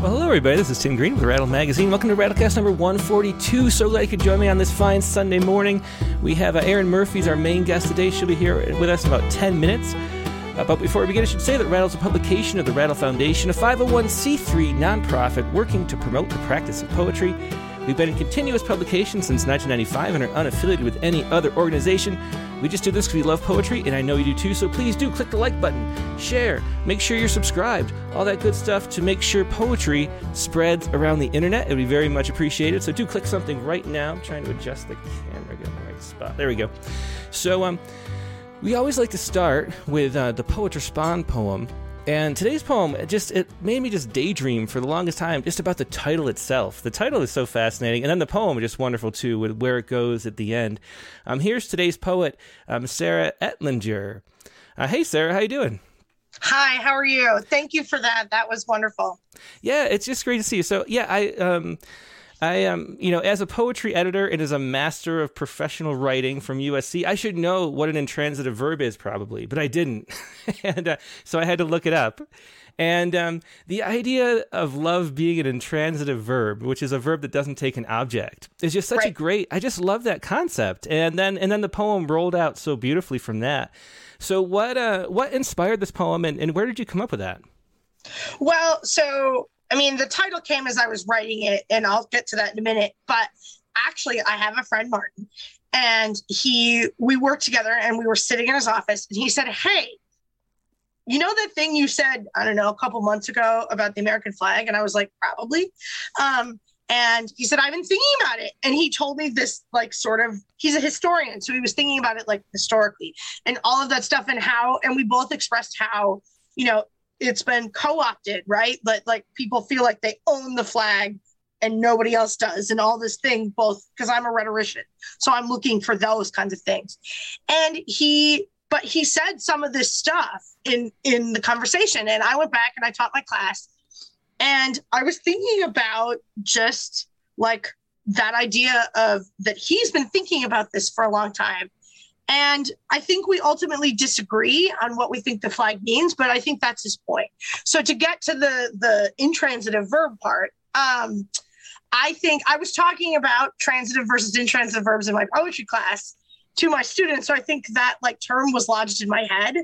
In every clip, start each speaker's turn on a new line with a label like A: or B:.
A: Well, hello, everybody. This is Tim Green with Rattle Magazine. Welcome to Rattlecast number 142. So glad you could join me on this fine Sunday morning. We have uh, Erin Murphy's our main guest today. She'll be here with us in about 10 minutes. Uh, but before we begin, I should say that Rattle is a publication of the Rattle Foundation, a 501c3 nonprofit working to promote the practice of poetry. We've been in continuous publication since 1995 and are unaffiliated with any other organization. We just do this because we love poetry, and I know you do too, so please do click the like button, share, make sure you're subscribed, all that good stuff to make sure poetry spreads around the internet. It would be very much appreciated. So do click something right now. I'm trying to adjust the camera, get in the right spot. There we go. So, um, we always like to start with uh, the Poet Respond poem. And today's poem just it made me just daydream for the longest time just about the title itself. The title is so fascinating, and then the poem is just wonderful too, with where it goes at the end. Um, here's today's poet, um, Sarah Etlinger. Uh, hey, Sarah, how you doing?
B: Hi, how are you? Thank you for that. That was wonderful.
A: Yeah, it's just great to see you. So yeah, I um, I am, um, you know, as a poetry editor and as a master of professional writing from USC, I should know what an intransitive verb is probably, but I didn't. and uh, so I had to look it up. And um, the idea of love being an intransitive verb, which is a verb that doesn't take an object, is just such right. a great. I just love that concept. And then and then the poem rolled out so beautifully from that. So what uh, what inspired this poem, and, and where did you come up with that?
B: Well, so I mean, the title came as I was writing it, and I'll get to that in a minute. But actually, I have a friend, Martin, and he, we worked together and we were sitting in his office, and he said, Hey, you know that thing you said, I don't know, a couple months ago about the American flag? And I was like, Probably. Um, and he said, I've been thinking about it. And he told me this, like, sort of, he's a historian. So he was thinking about it, like, historically and all of that stuff, and how, and we both expressed how, you know, it's been co-opted, right? But like people feel like they own the flag and nobody else does, and all this thing, both because I'm a rhetorician. So I'm looking for those kinds of things. And he but he said some of this stuff in in the conversation. And I went back and I taught my class. And I was thinking about just like that idea of that he's been thinking about this for a long time and I think we ultimately disagree on what we think the flag means, but I think that's his point. So to get to the the intransitive verb part, um, I think I was talking about transitive versus intransitive verbs in my poetry class to my students. So I think that like term was lodged in my head.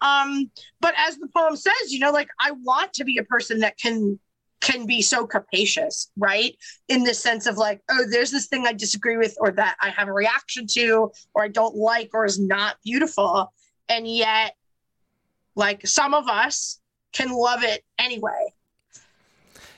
B: Um, but as the poem says, you know, like I want to be a person that can can be so capacious, right? In the sense of like, oh, there's this thing I disagree with, or that I have a reaction to, or I don't like, or is not beautiful. And yet, like some of us can love it anyway.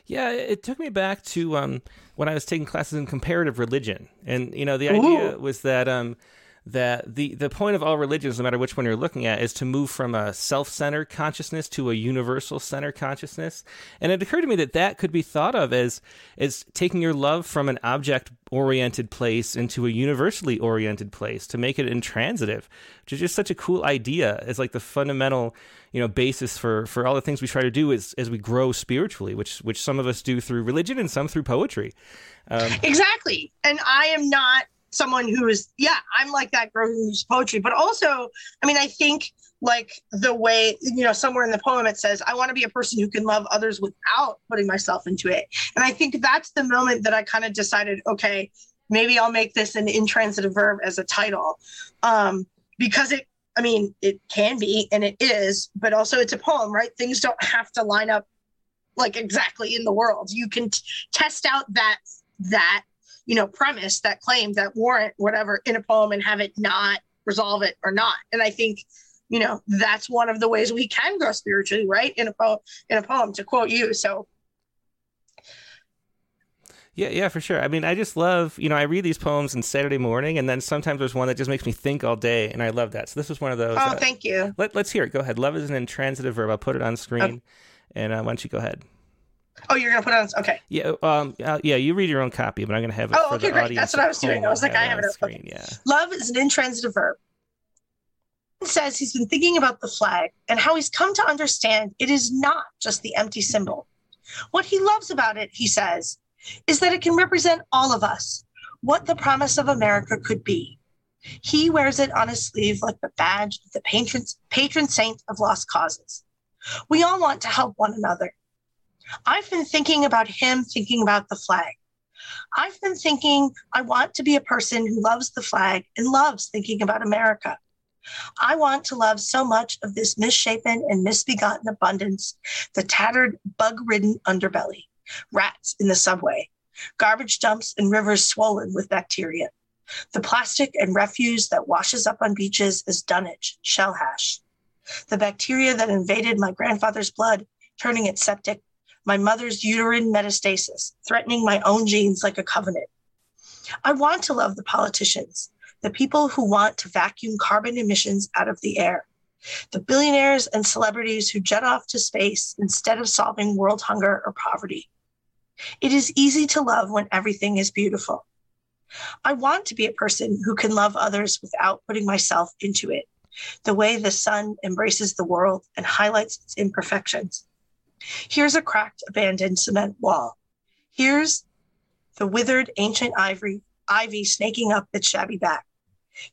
A: Yeah, it took me back to um, when I was taking classes in comparative religion. And, you know, the idea was that. Um, that the the point of all religions, no matter which one you're looking at, is to move from a self-centered consciousness to a universal center consciousness. And it occurred to me that that could be thought of as as taking your love from an object-oriented place into a universally oriented place to make it intransitive, which is just such a cool idea. It's like the fundamental, you know, basis for for all the things we try to do is as we grow spiritually, which which some of us do through religion and some through poetry.
B: Um, exactly. And I am not someone who is yeah i'm like that girl who's poetry but also i mean i think like the way you know somewhere in the poem it says i want to be a person who can love others without putting myself into it. And i think that's the moment that i kind of decided okay maybe i'll make this an intransitive verb as a title. Um, because it i mean it can be and it is but also it's a poem right? Things don't have to line up like exactly in the world. You can t- test out that that you know, premise, that claim, that warrant, whatever, in a poem and have it not resolve it or not. And I think, you know, that's one of the ways we can grow spiritually, right? In a poem, in a poem, to quote you. So
A: yeah, yeah, for sure. I mean, I just love, you know, I read these poems on Saturday morning, and then sometimes there's one that just makes me think all day, and I love that. So this was one of those.
B: Oh, uh, thank you.
A: Let, us hear it. Go ahead. Love is an intransitive verb. I'll put it on screen, okay. and uh, why don't you go ahead?
B: Oh, you're gonna put it on. Okay.
A: Yeah. Um. Uh, yeah. You read your own copy, but I'm gonna have it. Oh, okay, great.
B: That's what I was doing. I was like, I have it on screen. Yeah. Love is an intransitive verb. He says he's been thinking about the flag and how he's come to understand it is not just the empty symbol. What he loves about it, he says, is that it can represent all of us, what the promise of America could be. He wears it on his sleeve like the badge of the patron, patron saint of lost causes. We all want to help one another I've been thinking about him thinking about the flag. I've been thinking I want to be a person who loves the flag and loves thinking about America. I want to love so much of this misshapen and misbegotten abundance the tattered, bug ridden underbelly, rats in the subway, garbage dumps and rivers swollen with bacteria, the plastic and refuse that washes up on beaches as dunnage, shell hash, the bacteria that invaded my grandfather's blood, turning it septic, my mother's uterine metastasis, threatening my own genes like a covenant. I want to love the politicians, the people who want to vacuum carbon emissions out of the air, the billionaires and celebrities who jet off to space instead of solving world hunger or poverty. It is easy to love when everything is beautiful. I want to be a person who can love others without putting myself into it, the way the sun embraces the world and highlights its imperfections. Here's a cracked, abandoned cement wall. Here's the withered ancient ivory, ivy snaking up its shabby back.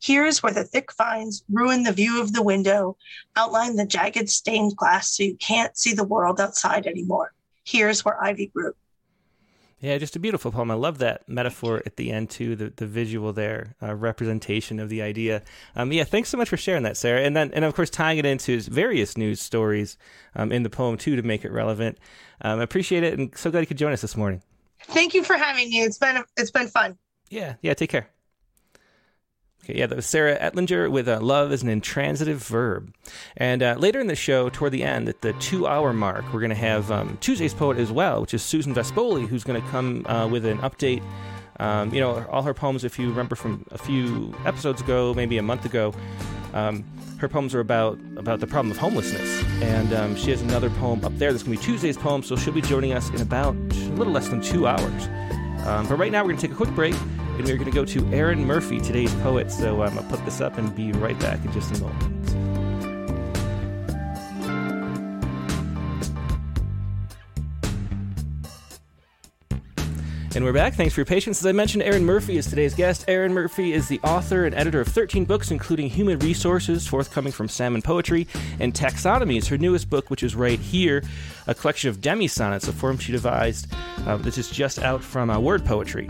B: Here's where the thick vines ruin the view of the window, outline the jagged stained glass so you can't see the world outside anymore. Here's where ivy grew.
A: Yeah, just a beautiful poem. I love that metaphor at the end too. The the visual there, uh, representation of the idea. Um, yeah, thanks so much for sharing that, Sarah. And then and of course tying it into various news stories um, in the poem too to make it relevant. Um, I appreciate it, and so glad you could join us this morning.
B: Thank you for having me. It's been it's been fun.
A: Yeah, yeah. Take care. Okay, yeah, that was Sarah Etlinger with uh, Love is an Intransitive Verb. And uh, later in the show, toward the end, at the two hour mark, we're going to have um, Tuesday's poet as well, which is Susan Vespoli, who's going to come uh, with an update. Um, you know, all her poems, if you remember from a few episodes ago, maybe a month ago, um, her poems are about about the problem of homelessness. And um, she has another poem up there that's going to be Tuesday's poem, so she'll be joining us in about a little less than two hours. Um, but right now, we're going to take a quick break and we're going to go to Erin Murphy, today's poet. So I'm going to put this up and be right back in just a moment. And we're back. Thanks for your patience. As I mentioned, Erin Murphy is today's guest. Erin Murphy is the author and editor of 13 books, including Human Resources, forthcoming from Salmon Poetry, and Taxonomy is her newest book, which is right here, a collection of demi sonnets, a form she devised. Uh, this is just out from uh, Word Poetry.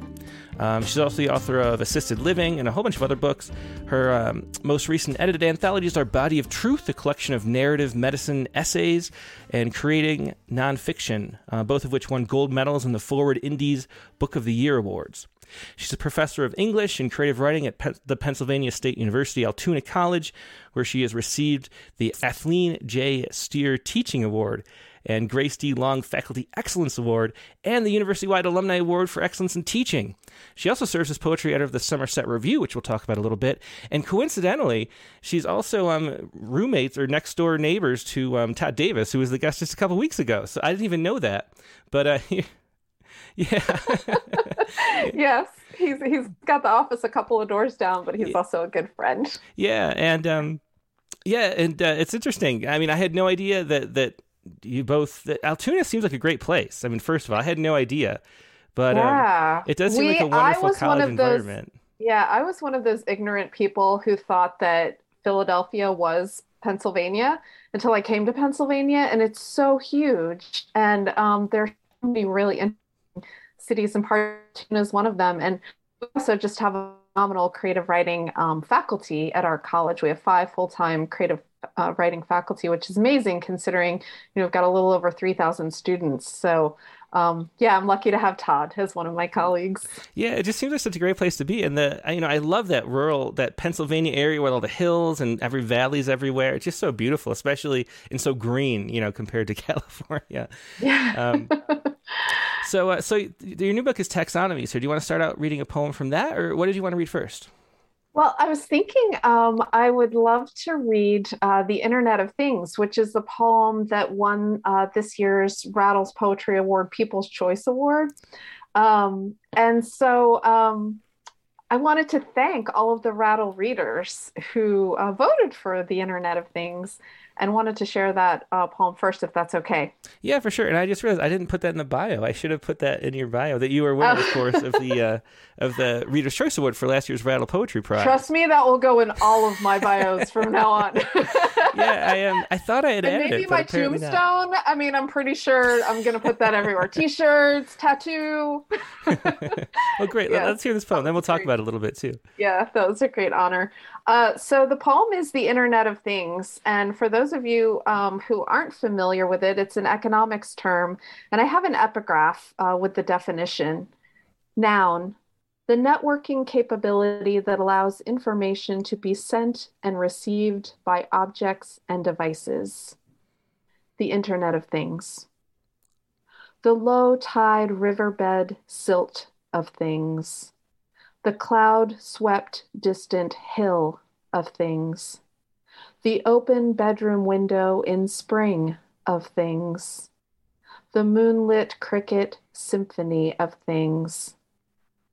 A: Um, she's also the author of Assisted Living and a whole bunch of other books. Her um, most recent edited anthologies are Body of Truth, a collection of narrative medicine essays, and Creating Nonfiction, uh, both of which won gold medals in the Foreword Indies Book of the Year Awards. She's a professor of English and creative writing at Pe- the Pennsylvania State University Altoona College, where she has received the Athleen J. Steer Teaching Award and Grace D. Long Faculty Excellence Award, and the University wide Alumni Award for Excellence in Teaching. She also serves as poetry editor of the Summerset Review, which we'll talk about a little bit. And coincidentally, she's also um, roommates or next door neighbors to um, Todd Davis, who was the guest just a couple weeks ago. So I didn't even know that. But uh, yeah.
C: yes he's he's got the office a couple of doors down, but he's also a good friend.
A: Yeah, and um, yeah, and uh, it's interesting. I mean, I had no idea that that you both Altoona seems like a great place. I mean, first of all, I had no idea, but um, yeah. Um, it does seem we, like a wonderful college environment.
C: Those, yeah, I was one of those ignorant people who thought that Philadelphia was Pennsylvania until I came to Pennsylvania, and it's so huge, and um, there's so many really interesting cities, and Altoona is one of them, and we also just have a phenomenal creative writing um, faculty at our college. We have five full-time creative uh, writing faculty, which is amazing considering you know we've got a little over three thousand students. So um, yeah, I'm lucky to have Todd as one of my colleagues.
A: Yeah, it just seems like such a great place to be, and the you know I love that rural, that Pennsylvania area with all the hills and every valley's everywhere. It's just so beautiful, especially and so green, you know, compared to California.
C: Yeah. Um,
A: so, uh, so your new book is taxonomy. So, do you want to start out reading a poem from that, or what did you want to read first?
C: Well, I was thinking um, I would love to read uh, The Internet of Things, which is the poem that won uh, this year's Rattles Poetry Award People's Choice Award. Um, and so um, I wanted to thank all of the Rattle readers who uh, voted for The Internet of Things and wanted to share that uh, poem first, if that's okay.
A: Yeah, for sure. And I just realized I didn't put that in the bio. I should have put that in your bio that you were winner, oh. of course, of the uh, of the Reader's Choice Award for last year's Rattle Poetry Prize.
C: Trust me, that will go in all of my bios from now on.
A: yeah, I am. Um, I thought I had
C: and
A: added
C: maybe
A: it,
C: my tombstone. Not. I mean, I'm pretty sure I'm going to put that everywhere. T-shirts, tattoo.
A: well, great. Yeah, Let's hear this poem. Then we'll talk great. about it a little bit too.
C: Yeah, that was a great honor. Uh, so the poem is the Internet of Things, and for those of you um, who aren't familiar with it, it's an economics term, and I have an epigraph uh, with the definition. Noun, the networking capability that allows information to be sent and received by objects and devices. The Internet of Things. The low tide riverbed silt of things. The cloud swept distant hill of things. The open bedroom window in spring of things. The moonlit cricket symphony of things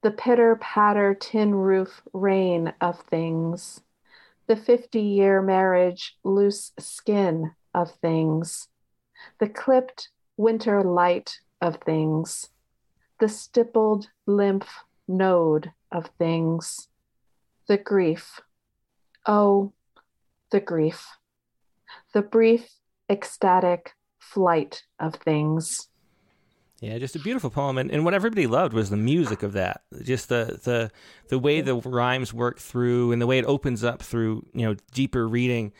C: the pitter patter tin roof rain of things, the 50 year marriage loose skin of things, the clipped winter light of things, the stippled lymph node of things, the grief. Oh, the grief. The brief, ecstatic flight of things.
A: Yeah, just a beautiful poem, and, and what everybody loved was the music of that. Just the the the way the rhymes work through, and the way it opens up through you know deeper reading.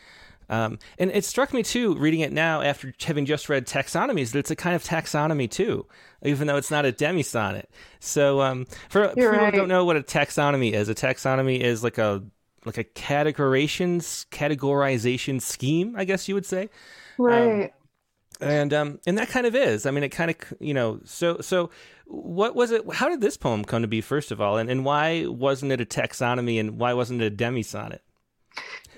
A: Um, and it struck me too, reading it now after having just read taxonomies, that it's a kind of taxonomy too, even though it's not a demi sonnet. So, um, for, for people right. who don't know what a taxonomy is, a taxonomy is like a like a categorizations categorization scheme, I guess you would say.
C: Right. Um,
A: and um and that kind of is. I mean it kind of you know so so what was it how did this poem come to be first of all? And, and why wasn't it a taxonomy and why wasn't it a demi sonnet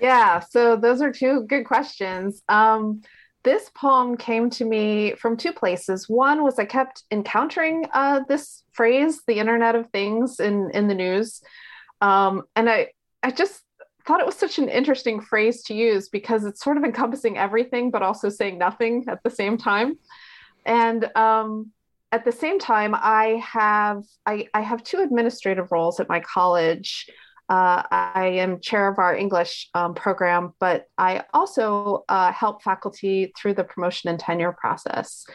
C: yeah so those are two good questions. Um this poem came to me from two places. One was i kept encountering uh this phrase the internet of things in in the news. Um and i i just thought it was such an interesting phrase to use because it's sort of encompassing everything, but also saying nothing at the same time. And um, at the same time, I have I, I have two administrative roles at my college. Uh, I am chair of our English um, program, but I also uh, help faculty through the promotion and tenure process.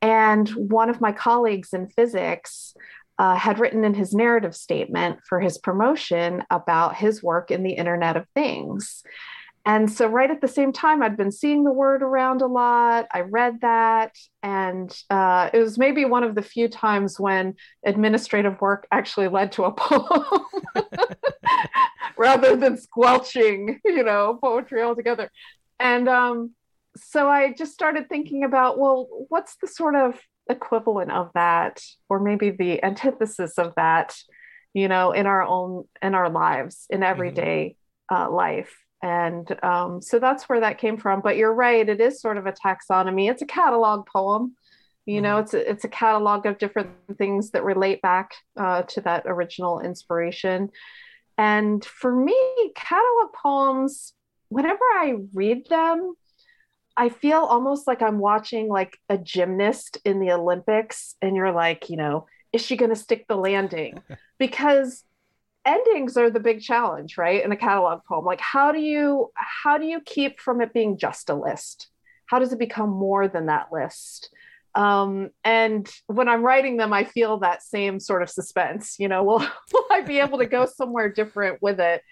C: And one of my colleagues in physics uh, had written in his narrative statement for his promotion about his work in the Internet of Things. And so, right at the same time, I'd been seeing the word around a lot. I read that, and uh, it was maybe one of the few times when administrative work actually led to a poem rather than squelching, you know, poetry altogether. And um, so I just started thinking about, well, what's the sort of equivalent of that or maybe the antithesis of that you know in our own in our lives in mm-hmm. everyday mm-hmm. uh, life and um, so that's where that came from but you're right it is sort of a taxonomy it's a catalog poem you mm-hmm. know it's a, it's a catalog of different things that relate back uh, to that original inspiration and for me catalog poems whenever i read them I feel almost like I'm watching like a gymnast in the Olympics, and you're like, you know, is she going to stick the landing? Because endings are the big challenge, right? In a catalog poem, like how do you how do you keep from it being just a list? How does it become more than that list? Um, and when I'm writing them, I feel that same sort of suspense. You know, will will I be able to go somewhere different with it?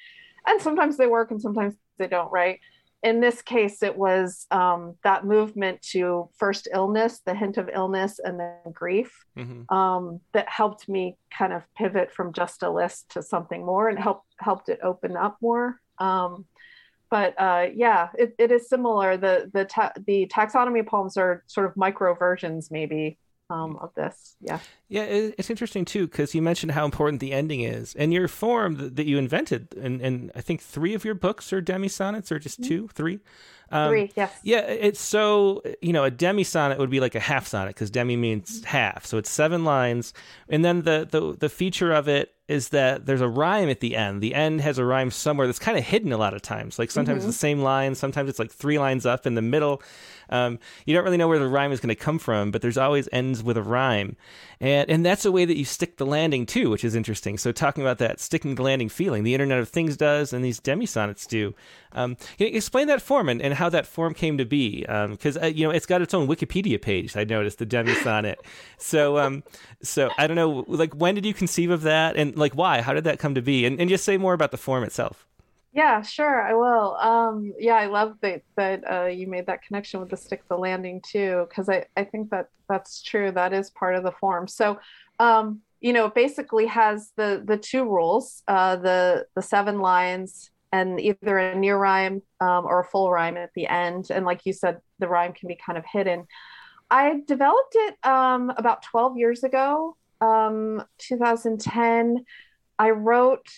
C: And sometimes they work, and sometimes they don't, right? In this case, it was um, that movement to first illness, the hint of illness, and then grief mm-hmm. um, that helped me kind of pivot from just a list to something more and help helped it open up more. Um, but uh, yeah, it, it is similar. The the ta- the taxonomy poems are sort of micro versions, maybe um, of this. Yeah.
A: Yeah, it's interesting too because you mentioned how important the ending is, and your form that you invented, and, and I think three of your books are demi sonnets, or just mm-hmm. two, three.
C: Um, three, yes.
A: Yeah, it's so you know a demi sonnet would be like a half sonnet because demi means half, so it's seven lines, and then the the the feature of it is that there's a rhyme at the end. The end has a rhyme somewhere that's kind of hidden a lot of times. Like sometimes mm-hmm. it's the same line, sometimes it's like three lines up in the middle. Um, you don't really know where the rhyme is going to come from, but there's always ends with a rhyme, and and that's a way that you stick the landing too, which is interesting. So talking about that sticking the landing feeling, the Internet of Things does, and these demisonnets do. Um, can you explain that form and, and how that form came to be? Because um, uh, you know it's got its own Wikipedia page. I noticed the demisonnet. so um, so I don't know, like when did you conceive of that, and like why? How did that come to be? And and just say more about the form itself.
C: Yeah, sure, I will. Um, yeah, I love that that uh, you made that connection with the stick the landing too, because I, I think that that's true. That is part of the form. So, um, you know, it basically has the the two rules, uh, the the seven lines, and either a near rhyme um, or a full rhyme at the end. And like you said, the rhyme can be kind of hidden. I developed it um, about 12 years ago, um, 2010. I wrote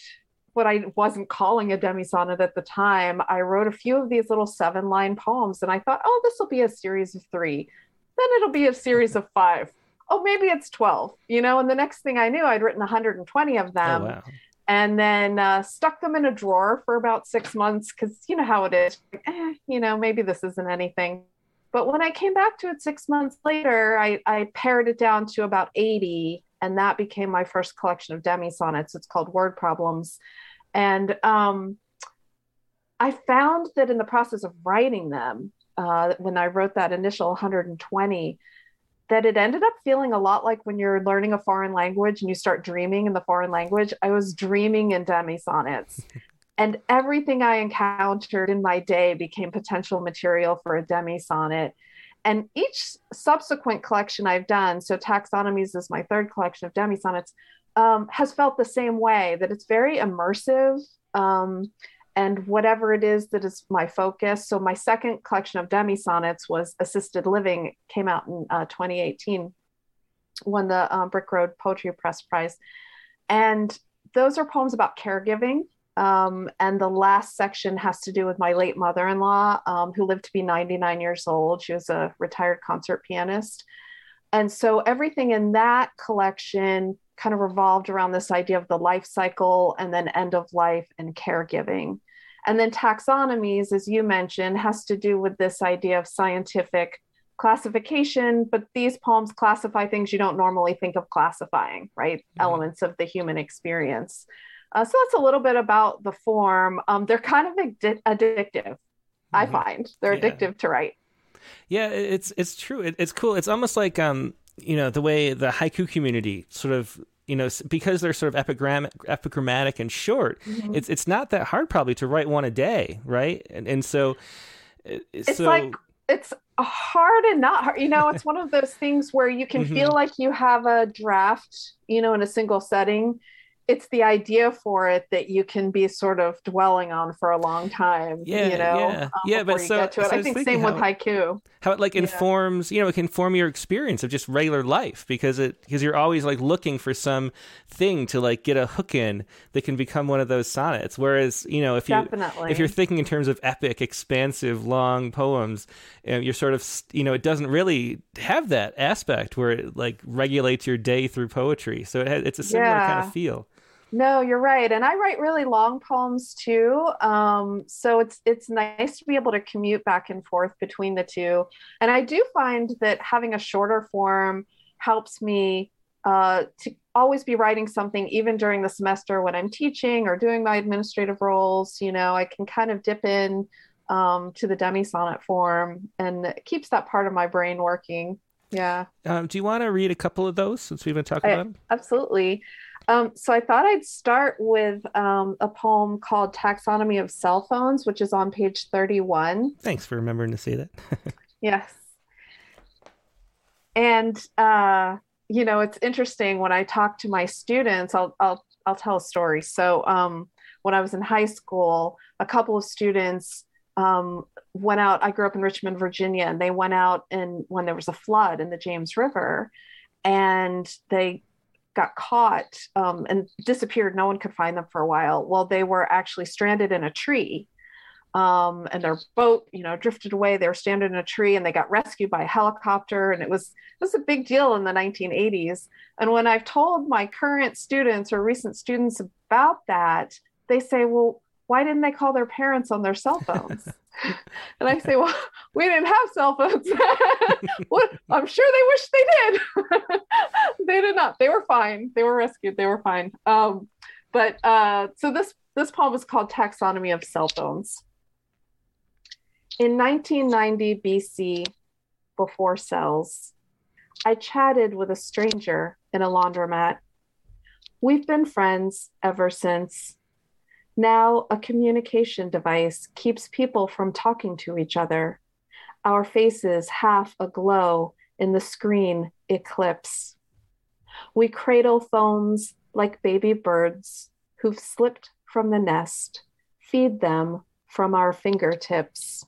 C: what I wasn't calling a demisonnet at the time, I wrote a few of these little seven line poems and I thought, oh, this will be a series of three. Then it'll be a series of five. Oh, maybe it's 12, you know? And the next thing I knew, I'd written 120 of them. Oh, wow. And then uh, stuck them in a drawer for about six months because you know how it is. Eh, you know, maybe this isn't anything. But when I came back to it six months later, I, I pared it down to about 80 and that became my first collection of demi sonnets. It's called Word Problems. And um, I found that in the process of writing them, uh, when I wrote that initial 120, that it ended up feeling a lot like when you're learning a foreign language and you start dreaming in the foreign language. I was dreaming in demi sonnets. and everything I encountered in my day became potential material for a demisonnet. And each subsequent collection I've done, so Taxonomies is my third collection of demisonnets, um, has felt the same way that it's very immersive um, and whatever it is that is my focus. So my second collection of demisonnets was Assisted Living, came out in uh, 2018, won the um, Brick Road Poetry Press Prize. And those are poems about caregiving. Um, and the last section has to do with my late mother in law, um, who lived to be 99 years old. She was a retired concert pianist. And so everything in that collection kind of revolved around this idea of the life cycle and then end of life and caregiving. And then taxonomies, as you mentioned, has to do with this idea of scientific classification, but these poems classify things you don't normally think of classifying, right? Mm-hmm. Elements of the human experience. Uh, so that's a little bit about the form. Um, they're kind of addi- addictive, mm-hmm. I find. They're yeah. addictive to write.
A: Yeah, it's it's true. It, it's cool. It's almost like um, you know the way the haiku community sort of you know because they're sort of epigrammatic, epigrammatic and short mm-hmm. it's it's not that hard probably to write one a day right and and so
C: it's so, like it's hard and not hard you know it's one of those things where you can mm-hmm. feel like you have a draft you know in a single setting it's the idea for it that you can be sort of dwelling on for a long time. Yeah, you know,
A: yeah, um, yeah. But so,
C: so, I think same with haiku.
A: How it like yeah. informs, you know, it can inform your experience of just regular life because it because you're always like looking for some thing to like get a hook in that can become one of those sonnets. Whereas you know if you Definitely. if you're thinking in terms of epic, expansive, long poems, you're sort of you know it doesn't really have that aspect where it like regulates your day through poetry. So it has, it's a similar yeah. kind of feel.
C: No, you're right. And I write really long poems too. Um, so it's it's nice to be able to commute back and forth between the two. And I do find that having a shorter form helps me uh, to always be writing something even during the semester when I'm teaching or doing my administrative roles. You know, I can kind of dip in um, to the demi sonnet form and it keeps that part of my brain working. Yeah.
A: Um, do you want to read a couple of those since we've been talking I, about them?
C: Absolutely. Um, so I thought I'd start with um, a poem called Taxonomy of Cell Phones, which is on page 31.
A: Thanks for remembering to say that.
C: yes. And, uh, you know, it's interesting when I talk to my students, I'll, I'll, I'll tell a story. So um, when I was in high school, a couple of students um, went out. I grew up in Richmond, Virginia, and they went out and when there was a flood in the James River, and they got caught um, and disappeared. No one could find them for a while. Well, they were actually stranded in a tree. um, and their boat, you know, drifted away. They were standing in a tree and they got rescued by a helicopter. And it was it was a big deal in the 1980s. And when I've told my current students or recent students about that, they say, well, why didn't they call their parents on their cell phones? and I say, well, we didn't have cell phones. what? I'm sure they wish they did. they did not. They were fine. They were rescued. They were fine. Um, but uh, so this this poem is called Taxonomy of Cell Phones. In 1990 BC, before cells, I chatted with a stranger in a laundromat. We've been friends ever since. Now, a communication device keeps people from talking to each other, our faces half aglow in the screen eclipse. We cradle phones like baby birds who've slipped from the nest, feed them from our fingertips.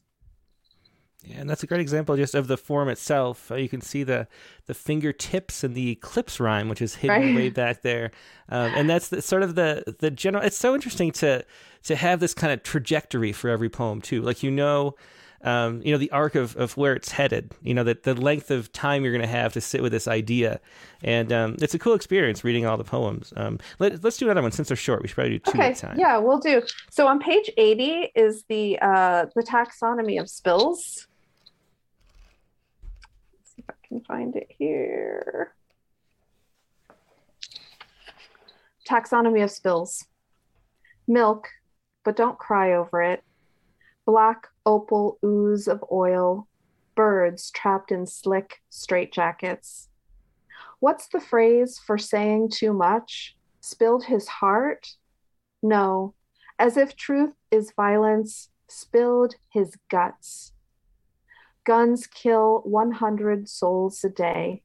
A: Yeah, and that's a great example just of the form itself. Uh, you can see the the fingertips and the eclipse rhyme, which is hidden right. way back there, um, and that's the, sort of the the general. It's so interesting to to have this kind of trajectory for every poem too. Like you know, um, you know the arc of, of where it's headed. You know that the length of time you're going to have to sit with this idea, and um, it's a cool experience reading all the poems. Um, let, us do another one since they're short. We should probably do two okay. at a time.
C: Yeah, we'll do. So on page eighty is the uh, the taxonomy of spills can find it here. Taxonomy of spills. Milk, but don't cry over it. Black opal ooze of oil. Birds trapped in slick straitjackets. What's the phrase for saying too much? Spilled his heart? No, as if truth is violence, spilled his guts. Guns kill 100 souls a day.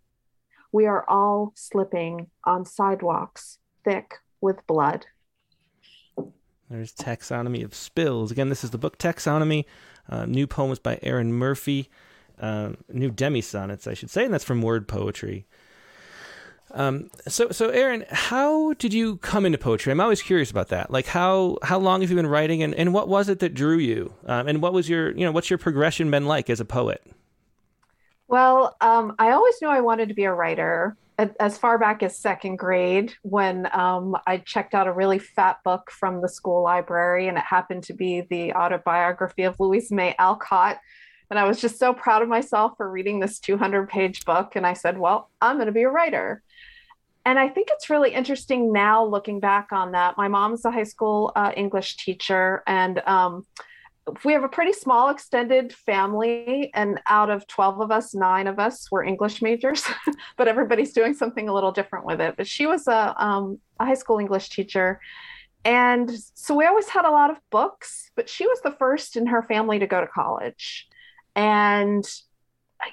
C: We are all slipping on sidewalks thick with blood.
A: There's Taxonomy of Spills. Again, this is the book Taxonomy. Uh, new poems by Erin Murphy. Uh, new demi sonnets, I should say, and that's from Word Poetry. Um, so, so Erin, how did you come into poetry? I'm always curious about that. Like, how how long have you been writing, and, and what was it that drew you? Um, and what was your you know what's your progression been like as a poet?
C: Well, um, I always knew I wanted to be a writer. As far back as second grade, when um, I checked out a really fat book from the school library, and it happened to be the autobiography of Louisa May Alcott. And I was just so proud of myself for reading this 200 page book. And I said, Well, I'm going to be a writer and I think it's really interesting now looking back on that. My mom's a high school uh, English teacher, and um, we have a pretty small extended family. And out of 12 of us, nine of us were English majors, but everybody's doing something a little different with it. But she was a, um, a high school English teacher. And so we always had a lot of books, but she was the first in her family to go to college. And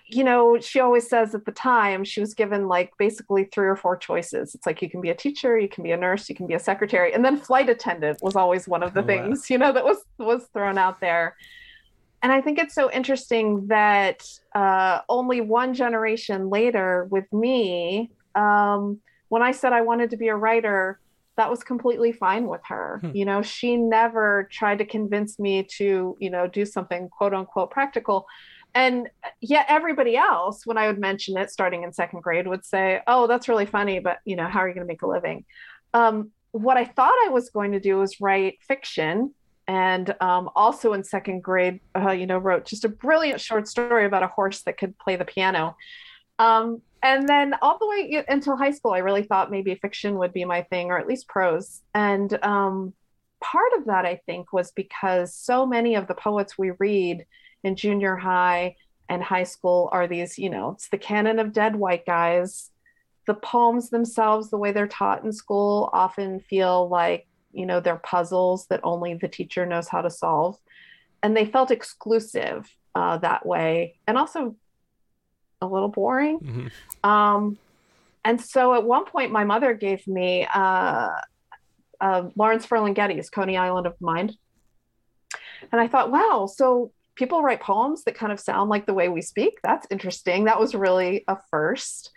C: you know, she always says at the time she was given like basically three or four choices. It's like you can be a teacher, you can be a nurse, you can be a secretary, and then flight attendant was always one of the oh, things, wow. you know, that was was thrown out there. And I think it's so interesting that uh, only one generation later, with me, um, when I said I wanted to be a writer, that was completely fine with her. Hmm. You know, she never tried to convince me to, you know, do something quote unquote practical and yet everybody else when i would mention it starting in second grade would say oh that's really funny but you know how are you going to make a living? Um, what i thought i was going to do was write fiction. And um, also in second grade uh, you know wrote just a brilliant short story about a horse that could play the piano. Um, and then all the way until high school i really thought maybe fiction would be my thing or at least prose. And um, part of that i think was because so many of the poets we read in junior high and high school are these, you know, it's the canon of dead white guys. The poems themselves, the way they're taught in school, often feel like, you know, they're puzzles that only the teacher knows how to solve. And they felt exclusive uh, that way and also a little boring. Mm-hmm. Um, and so at one point, my mother gave me uh, uh, Lawrence Ferlinghetti's Coney Island of Mind. And I thought, wow, so people write poems that kind of sound like the way we speak. That's interesting. That was really a first.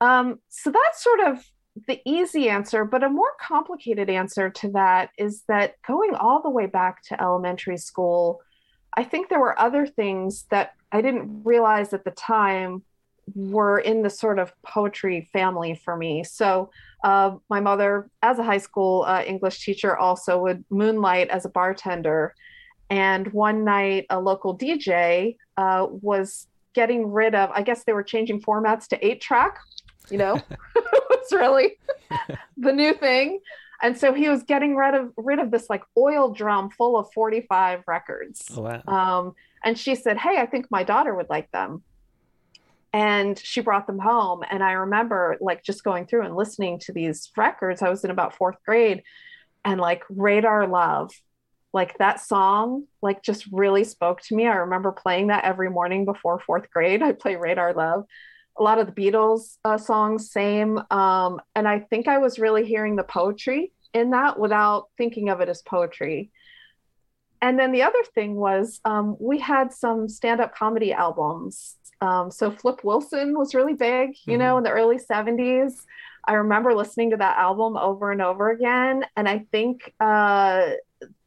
C: Um, so that's sort of the easy answer, but a more complicated answer to that is that going all the way back to elementary school, I think there were other things that I didn't realize at the time were in the sort of poetry family for me. So, uh, my mother, as a high school uh, English teacher, also would moonlight as a bartender. And one night, a local DJ uh, was getting rid of, I guess they were changing formats to eight track, you know, it's really the new thing. And so he was getting rid of rid of this like oil drum full of 45 records.
A: Oh, wow.
C: Um, and she said, Hey, I think my daughter would like them. And she brought them home. And I remember like just going through and listening to these records. I was in about fourth grade and like Radar Love, like that song, like just really spoke to me. I remember playing that every morning before fourth grade. I play Radar Love. A lot of the Beatles uh, songs, same. Um, and I think I was really hearing the poetry in that without thinking of it as poetry and then the other thing was um, we had some stand-up comedy albums um, so flip wilson was really big you mm-hmm. know in the early 70s i remember listening to that album over and over again and i think uh,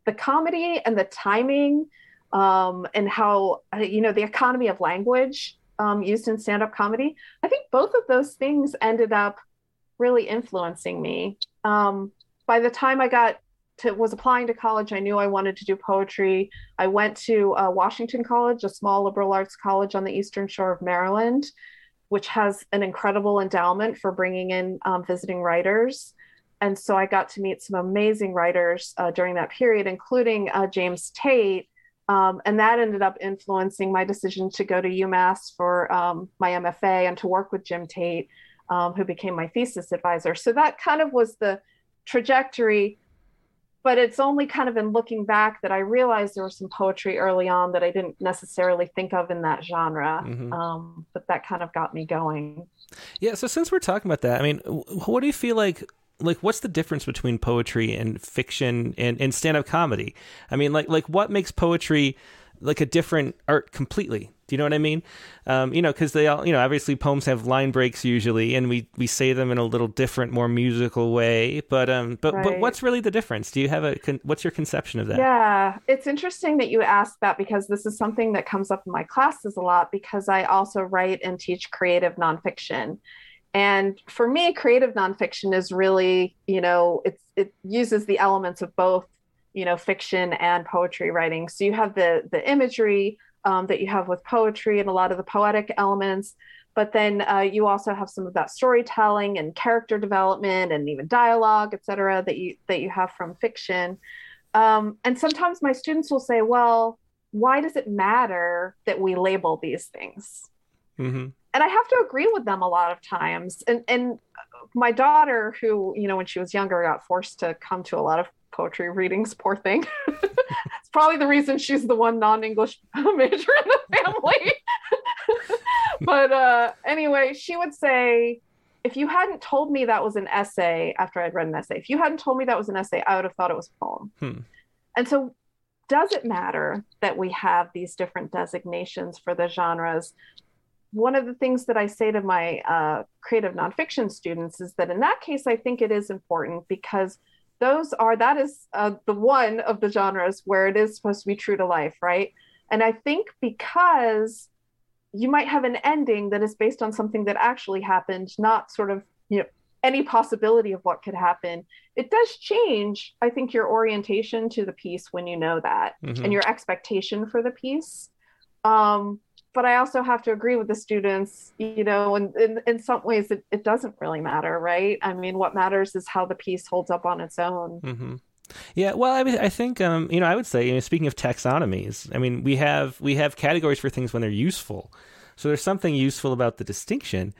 C: the comedy and the timing um, and how uh, you know the economy of language um, used in stand-up comedy i think both of those things ended up really influencing me um, by the time i got to, was applying to college, I knew I wanted to do poetry. I went to uh, Washington College, a small liberal arts college on the eastern shore of Maryland, which has an incredible endowment for bringing in um, visiting writers. And so I got to meet some amazing writers uh, during that period, including uh, James Tate. Um, and that ended up influencing my decision to go to UMass for um, my MFA and to work with Jim Tate, um, who became my thesis advisor. So that kind of was the trajectory but it's only kind of in looking back that I realized there was some poetry early on that I didn't necessarily think of in that genre. Mm-hmm. Um, but that kind of got me going.
A: Yeah. So since we're talking about that, I mean, what do you feel like? Like, what's the difference between poetry and fiction and, and stand up comedy? I mean, like, like what makes poetry like a different art completely? Do you know what I mean? Um, you know, because they all, you know, obviously poems have line breaks usually, and we, we say them in a little different, more musical way. But um, but right. but what's really the difference? Do you have a con- what's your conception of that?
C: Yeah, it's interesting that you ask that because this is something that comes up in my classes a lot because I also write and teach creative nonfiction. And for me, creative nonfiction is really, you know, it's it uses the elements of both, you know, fiction and poetry writing. So you have the the imagery um, that you have with poetry and a lot of the poetic elements. But then uh, you also have some of that storytelling and character development and even dialogue, et cetera, that you that you have from fiction. Um, and sometimes my students will say, "Well, why does it matter that we label these things?" Mm-hmm. And I have to agree with them a lot of times. And and my daughter, who you know, when she was younger, got forced to come to a lot of poetry readings, poor thing. it's probably the reason she's the one non-English major in the family. but uh, anyway, she would say, if you hadn't told me that was an essay after I'd read an essay, if you hadn't told me that was an essay, I would have thought it was a poem. Hmm. And so, does it matter that we have these different designations for the genres? One of the things that I say to my uh, creative nonfiction students is that in that case, I think it is important because those are that is uh, the one of the genres where it is supposed to be true to life right and i think because you might have an ending that is based on something that actually happened not sort of you know any possibility of what could happen it does change i think your orientation to the piece when you know that mm-hmm. and your expectation for the piece um, but I also have to agree with the students, you know, and in, in some ways it, it doesn't really matter, right? I mean, what matters is how the piece holds up on its own.
A: Mm-hmm. Yeah, well, I mean, I think um, you know, I would say, you know, speaking of taxonomies, I mean, we have we have categories for things when they're useful. So there's something useful about the distinction.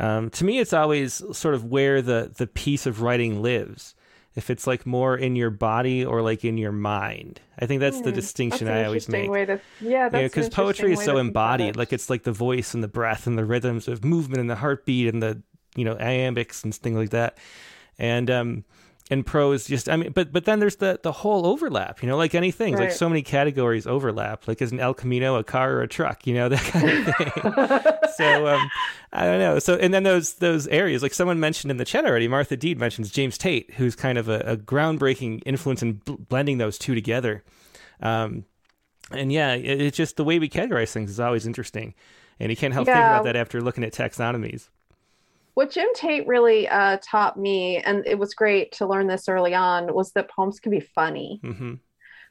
A: Um, to me, it's always sort of where the the piece of writing lives if it's like more in your body or like in your mind. I think that's the hmm, distinction
C: that's
A: I always make.
C: To, yeah,
A: because yeah, poetry is so embodied. Like it's like the voice and the breath and the rhythms of movement and the heartbeat and the you know iambics and things like that. And um, and prose just i mean but but then there's the the whole overlap you know like anything right. like so many categories overlap like is an el camino a car or a truck you know that kind of thing. So um i don't know. So and then those those areas like someone mentioned in the chat already martha deed mentions james tate who's kind of a, a groundbreaking influence in bl- blending those two together. Um and yeah it, it's just the way we categorize things is always interesting. And you can't help yeah. think about that after looking at taxonomies
C: what Jim Tate really uh, taught me, and it was great to learn this early on, was that poems can be funny. Mm-hmm.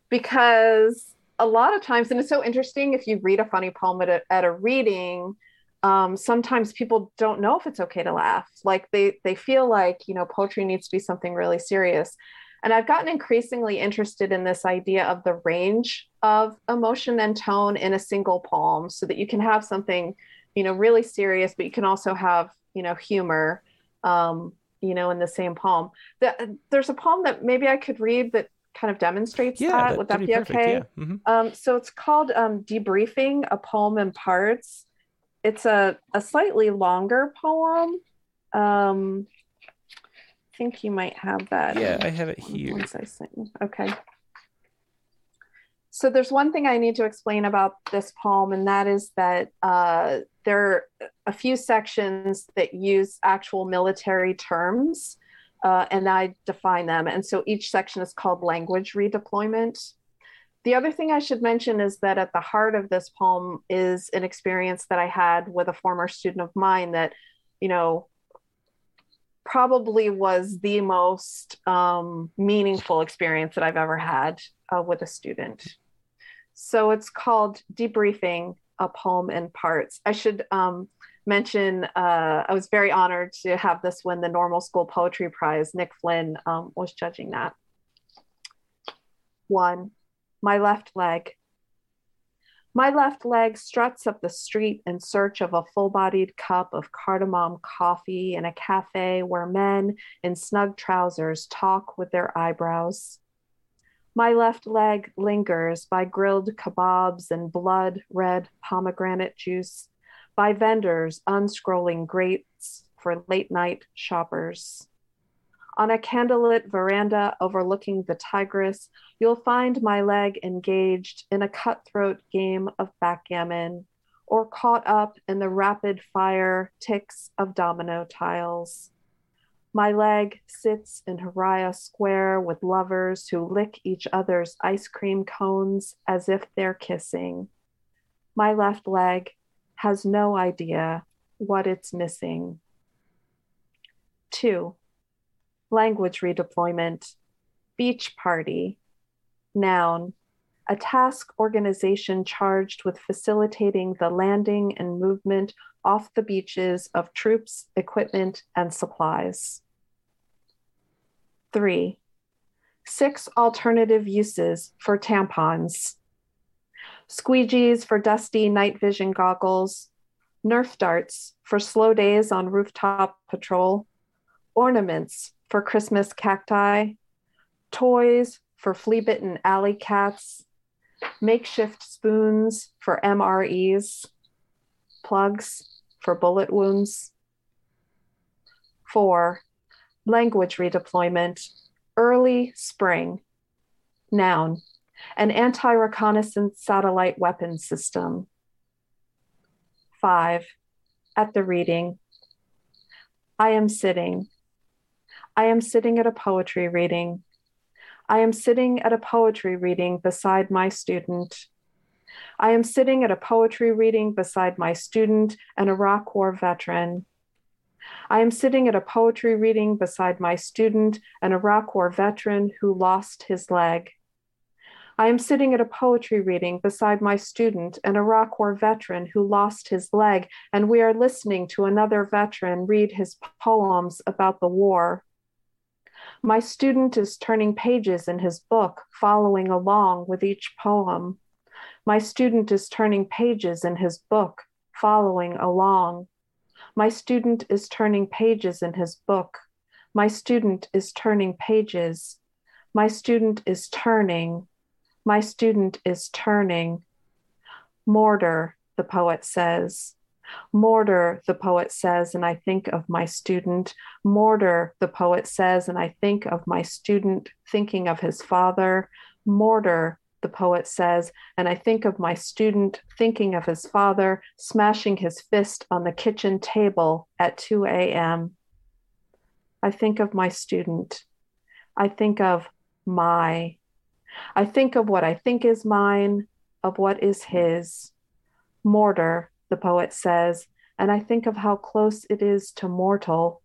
C: Because a lot of times, and it's so interesting if you read a funny poem at a, at a reading, um, sometimes people don't know if it's okay to laugh. Like they they feel like you know poetry needs to be something really serious. And I've gotten increasingly interested in this idea of the range of emotion and tone in a single poem, so that you can have something you know really serious, but you can also have you know humor um, you know in the same poem. The, there's a poem that maybe i could read that kind of demonstrates yeah, that, that would that be, be okay? Yeah. mm-hmm. um, so it's called um, debriefing a poem in parts. It's a, a slightly longer poem. Um, i think you might have that.
A: Yeah i have it here.
C: Okay. So there's one thing I need to explain about this poem, and that is that uh, there are a few sections that use actual military terms, uh, and I define them. And so each section is called language redeployment. The other thing I should mention is that at the heart of this poem is an experience that I had with a former student of mine that, you know, probably was the most um, meaningful experience that I've ever had uh, with a student. So it's called Debriefing a Poem in Parts. I should um, mention uh, I was very honored to have this win the Normal School Poetry Prize. Nick Flynn um, was judging that. One, my left leg. My left leg struts up the street in search of a full bodied cup of cardamom coffee in a cafe where men in snug trousers talk with their eyebrows. My left leg lingers by grilled kebabs and blood red pomegranate juice, by vendors unscrolling grates for late night shoppers. On a candlelit veranda overlooking the Tigris, you'll find my leg engaged in a cutthroat game of backgammon or caught up in the rapid fire ticks of domino tiles. My leg sits in Haraya Square with lovers who lick each other's ice cream cones as if they're kissing. My left leg has no idea what it's missing. Two, language redeployment, beach party, noun, a task organization charged with facilitating the landing and movement off the beaches of troops, equipment, and supplies. Three, six alternative uses for tampons. Squeegees for dusty night vision goggles, Nerf darts for slow days on rooftop patrol, ornaments for Christmas cacti, toys for flea bitten alley cats, makeshift spoons for MREs, plugs for bullet wounds. Four, language redeployment, early spring, noun, an anti reconnaissance satellite weapon system. Five, at the reading, I am sitting. I am sitting at a poetry reading. I am sitting at a poetry reading beside my student. I am sitting at a poetry reading beside my student, an Iraq War veteran. I am sitting at a poetry reading beside my student, an Iraq War veteran who lost his leg. I am sitting at a poetry reading beside my student, an Iraq War veteran who lost his leg, and we are listening to another veteran read his poems about the war. My student is turning pages in his book, following along with each poem. My student is turning pages in his book, following along. My student is turning pages in his book. My student is turning pages. My student is turning. My student is turning. Mortar, the poet says. Mortar, the poet says, and I think of my student. Mortar, the poet says, and I think of my student thinking of his father. Mortar, the poet says, and I think of my student thinking of his father smashing his fist on the kitchen table at 2 a.m. I think of my student. I think of my. I think of what I think is mine, of what is his. Mortar, the poet says, and I think of how close it is to mortal.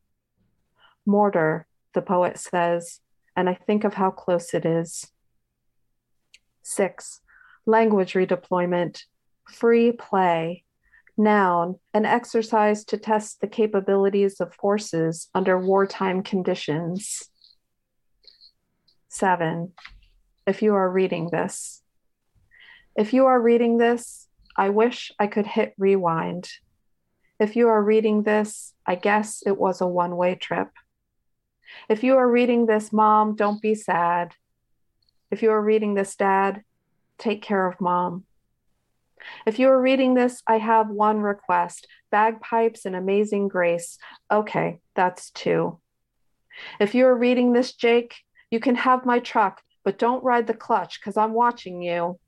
C: Mortar, the poet says, and I think of how close it is. Six, language redeployment, free play, noun, an exercise to test the capabilities of forces under wartime conditions. Seven, if you are reading this, if you are reading this, I wish I could hit rewind. If you are reading this, I guess it was a one way trip. If you are reading this, mom, don't be sad. If you are reading this, dad, take care of mom. If you are reading this, I have one request bagpipes and amazing grace. Okay, that's two. If you are reading this, Jake, you can have my truck, but don't ride the clutch because I'm watching you.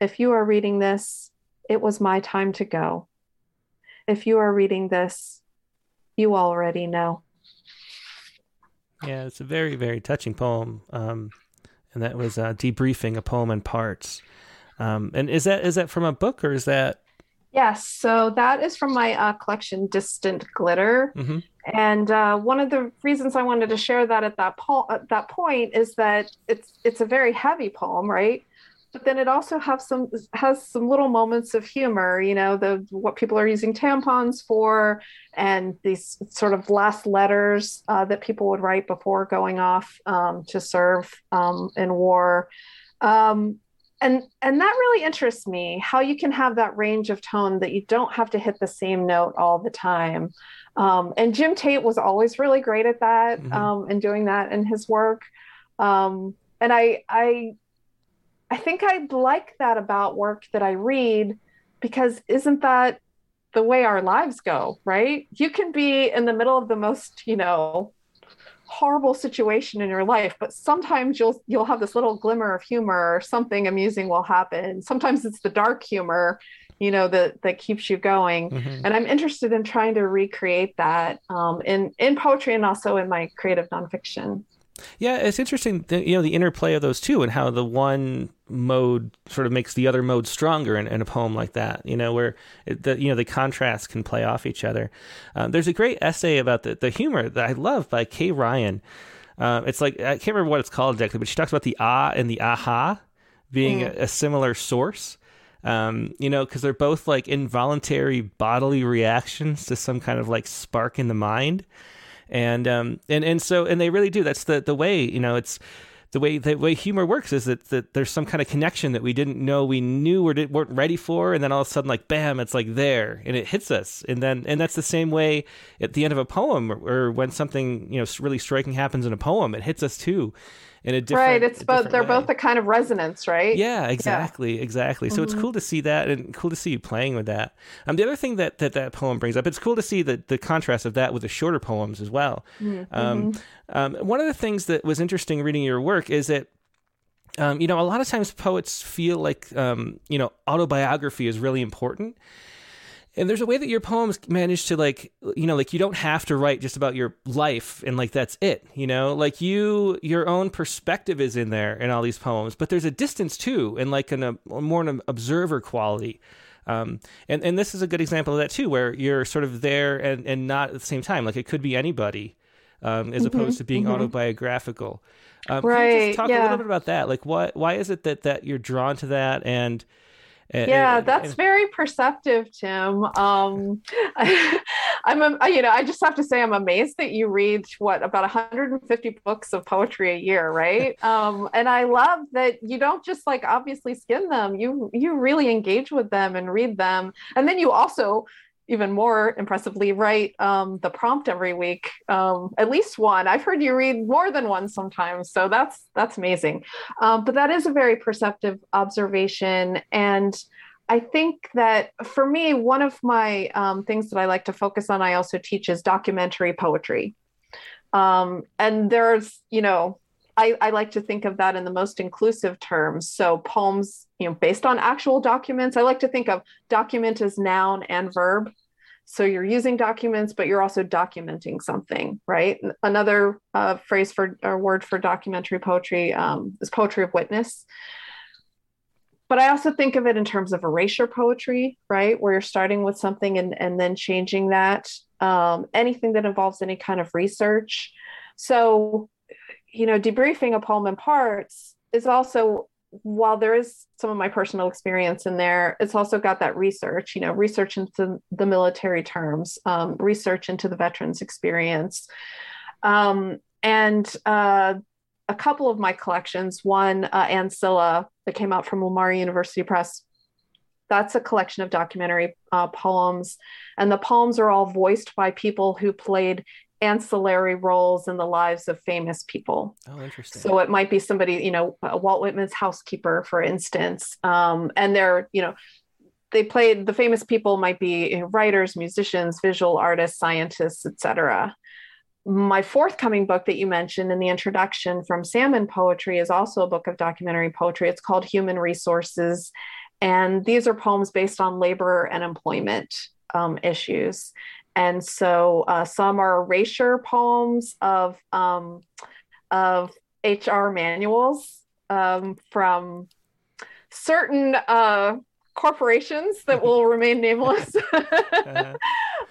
C: If you are reading this, it was my time to go. If you are reading this, you already know.
A: Yeah, it's a very, very touching poem. Um, and that was uh, debriefing a poem in parts. Um, and is that is that from a book or is that?
C: Yes, so that is from my uh, collection, Distant Glitter. Mm-hmm. And uh, one of the reasons I wanted to share that at that po- at that point is that it's it's a very heavy poem, right? But then it also has some has some little moments of humor you know the what people are using tampons for and these sort of last letters uh, that people would write before going off um, to serve um, in war. Um, and and that really interests me how you can have that range of tone that you don't have to hit the same note all the time. Um, and jim tate was always really great at that mm-hmm. Um, and doing that in his work. Um, and i i I think I like that about work that I read because isn't that the way our lives go, right? You can be in the middle of the most, you know, horrible situation in your life, but sometimes you'll you'll have this little glimmer of humor or something amusing will happen. Sometimes it's the dark humor, you know, that that keeps you going. Mm-hmm. And I'm interested in trying to recreate that um, in in poetry and also in my creative nonfiction.
A: Yeah, it's interesting, you know, the interplay of those two and how the one mode sort of makes the other mode stronger in, in a poem like that. You know, where it, the you know the contrasts can play off each other. Um, there's a great essay about the the humor that I love by Kay Ryan. Uh, it's like I can't remember what it's called exactly, but she talks about the ah and the aha being mm. a, a, similar source. Um, you know, because they're both like involuntary bodily reactions to some kind of like spark in the mind and um and and so and they really do. That's the the way you know it's the way the way humor works is that, that there's some kind of connection that we didn't know we knew or weren't ready for, and then all of a sudden, like bam, it's like there, and it hits us, and then and that's the same way at the end of a poem, or, or when something you know really striking happens in a poem, it hits us too, in a different
C: right it's both they're way. both a kind of resonance right
A: yeah exactly yeah. exactly so mm-hmm. it's cool to see that and cool to see you playing with that um the other thing that that, that poem brings up it's cool to see the, the contrast of that with the shorter poems as well mm-hmm. um, um, one of the things that was interesting reading your work is that um, you know a lot of times poets feel like um, you know autobiography is really important and there's a way that your poems manage to like you know like you don't have to write just about your life and like that's it you know? Like you your own perspective is in there in all these poems but there's a distance too and like an, a more an observer quality. Um, and and this is a good example of that too where you're sort of there and and not at the same time. Like it could be anybody um, as mm-hmm, opposed to being mm-hmm. autobiographical. Um,
C: right
A: talk
C: yeah.
A: a little bit about that? Like what why is it that that you're drawn to that? And
C: yeah, that's very perceptive, Tim. Um, I, am you know, I just have to say, I'm amazed that you read what about 150 books of poetry a year, right? um, and I love that you don't just like obviously skim them. You you really engage with them and read them, and then you also even more impressively write um, the prompt every week um, at least one i've heard you read more than one sometimes so that's that's amazing um, but that is a very perceptive observation and I think that for me, one of my um, things that I like to focus on, I also teach is documentary poetry. Um, and there's, you know, I, I, like to think of that in the most inclusive terms. So poems, you know, based on actual documents. I like to think of document as noun and verb. So you're using documents, but you're also documenting something, right? Another uh, phrase for or word for documentary poetry um, is poetry of witness. But I also think of it in terms of erasure poetry, right? Where you're starting with something and, and then changing that. Um, anything that involves any kind of research. So, you know, debriefing a poem in parts is also while there is some of my personal experience in there, it's also got that research, you know, research into the military terms, um, research into the veterans experience. Um, and uh, a couple of my collections, one, uh, Ancilla, that came out from Lamar University Press, that's a collection of documentary uh, poems. And the poems are all voiced by people who played ancillary roles in the lives of famous people.
A: Oh, interesting.
C: So it might be somebody, you know, Walt Whitman's housekeeper, for instance, um, and they're, you know, they played the famous people might be writers, musicians, visual artists, scientists, etc. My forthcoming book that you mentioned in the introduction from Salmon Poetry is also a book of documentary poetry. It's called Human Resources. And these are poems based on labor and employment um, issues. And so uh, some are erasure poems of, um, of HR manuals um, from certain uh, corporations that will remain nameless. uh-huh.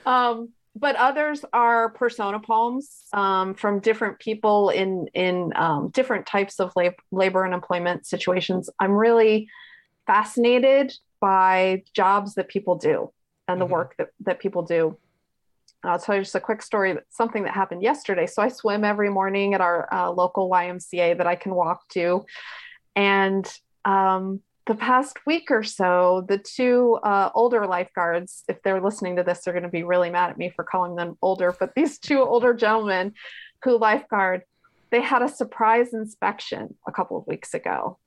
C: um, but others are persona poems um, from different people in in um, different types of lab- labor and employment situations. I'm really fascinated by jobs that people do and the mm-hmm. work that, that people do. I'll tell you just a quick story, something that happened yesterday. So I swim every morning at our uh, local YMCA that I can walk to. And um, the past week or so, the two uh, older lifeguards, if they're listening to this, they're going to be really mad at me for calling them older, but these two older gentlemen who lifeguard, they had a surprise inspection a couple of weeks ago.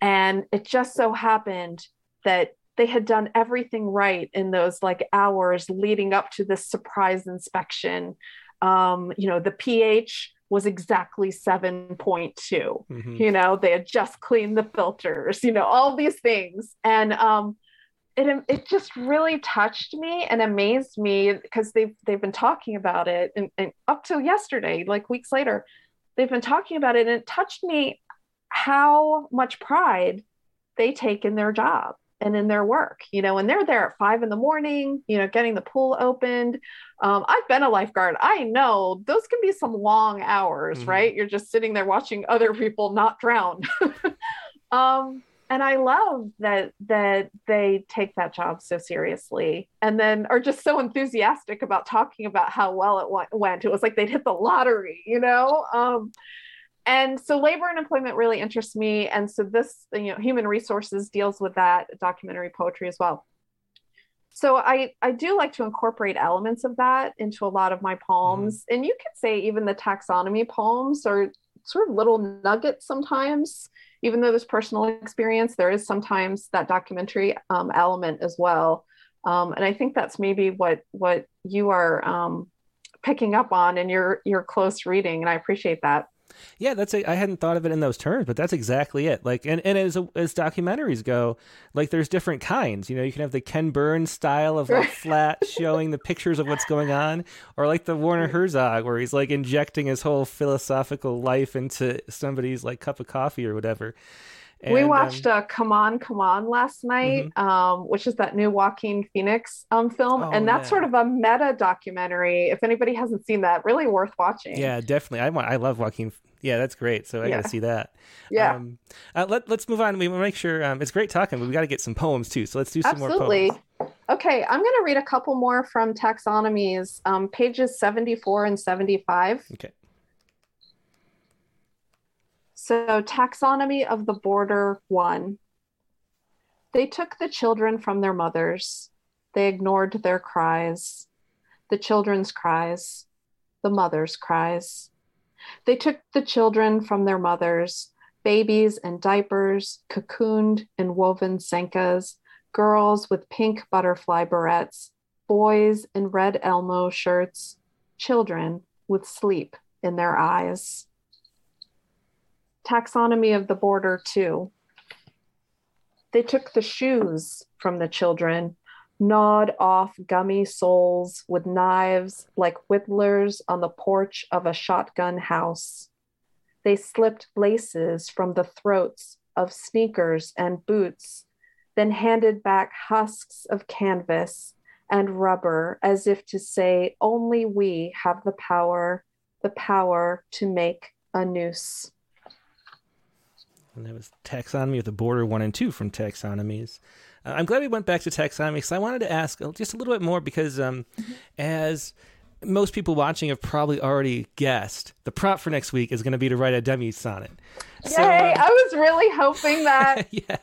C: And it just so happened that they had done everything right in those like hours leading up to this surprise inspection. Um, you know, the pH was exactly 7.2. Mm-hmm. You know, they had just cleaned the filters, you know, all these things. And um, it, it just really touched me and amazed me because they've, they've been talking about it and, and up till yesterday, like weeks later, they've been talking about it and it touched me how much pride they take in their job and in their work, you know, and they're there at five in the morning, you know, getting the pool opened. Um, I've been a lifeguard. I know those can be some long hours, mm-hmm. right? You're just sitting there watching other people not drown. um, and I love that that they take that job so seriously, and then are just so enthusiastic about talking about how well it went. It was like they'd hit the lottery, you know. Um, and so labor and employment really interests me. And so this you know human resources deals with that documentary poetry as well. So i i do like to incorporate elements of that into a lot of my poems. Mm-hmm. and you could say even the taxonomy poems are sort of little nuggets sometimes. Even though there's personal experience there is sometimes that documentary um, element as well. Um, and i think that's maybe what what you are um, picking up on in your your close reading. And i appreciate that
A: yeah, that's a, I hadn't thought of it in those terms, but that's exactly it. Like, and, and as as documentaries go, like there's different kinds. You know, you can have the Ken Burns style of like flat showing the pictures of what's going on, or like the Werner Herzog where he's like injecting his whole philosophical life into somebody's like cup of coffee or whatever.
C: And, we watched um, uh, Come On, Come On last night, mm-hmm. um, which is that new Joaquin Phoenix um, film. Oh, and that's yeah. sort of a meta documentary. If anybody hasn't seen that, really worth watching.
A: Yeah, definitely. I want, I love Joaquin. Yeah, that's great. So I yeah. got to see that.
C: Yeah. Um,
A: uh, let, let's move on. We want to make sure um, it's great talking, but we got to get some poems too. So let's do some Absolutely. more poems.
C: Okay, I'm going to read a couple more from taxonomies, um, pages 74 and 75.
A: Okay.
C: So, taxonomy of the border one. They took the children from their mothers. They ignored their cries, the children's cries, the mother's cries. They took the children from their mothers, babies in diapers, cocooned in woven senkas, girls with pink butterfly barrettes, boys in red Elmo shirts, children with sleep in their eyes. Taxonomy of the border, too. They took the shoes from the children, gnawed off gummy soles with knives like whittlers on the porch of a shotgun house. They slipped laces from the throats of sneakers and boots, then handed back husks of canvas and rubber as if to say, Only we have the power, the power to make a noose.
A: And that was Taxonomy of the Border 1 and 2 from Taxonomies. Uh, I'm glad we went back to taxonomy because I wanted to ask just a little bit more because um, mm-hmm. as most people watching have probably already guessed, the prompt for next week is going to be to write a demi sonnet.
C: Yay! So, uh, I was really hoping that.
A: yeah,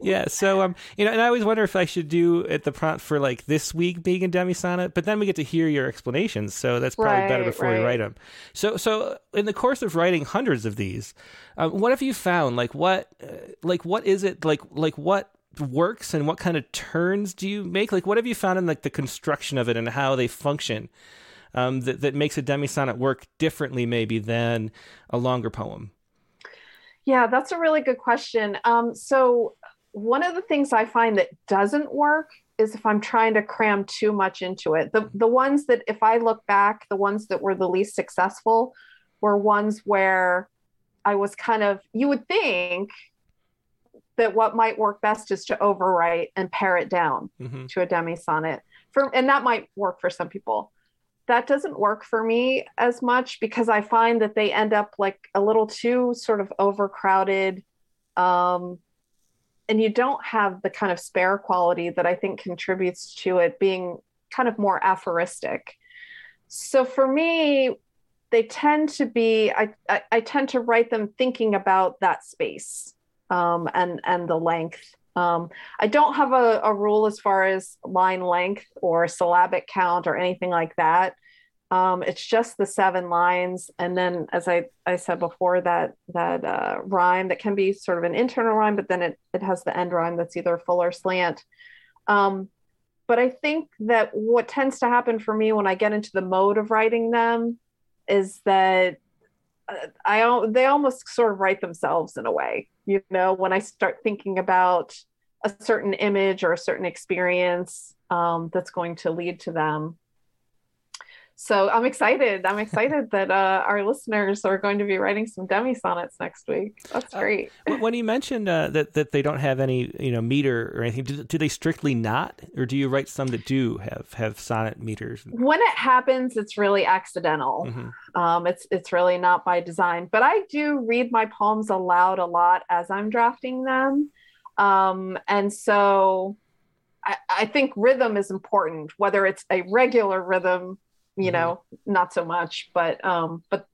A: yeah. So um, you know, and I always wonder if I should do it the prompt for like this week being a demi sonnet, but then we get to hear your explanations, so that's probably right, better before right. we write them. So, so in the course of writing hundreds of these, um, what have you found? Like what, uh, like what is it like? Like what works and what kind of turns do you make? Like, what have you found in like the construction of it and how they function um, that that makes a demi sonnet work differently, maybe than a longer poem?
C: Yeah, that's a really good question. Um, so one of the things I find that doesn't work is if I'm trying to cram too much into it. The the ones that if I look back, the ones that were the least successful were ones where I was kind of you would think that what might work best is to overwrite and pare it down mm-hmm. to a demi sonnet. For and that might work for some people. That doesn't work for me as much because i find that they end up like a little too sort of overcrowded um, and you don't have the kind of spare quality that i think contributes to it being kind of more aphoristic. So for me they tend to be I, I, I tend to write them thinking about that space um, and and the length. Um, I don't have a, a, rule as far as line length or syllabic count or anything like that. Um, it's just the seven lines, and then as I, I said before, that that uh, rhyme that can be sort of an internal rhyme, but then it it has the end rhyme that's either full or slant. Um, but I think that what tends to happen for me when I get into the mode of writing them is that uh, I they almost sort of write themselves in a way you know when i start thinking about a certain image or a certain experience um, that's going to lead to them so I'm excited. I'm excited that uh, our listeners are going to be writing some demi sonnets next week. That's uh, great.
A: Uh, when you mentioned uh, that that they don't have any you know meter or anything, do, do, they strictly not, or do you write some that do have have sonnet meters?
C: When it happens, it's really accidental. Mm-hmm. Um, it's it's really not by design. But I do read my poems aloud a lot as I'm drafting them, um, and so. I, I think rhythm is important, whether it's a regular rhythm you mm-hmm. know not so much but um but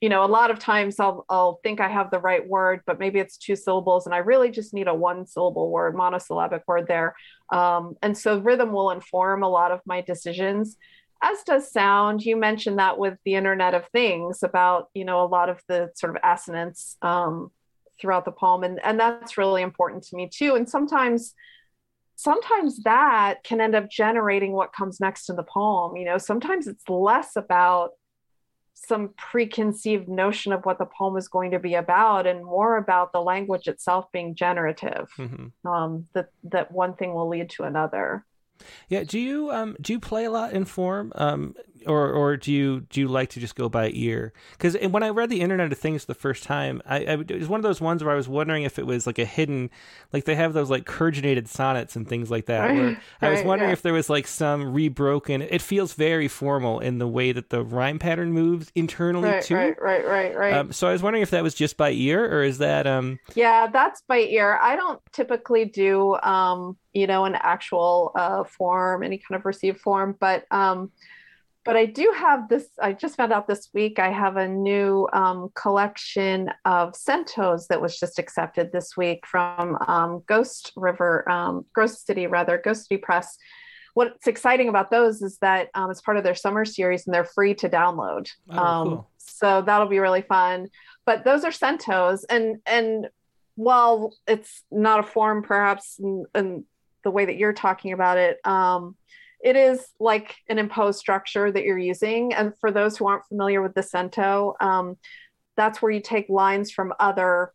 C: you know a lot of times i'll i'll think i have the right word but maybe it's two syllables and i really just need a one syllable word monosyllabic word there. Um, and so rhythm will inform a lot of my decisions as does sound. You mentioned that with the internet of things about you know a lot of the sort of assonance um, throughout the poem and and that's really important to me too. And sometimes sometimes that can end up generating what comes next in the poem. You know, sometimes it's less about some preconceived notion of what the poem is going to be about and more about the language itself being generative mm-hmm. um, that that one thing will lead to another
A: yeah do you um do you play a lot in form um or or do you do you like to just go by ear? Because when I read the Internet of Things the first time, I, I, it was one of those ones where I was wondering if it was like a hidden, like they have those like curginated sonnets and things like that. Where I was wondering yeah. if there was like some rebroken. It feels very formal in the way that the rhyme pattern moves internally
C: right,
A: too.
C: Right, right, right, right.
A: Um, so I was wondering if that was just by ear or is that um.
C: Yeah, that's by ear. I don't typically do um you know an actual uh form, any kind of received form, but um but I do have this. I just found out this week I have a new um, collection of centos that was just accepted this week from um, Ghost River, um, Ghost City, rather, Ghost City Press. What's exciting about those is that um, it's part of their summer series and they're free to download. Oh, um, cool. So that'll be really fun. But those are centos, and and while it's not a form perhaps and the way that you're talking about it. Um, it is like an imposed structure that you're using. And for those who aren't familiar with the cento, um, that's where you take lines from other,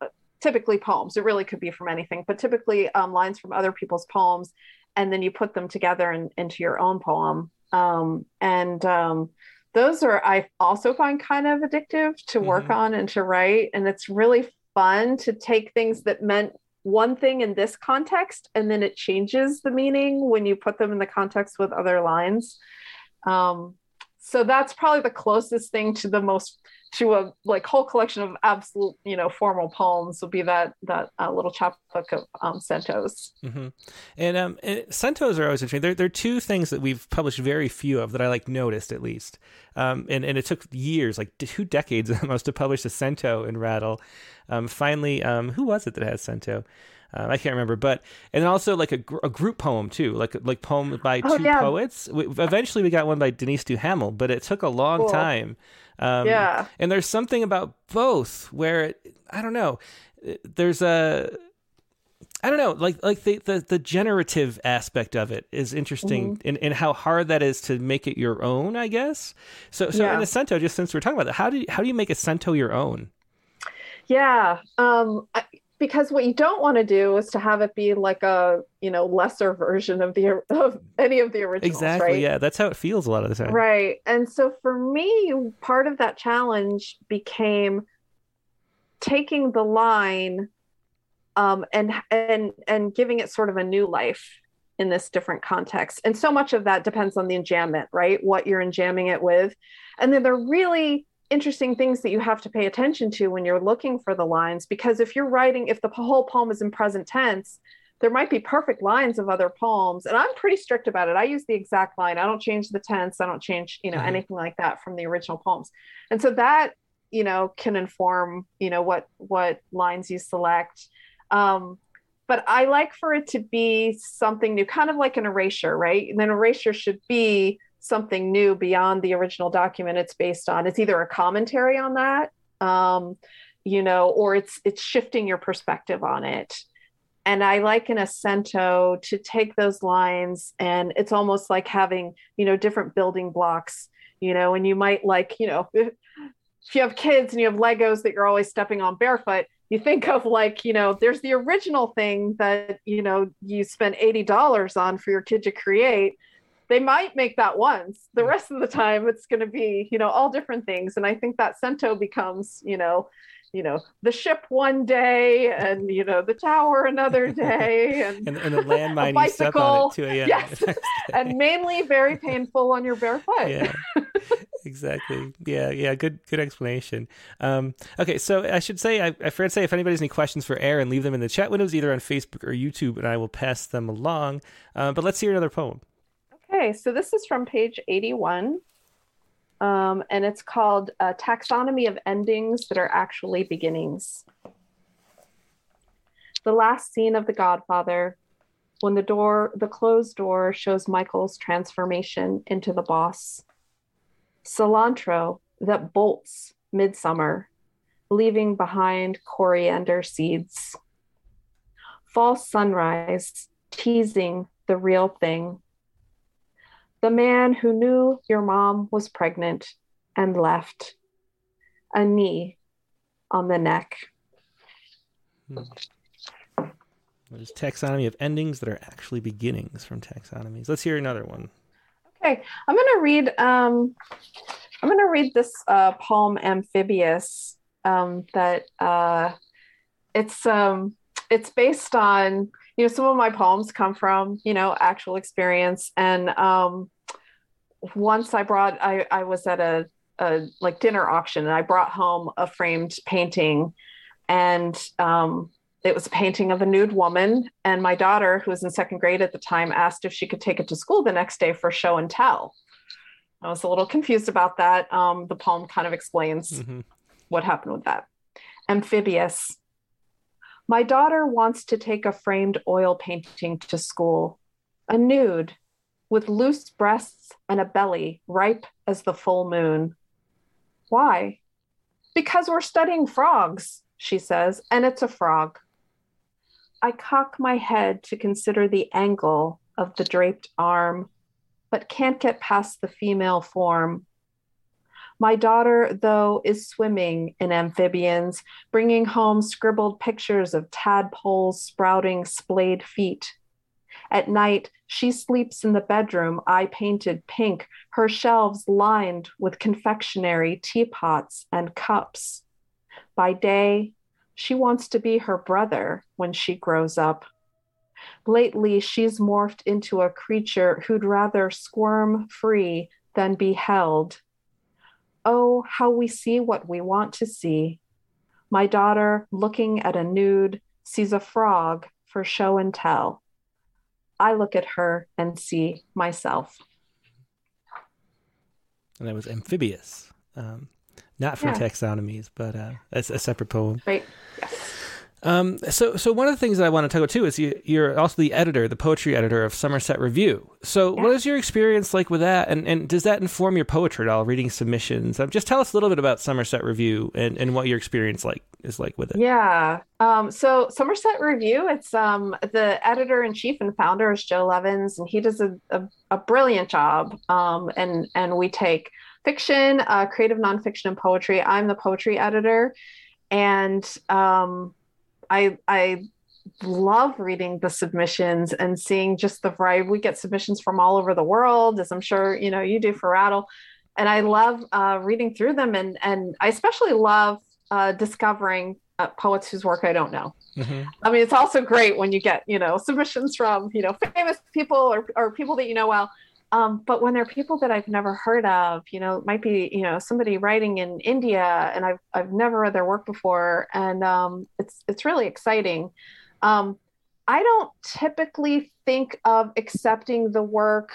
C: uh, typically poems. It really could be from anything, but typically um, lines from other people's poems, and then you put them together in, into your own poem. Um, and um, those are, I also find kind of addictive to work mm-hmm. on and to write. And it's really fun to take things that meant one thing in this context and then it changes the meaning when you put them in the context with other lines. Um, so that's probably the closest thing to the most to a like whole collection of absolute you know formal poems will be that that uh, little chapbook of um, centos
A: mm-hmm. and um and centos are always interesting. There, there are two things that we've published very few of that i like noticed at least. Um and, and it took years like two decades almost to publish a cento in rattle. Um finally um who was it that had cento um, I can't remember, but and then also like a, gr- a group poem too, like like poem by oh, two yeah. poets. We, eventually, we got one by Denise Duhamel, but it took a long cool. time.
C: Um, yeah.
A: And there's something about both where it, I don't know. There's a I don't know, like like the, the, the generative aspect of it is interesting mm-hmm. in, in how hard that is to make it your own, I guess. So so yeah. in a cento, just since we're talking about that, how do you, how do you make a cento your own?
C: Yeah, um, I, because what you don't want to do is to have it be like a you know lesser version of the of any of the originals
A: exactly
C: right?
A: yeah that's how it feels a lot of the time.
C: Right and so for me part of that challenge became taking the line um, and and and giving it sort of a new life in this different context. And so much of that depends on the enjambment right? What you're enjamming it with. And then they're really interesting things that you have to pay attention to when you're looking for the lines because if you're writing if the whole poem is in present tense there might be perfect lines of other poems and i'm pretty strict about it. I use the exact line i don't change the tense i don't change you know mm-hmm. anything like that from the original poems. And so that you know can inform you know what what lines you select. Um, but i like for it to be something new kind of like an erasure right? And an erasure should be something new beyond the original document it's based on. It's either a commentary on that, um, you know, or it's it's shifting your perspective on it. And I like an a to take those lines and it's almost like having, you know, different building blocks, you know, and you might like, you know, if, you have kids and you have Legos that you're always stepping on barefoot, you think of like, you know, there's the original thing that, you know, you spend $80 on for your kid to create they might make that once. The rest of the time it's going to be you know all different things. And i think that cento becomes you know you know the ship one day and you know the tower another day and,
A: and, and the landmine a bicycle. too, yeah.
C: yes. And mainly very painful on your bare foot.
A: Yeah. Exactly. Yeah yeah good good explanation. Um, okay so i should say I, I forgot to say if anybody has any questions for Erin leave them in the chat windows either on facebook or youtube and i will pass them along. Uh, but let's hear another poem
C: Okay, so this is from page 81. Um, and it's called a Taxonomy of Endings That Are Actually Beginnings. The last scene of The Godfather, when the door, the closed door shows Michael's transformation into the boss. Cilantro that bolts midsummer, leaving behind coriander seeds. False sunrise, teasing the real thing the man who knew your mom was pregnant and left a knee on the neck.
A: Hmm. There's taxonomy of endings that are actually beginnings from taxonomies. Let's hear another one.
C: Okay, I'm going to read. Um, I'm going to read this uh, poem "Amphibious." Um, that uh, it's um, it's based on you know some of my poems come from you know actual experience and um, once I brought I I was at a a like dinner auction and I brought home a framed painting. And um it was a painting of a nude woman. And my daughter who was in second grade at the time asked if she could take it to school the next day for show and tell. I was a little confused about that. Um, the poem kind of explains mm-hmm. what happened with that. Amphibious. My daughter wants to take a framed oil painting to school. A nude with loose breasts and a belly ripe as the full moon. Why? Because we're studying frogs, she says, and it's a frog. I cock my head to consider the angle of the draped arm, but can't get past the female form. My daughter, though, is swimming in amphibians, bringing home scribbled pictures of tadpoles sprouting splayed feet. At night, she sleeps in the bedroom I painted pink, her shelves lined with confectionery, teapots, and cups. By day, she wants to be her brother when she grows up. Lately, she's morphed into a creature who'd rather squirm free than be held. Oh, how we see what we want to see. My daughter, looking at a nude, sees a frog for show and tell. I look at her and see myself.
A: And that was amphibious. Um, not for yeah. taxonomies, but uh, a, a separate poem.
C: Right. Yes.
A: Um, so, so one of the things that I want to talk about too is you, are also the editor, the poetry editor of Summerset Review. So, yeah. what is your experience like with that, and, and does that inform your poetry at all? Reading submissions, um, just tell us a little bit about Summerset Review and, and what your experience like is like with it.
C: Yeah. Um, so Summerset Review, it's um, the editor in chief and founder is Joe Levens, and he does a, a, a brilliant job. Um, and and we take fiction, uh, creative nonfiction, and poetry. I'm the poetry editor, and um, I I love reading the submissions and seeing just the variety. We get submissions from all over the world, as I'm sure you know you do for Rattle, and I love uh, reading through them, and and I especially love uh, discovering uh, poets whose work I don't know. Mm-hmm. I mean, it's also great when you get you know submissions from you know famous people or or people that you know well. Um, but when they're people that I've never heard of, you know, it might be, you know, somebody writing in India and I've, I've never read their work before. And um, it's, it's really exciting. Um, I don't typically think of accepting the work,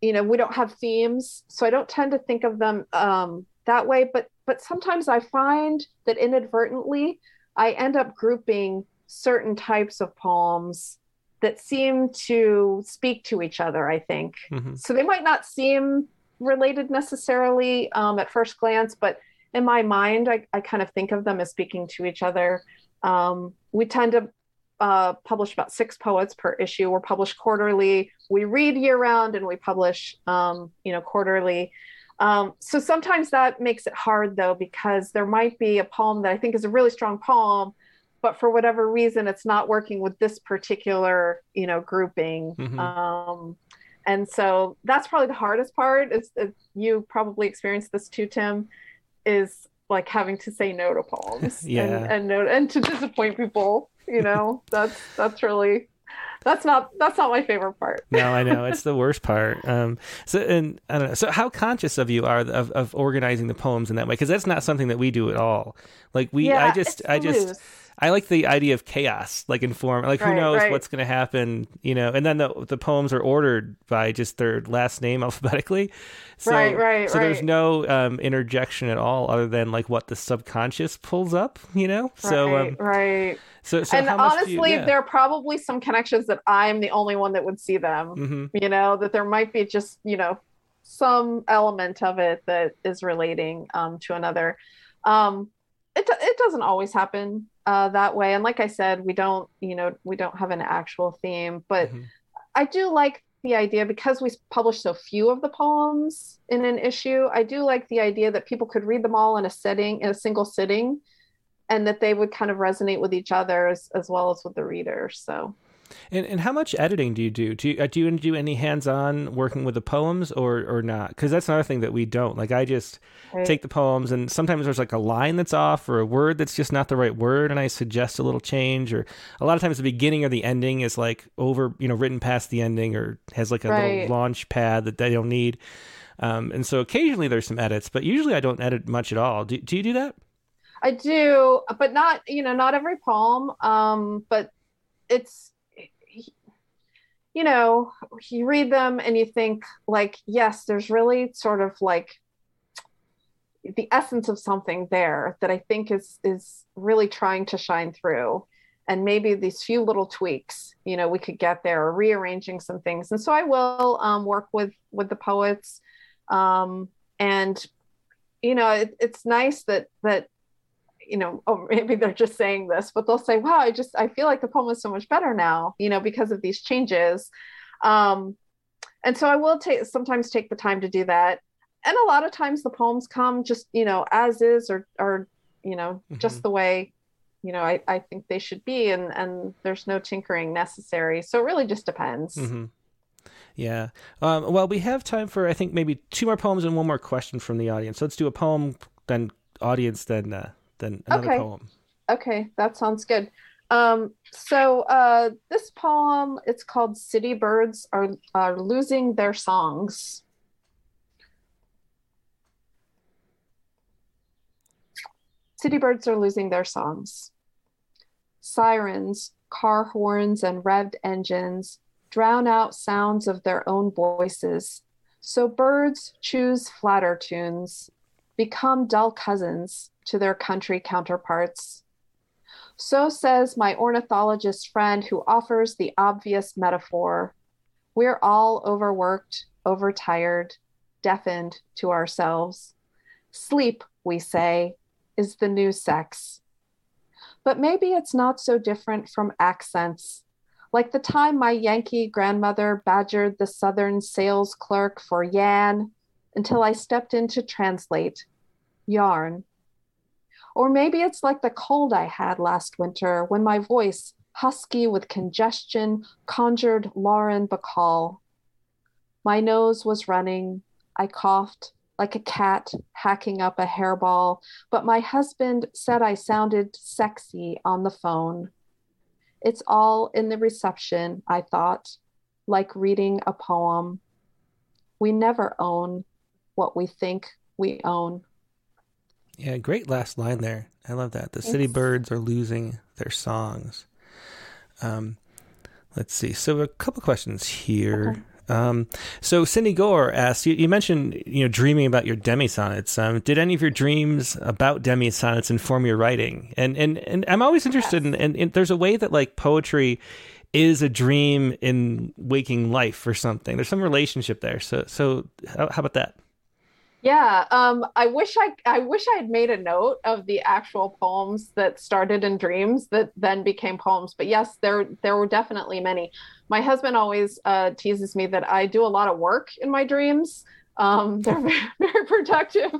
C: you know, we don't have themes, so I don't tend to think of them um, that way. But, but sometimes I find that inadvertently I end up grouping certain types of poems that seem to speak to each other, I think. Mm-hmm. So they might not seem related necessarily um, at first glance, but in my mind, I, I, kind of think of them as speaking to each other. Um, we tend to uh, publish about six poets per issue. We're published quarterly. We read year round and we publish, um, you know, quarterly. Um, so sometimes that makes it hard though, because there might be a poem that I think is a really strong poem, but for whatever reason it's not working with this particular you know grouping mm-hmm. um, and so that's probably the hardest part is you probably experienced this too tim is like having to say no to poems
A: yeah.
C: and and, no, and to disappoint people you know that's that's really that's not that's not my favorite part.
A: no, I know it's the worst part. Um, so and I don't know. So how conscious of you are of, of organizing the poems in that way? Because that's not something that we do at all. Like we,
C: yeah,
A: I just, I just. Loose I like the idea of chaos, like inform, like who knows right. what's going to happen, you know. And then the the poems are ordered by just their last name alphabetically. So,
C: right, right,
A: so there's no um, interjection at all, other than like what the subconscious pulls up, you know.
C: So um, right.
A: So, so
C: and honestly, you, yeah. there are probably some connections that I'm the only one that would see them. Mm-hmm. You know that there might be just you know some element of it that is relating um, to another. Um, it it doesn't always happen uh, that way. And like I said, we don't, you know, we don't have an actual theme, but mm-hmm. I do like the idea because we publish so few of the poems in an issue. I do like the idea that people could read them all in a sitting, in a single sitting, and that they would kind of resonate with each other as, as well as with the reader. So
A: and and how much editing do you do? Do you uh, do you do any hands on working with the poems or or not? Because that's another thing that we don't. Like I just right. take the poems, and sometimes there's like a line that's off or a word that's just not the right word, and I suggest a little change. Or a lot of times the beginning or the ending is like over, you know, written past the ending, or has like a right. little launch pad that they don't need. Um, and so occasionally there's some edits, but usually I don't edit much at all. Do, do you do that?
C: I do, but not you know not every poem. Um, but it's you know, you read them and you think, like, yes, there's really sort of like the essence of something there that I think is is really trying to shine through. And maybe these few little tweaks, you know, we could get there, or rearranging some things. And so I will um, work with with the poets, um, and you know, it, it's nice that that you know, oh, maybe they're just saying this, but they'll say, wow, I just, I feel like the poem is so much better now, you know, because of these changes. Um, and so I will take sometimes take the time to do that. And a lot of times the poems come just, you know, as is or, or, you know, mm-hmm. just the way, you know, I, I think they should be. And, and there's no tinkering necessary. So it really just depends.
A: Mm-hmm. Yeah. Um, well, we have time for, I think, maybe two more poems and one more question from the audience. So let's do a poem, then audience, then, uh, then another
C: okay.
A: poem.
C: Okay. That sounds good. Um, so uh, this poem, it's called City Birds Are, are Losing Their Songs. City birds are losing their songs. Sirens, car horns, and revved engines drown out sounds of their own voices. So birds choose flatter tunes, become dull cousins to their country counterparts. So says my ornithologist friend who offers the obvious metaphor. We're all overworked, overtired, deafened to ourselves. Sleep, we say, is the new sex. But maybe it's not so different from accents like the time my Yankee grandmother badgered the Southern sales clerk for Yan until I stepped in to translate yarn. Or maybe it's like the cold I had last winter when my voice, husky with congestion, conjured Lauren Bacall. My nose was running. I coughed like a cat hacking up a hairball, but my husband said I sounded sexy on the phone. It's all in the reception, I thought, like reading a poem. We never own what we think we own.
A: Yeah, great last line there. I love that. The city birds are losing their songs. Um, let's see. So a couple questions here. Okay. Um, so Cindy Gore asks, you, you, mentioned, you know, dreaming about your demi sonnets. Um, did any of your dreams about demi sonnets inform your writing? And, and, and I'm always interested yes. in, and, there's a way that like poetry is a dream in waking life or something. There's some relationship there. So, so how, how about that?
C: Yeah, um, I wish I I wish I had made a note of the actual poems that started in dreams that then became poems. But yes, there there were definitely many. My husband always uh, teases me that I do a lot of work in my dreams. Um, they're very, very productive,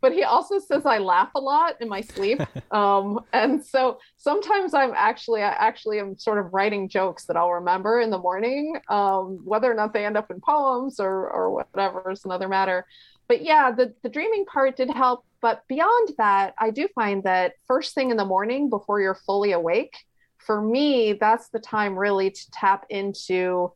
C: but he also says I laugh a lot in my sleep. Um, and so sometimes I'm actually I actually am sort of writing jokes that I'll remember in the morning. Um, whether or not they end up in poems or or whatever is another matter but yeah, the, the dreaming part did help. But beyond that, I do find that first thing in the morning before you're fully awake, for me, that's the time really to tap into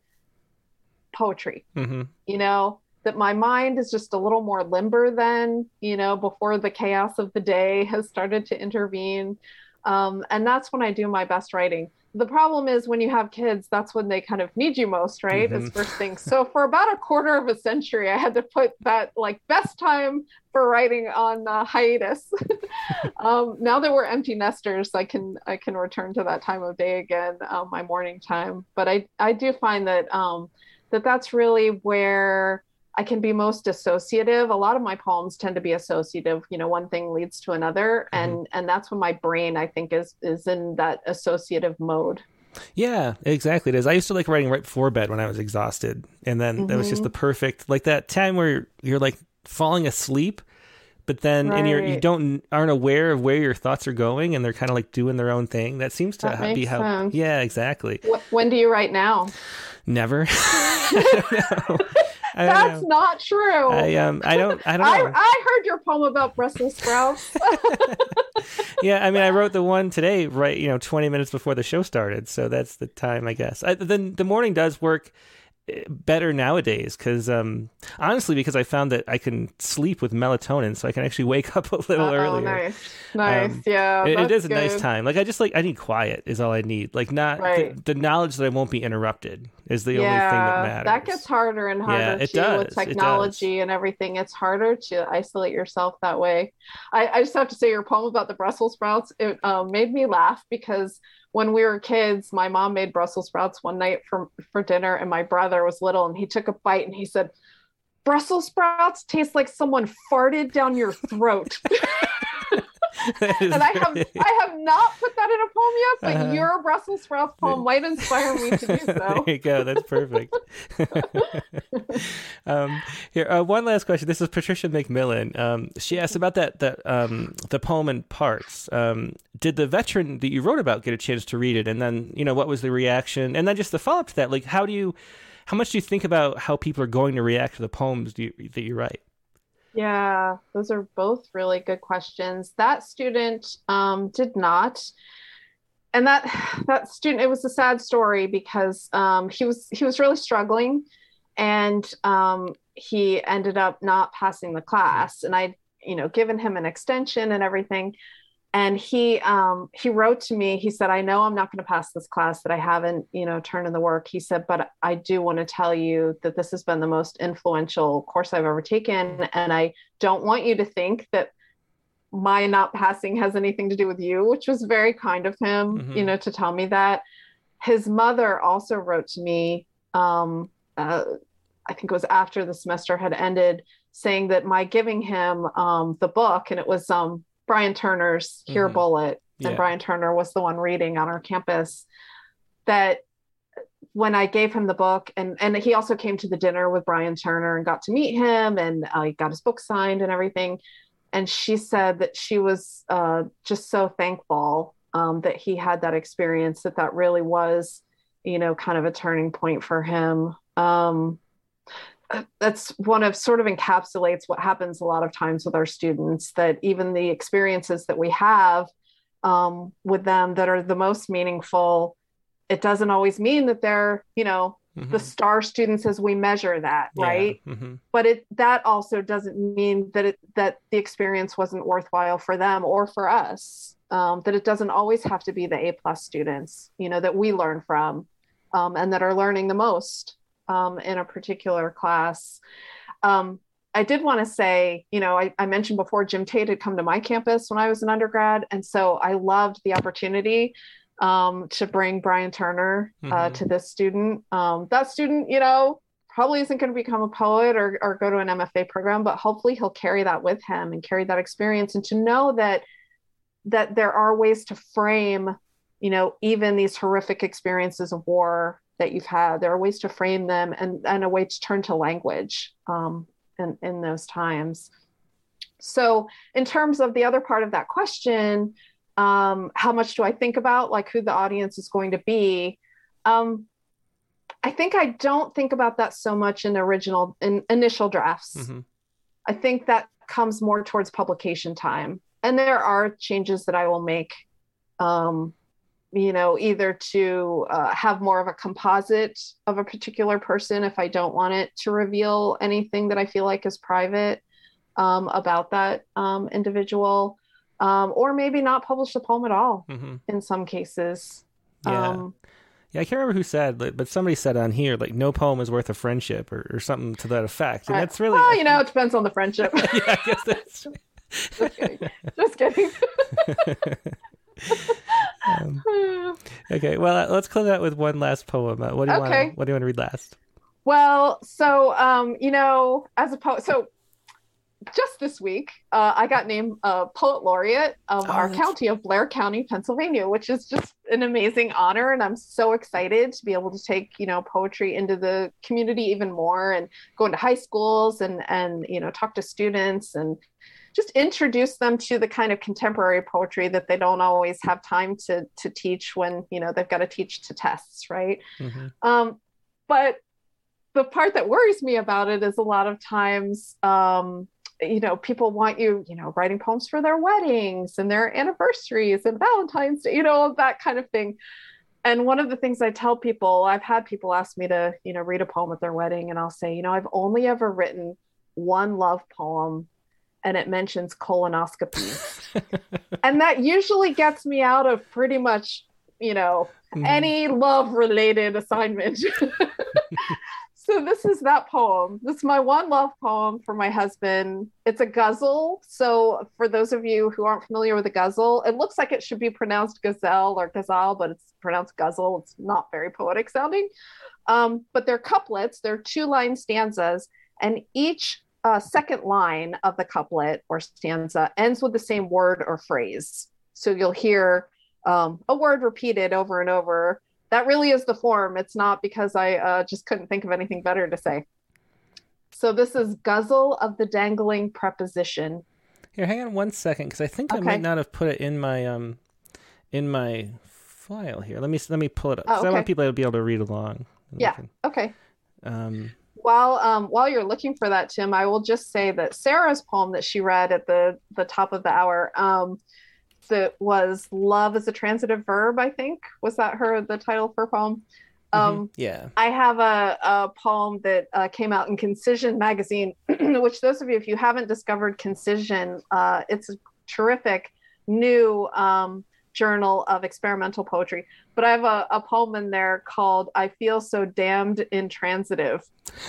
C: poetry. Mm-hmm. You know, that my mind is just a little more limber than, you know, before the chaos of the day has started to intervene. Um, and that's when I do my best writing the problem is when you have kids, that's when they kind of need you most, right? Mm-hmm. As first thing. So for about a quarter of a century, I had to put that like best time for writing on uh, hiatus. um, now that we're empty nesters, I can I can return to that time of day again, uh, my morning time. But I I do find that um, that that's really where I can be most associative. A lot of my poems tend to be associative. You know, one thing leads to another, mm-hmm. and and that's when my brain, I think, is is in that associative mode.
A: Yeah, exactly. It is. I used to like writing right before bed when I was exhausted, and then mm-hmm. that was just the mm-hmm. perfect like that time where you're like falling asleep, but then right. and you're you don't aren't aware of where your thoughts are going, and they're kind of like doing their own thing. That seems to that be how. Sense. Yeah, exactly.
C: When do you write now?
A: Never.
C: That's know. not true.
A: I um I don't I don't know.
C: I, I heard your poem about Brussels sprouts.
A: yeah, I mean I wrote the one today right, you know, 20 minutes before the show started, so that's the time I guess. I, the the morning does work better nowadays because um, honestly because i found that i can sleep with melatonin so i can actually wake up a little
C: oh,
A: earlier.
C: nice. Nice. Um, yeah
A: it, it is a good. nice time. Like i just like i need quiet is all i need. Like not right. the, the, knowledge that i won't be interrupted is the yeah, only thing that matters
C: that gets harder and harder yeah, it too does. with technology and everything. It's harder to isolate yourself that way. I, I just have to say your poem about the brussels sprouts it um, made me laugh because when we were kids, my mom made Brussels sprouts one night for, for dinner, and my brother was little and he took a bite and he said, Brussels sprouts taste like someone farted down your throat. and I have I have not put that in a poem yet, but
A: Uh-huh.
C: your Brussels sprouts poem might inspire me to do so.
A: there you go. That's perfect. um, here, uh, one last question. This is Patricia McMillan. Um, she asked about that that um, the poem in parts. Um, did the veteran that you wrote about get a chance to read it? And then, you know, what was the reaction? And then just the follow up to that, like, how do you, how much do you think about how people are going to react to the poems do you, that you write?
C: Yeah, those are both really good questions. That student um, did not. And that that student, it was a sad story because um, he was he was really struggling, and um, he ended up not passing the class. And I, you know, given him an extension and everything, and he um, he wrote to me. He said, "I know I'm not going to pass this class. That I haven't, you know, turned in the work." He said, "But I do want to tell you that this has been the most influential course I've ever taken, and I don't want you to think that my not passing has anything to do with you," which was very kind of him,
A: Mhm.
C: you know, to tell me that. His mother also wrote to me. Um, uh, I think it was after the semester had ended, saying that my giving him um, the book, and it was um, Brian Turner's Here
A: Mhm.
C: Bullet,
A: Yeah.
C: and Brian Turner was the one reading on our campus. That when I gave him the book, and and he also came to the dinner with Brian Turner and got to meet him, and I got his book signed and everything. And she said that she was uh, just so thankful um, that he had that experience. That that really was, you know, kind of a turning point for him. Um, that's one of sort of encapsulates what happens a lot of times with our students that even the experiences that we have um, with them that are the most meaningful it doesn't always mean that they're you know the star students as we measure that right?
A: Hmm
C: but it that also doesn't mean that it that the experience wasn't worthwhile for them or for us um, that it doesn't always have to be the a plus students you know that we learn from um, and that are learning the most um, in a particular class um, i did want to say you know I, I mentioned before jim tate had come to my campus when i was an undergrad and so i loved the opportunity um, to bring brian turner uh,
A: Mhm.
C: to this student um, that student you know probably isn't going to become a poet or, or go to an MFA program, but hopefully he'll carry that with him and carry that experience and to know that that there are ways to frame, you know, even these horrific experiences of war that you've had. There are ways to frame them and, and a way to turn to language um, in, in those times. So in terms of the other part of that question, um, how much do I think about like who the audience is going to be? Um, I think I don't think about that so much in original in initial drafts.
A: hmm
C: I think that comes more towards publication time. And there are changes that I will make, um, you know, either to uh, have more of a composite of a particular person if I don't want it to reveal anything that I feel like is private um, about that um, individual, um, or maybe not publish the poem at all
A: hmm
C: in some cases.
A: Yeah.
C: Um,
A: Yeah, I can't remember who said, but somebody said on here, like, no poem is worth a friendship or, or something to that effect. And that's really.
C: well, you know, it depends on the friendship.
A: yeah, I guess that's.
C: Just kidding. Just kidding.
A: um, okay, well, uh, let's close out with one last poem. Uh, what do you
C: Okay.
A: want? What do you want to read last?
C: well, so um, you know, as a poet, so just this week, uh, I got named uh, poet laureate of
A: Oh,
C: our
A: that's-
C: county of Blair County, Pennsylvania, which is just an amazing honor, and I'm so excited to be able to take you know poetry into the community even more, and go into high schools and and you know talk to students and just introduce them to the kind of contemporary poetry that they don't always have time to to teach when you know they've got to teach to tests, right?
A: hmm
C: Um, but the part that worries me about it is a lot of times, um, you know, people want you, you know, writing poems for their weddings and their anniversaries and Valentine's Day, you know, that kind of thing. And one of the things I tell people, I've had people ask me to, you know, read a poem at their wedding, and I'll say, you know, I've only ever written one love poem and it mentions colonoscopy. and that usually gets me out of pretty much, you know,
A: Mhm.
C: any love related assignment. so this is that poem. This is my one love poem for my husband. It's a ghazal. So for those of you who aren't familiar with a ghazal, it looks like it should be pronounced gazelle or gazelle, but it's pronounced guzzle. It's not very poetic sounding. Um, but they're couplets, they're two line stanzas, and each uh, second line of the couplet or stanza ends with the same word or phrase. So you'll hear um, a word repeated over and over. That really is the form. It's not because I uh, just couldn't think of anything better to say. So this is ghazal of the dangling preposition.
A: Here, hang on one second, because I think okay. I might not have put it in my um in my file here. Let me let me pull it up. Oh, okay. I want people to be able to read along.
C: Yeah. Can, okay. Um, while um, while you're looking for that, Tim, I will just say that Sarah's poem that she read at the the top of the hour, um, that was "Love as a Transitive Verb." I think was that her the title for poem.
A: Mm-hmm. Um, yeah.
C: I have a, a poem that uh, came out in Concision magazine, which those of you, if you haven't discovered Concision, uh, it's a terrific new um, journal of experimental poetry. But I have a, a poem in there called I Feel So Damned Intransitive.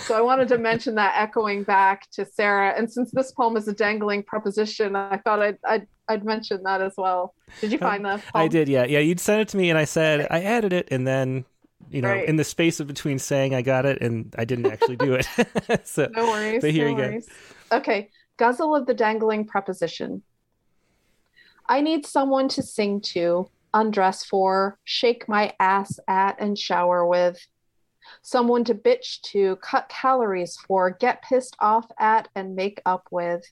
C: So I wanted to mention that echoing back to Sarah. And since this poem is a dangling preposition, I thought I'd, I'd, I'd mention that as well. Did you uh, find that?
A: I did, yeah. Yeah, you'd sent it to me and I said, I added it and then you know, right. in the space of between saying I got it and I didn't actually do it. so,
C: no worries.
A: But here
C: no
A: you
C: worries. go. Okay. Ghazal of the dangling preposition. I need someone to sing to, undress for, shake my ass at, and shower with. Someone to bitch to, cut calories for, get pissed off at, and make up with.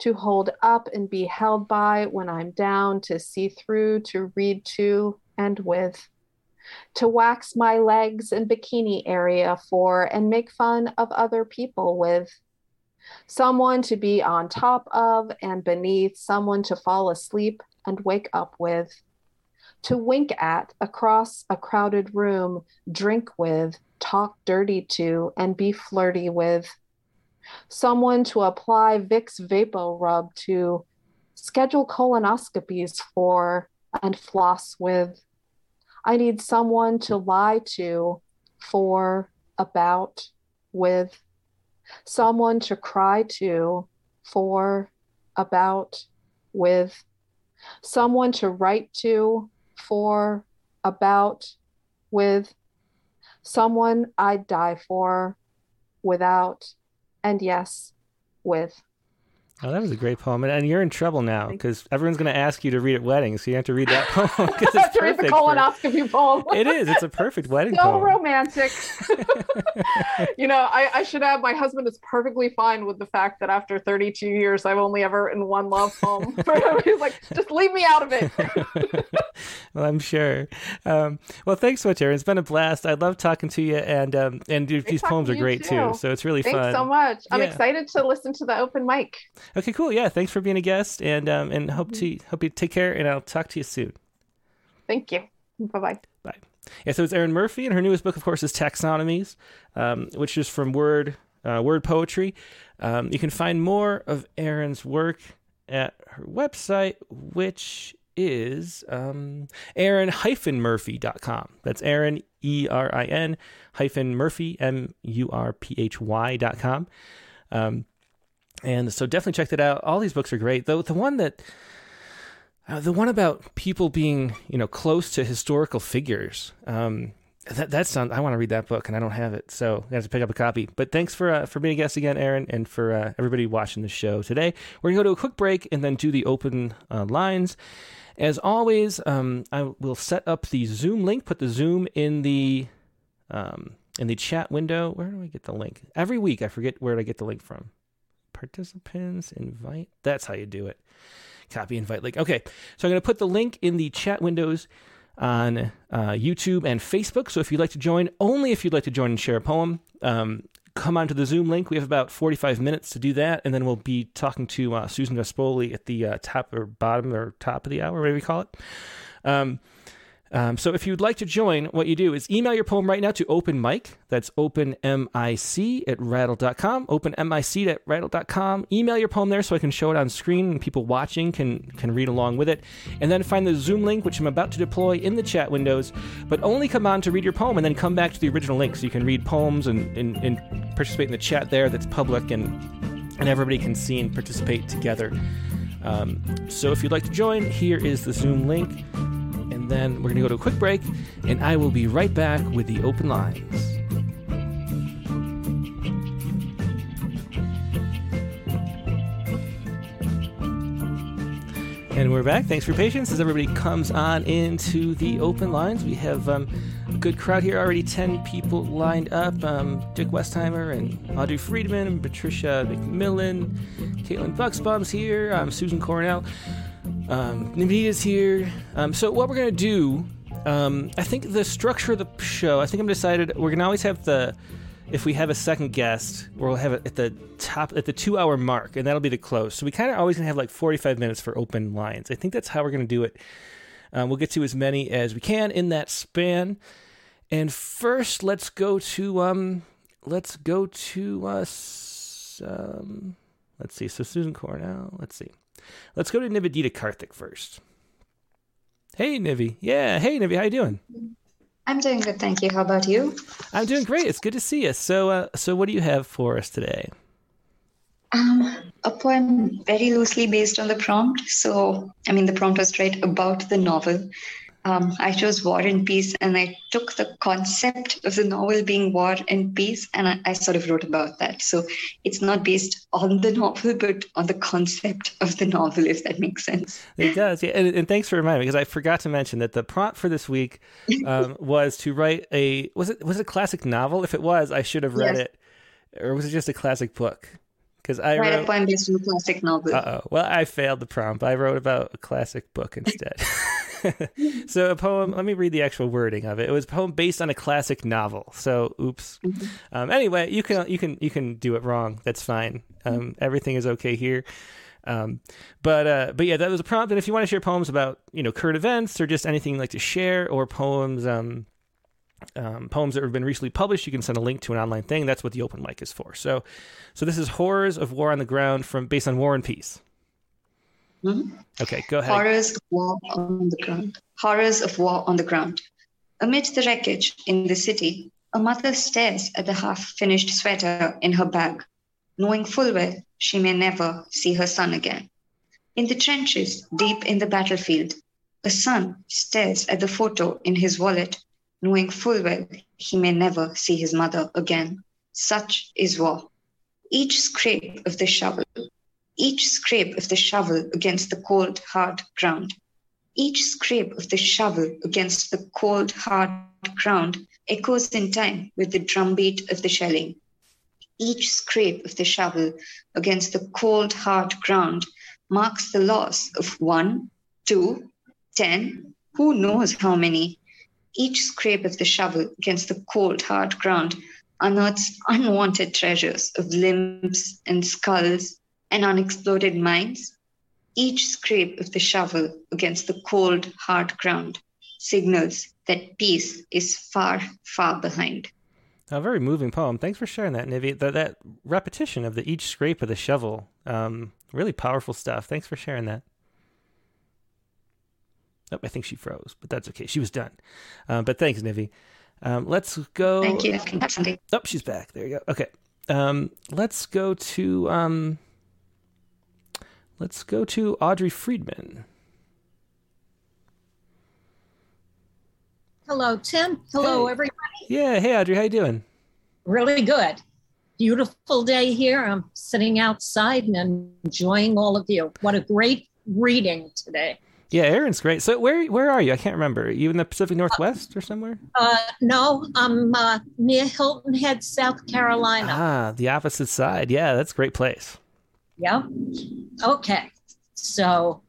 C: To hold up and be held by when I'm down, to see through, to read to, and with to wax my legs and bikini area for and make fun of other people with. Someone to be on top of and beneath, someone to fall asleep and wake up with. To wink at across a crowded room, drink with, talk dirty to, and be flirty with. Someone to apply Vicks Vapo Rub to, schedule colonoscopies for, and floss with I need someone to lie to, for, about, with, someone to cry to, for, about, with, someone to write to, for, about, with, someone I'd die for, without, and yes, with.
A: Oh, that was a great poem, and you're in trouble now because everyone's going to ask you to read at weddings, so you have to read that poem.
C: Because it's read the colonoscopy for... poem.
A: it is. It's a perfect wedding poem.
C: so
A: poem.
C: romantic. you know, I, I, should add, my husband is perfectly fine with the fact that after 32 years, I've only ever written one love poem. He's like, just leave me out of it.
A: well, I'm sure. Um, well, thanks so much, Erin. It's been a blast. I love talking to you, and um, and these poems are great too. too. So it's really
C: thanks
A: fun.
C: Thanks so much. I'm yeah. excited to listen to the open mic.
A: Okay, cool. Yeah, thanks for being a guest, and um, and hope to hope you take care, and I'll talk to you soon.
C: Thank you. Bye bye.
A: Bye. Yeah, so it's Erin Murphy, and her newest book, of course, is Taxonomies, um, which is from Word uh, Word Poetry. Um, you can find more of Erin's work at her website, which is um, Erin-Murphy.com. That's Erin, E R I N, hyphen Murphy, M U R P H Y.com. Um, and so definitely check that out. All these books are great. Though the one that uh, the one about people being, you know, close to historical figures. Um, that that sounds. I want to read that book, and I don't have it, so I have to pick up a copy. But thanks for uh, for being a guest again, Erin, and for uh, everybody watching the show today. We're gonna go to a quick break and then do the open uh, lines. As always, um, I will set up the Zoom link. Put the Zoom in the um, in the chat window. Where do I get the link? Every week, I forget where I get the link from participants, invite. That's how you do it. Copy invite link. Okay, so I'm going to put the link in the chat windows on uh, YouTube and Facebook. So if you'd like to join, only if you'd like to join and share a poem, um, come onto the Zoom link. We have about 45 minutes to do that, and then we'll be talking to uh, Susan Gaspoli at the uh, top or bottom or top of the hour, whatever we call it. Um, um, so if you'd like to join, what you do is email your poem right now to Open Mic. That's openmic at rattle.com. Openmic at rattle.com. Email your poem there so I can show it on screen and people watching can, can read along with it. And then find the Zoom link, which I'm about to deploy in the chat windows, but only come on to read your poem and then come back to the original link so you can read poems and, and, and participate in the chat there that's public and, and everybody can see and participate together. Um, so if you'd like to join, here is the Zoom link and then we're going to go to a quick break, and I will be right back with the open lines. And we're back. Thanks for patience as everybody comes on into the open lines. We have um, a good crowd here already 10 people lined up um, Dick Westheimer and Audrey Friedman and Patricia McMillan. Caitlin Buxbaum's here. Um, Susan Cornell. Um, Navita's here. Um, so, what we're going to do, um, I think the structure of the show, I think I'm decided we're going to always have the if we have a second guest, we'll have it at the top at the two hour mark, and that'll be the close. So we kind of always gonna have like 45 minutes for open lines. I think that's how we're gonna do it. Um, we'll get to as many as we can in that span. And first, let's go to um, let's go to us. Um, let's see. So Susan Cornell. Let's see. Let's go to Nivedita Karthik first. Hey Nivi. Yeah. Hey Nivi. How you doing?
D: I'm doing good, thank you. How about you?
A: I'm doing great. It's good to see you. So, uh, so what do you have for us today?
D: Um, a poem very loosely based on the prompt. So, I mean, the prompt was write about the novel, um, I chose War and Peace, and I took the concept of the novel being War and Peace, and I, I, sort of wrote about that. So it's not based on the novel, but on the concept of the novel, if that makes sense.
A: It does, yeah. And, and thanks for reminding me because I forgot to mention that the prompt for this week um, was to write a was it was it a classic novel? If it was, I should have read yes. it, or was it just a classic book?
D: Because I write wrote, a poem based on a classic novel.
A: Uh oh. Well, I failed the prompt. I wrote about a classic book instead. so a poem. Let me read the actual wording of it. It was a poem based on a classic novel. So oops. Mm-hmm. Um, anyway, you can you can you can do it wrong. That's fine. Um, everything is okay here. Um, but uh, but yeah, that was a prompt. And if you want to share poems about you know current events or just anything you'd like to share, or poems um, um, poems that have been recently published, you can send a link to an online thing. That's what the open mic is for. So so this is horrors of war on the ground from based on War and Peace.
D: Mm-hmm.
A: Okay, go ahead.
D: Horrors of war on the ground. Horrors of war on the ground. Amid the wreckage in the city, a mother stares at the half finished sweater in her bag, knowing full well she may never see her son again. In the trenches, deep in the battlefield, a son stares at the photo in his wallet, knowing full well he may never see his mother again. Such is war. Each scrape of the shovel each scrape of the shovel against the cold, hard ground. Each scrape of the shovel against the cold, hard ground echoes in time with the drumbeat of the shelling. Each scrape of the shovel against the cold, hard ground marks the loss of one, two, ten, who knows how many. Each scrape of the shovel against the cold, hard ground unearths unwanted treasures of limbs and skulls and unexploded mines, each scrape of the shovel against the cold, hard ground signals that peace is far, far behind.
A: A very moving poem. Thanks for sharing that, Nivi. That, that repetition of the each scrape of the shovel, um, really powerful stuff. Thanks for sharing that. Oh, I think she froze, but that's okay. She was done. Um, but thanks, Nivi. Um, let's go.
D: Thank you.
A: Oh, she's back. There you go. Okay. Um, let's go to um, Let's go to Audrey Friedman.
E: Hello, Tim. Hello, hey. everybody.
A: Yeah. Hey, Audrey. How you doing?
E: Really good. Beautiful day here. I'm sitting outside and enjoying all of you. What a great reading today.
A: Yeah, Erin's great. So where where are you? I can't remember. Are you in the Pacific Northwest uh, or somewhere?
E: Uh, no, I'm uh, near Hilton Head, South Carolina.
A: Ah, the opposite side. Yeah, that's a great place.
E: Yeah. Okay. So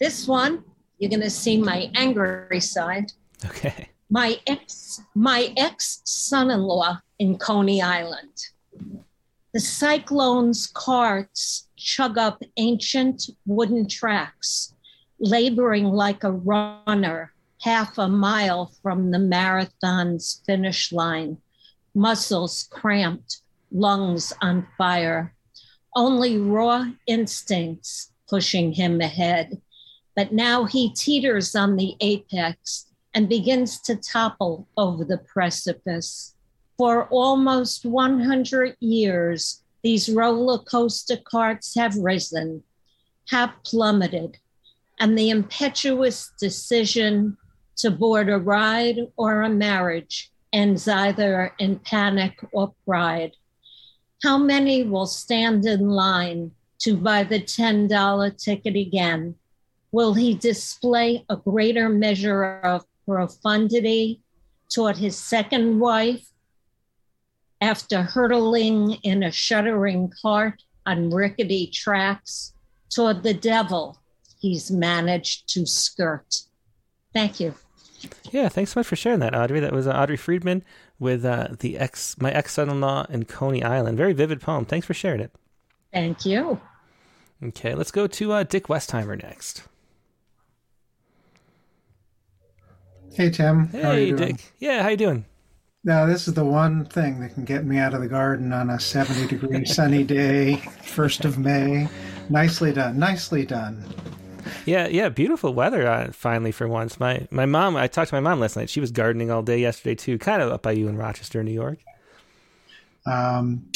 E: this one, you're going to see my angry side.
A: Okay.
E: My ex, my ex son-in-law in Coney Island. The cyclone's carts chug up ancient wooden tracks, laboring like a runner half a mile from the marathon's finish line, muscles cramped, lungs on fire only raw instincts pushing him ahead. But now he teeters on the apex and begins to topple over the precipice. For almost 100 years, these roller coaster carts have risen, have plummeted, and the impetuous decision to board a ride or a marriage ends either in panic or pride. How many will stand in line to buy the $10 ticket again Will he display a greater measure of profundity toward his second wife after hurtling in a shuddering cart on rickety tracks toward the devil he's managed to skirt? Thank you.
A: Yeah, thanks so much for sharing that, Audrey. That was uh, Audrey Friedman with uh, the ex, my ex son-in-law in Coney Island. Very vivid poem. Thanks for sharing it.
E: Thank you.
A: Okay, let's go to uh, Dick Westheimer next.
F: Hey Tim.
A: Hey Dick. Yeah, how you doing?
F: Now this is the one thing that can get me out of the garden on a 70 degree sunny day, first of May. Nicely done. Nicely done.
A: Yeah, yeah, beautiful weather uh, finally for once. My my mom, I talked to my mom last night. She was gardening all day yesterday too, kind of up by you in Rochester, New York.
F: Um,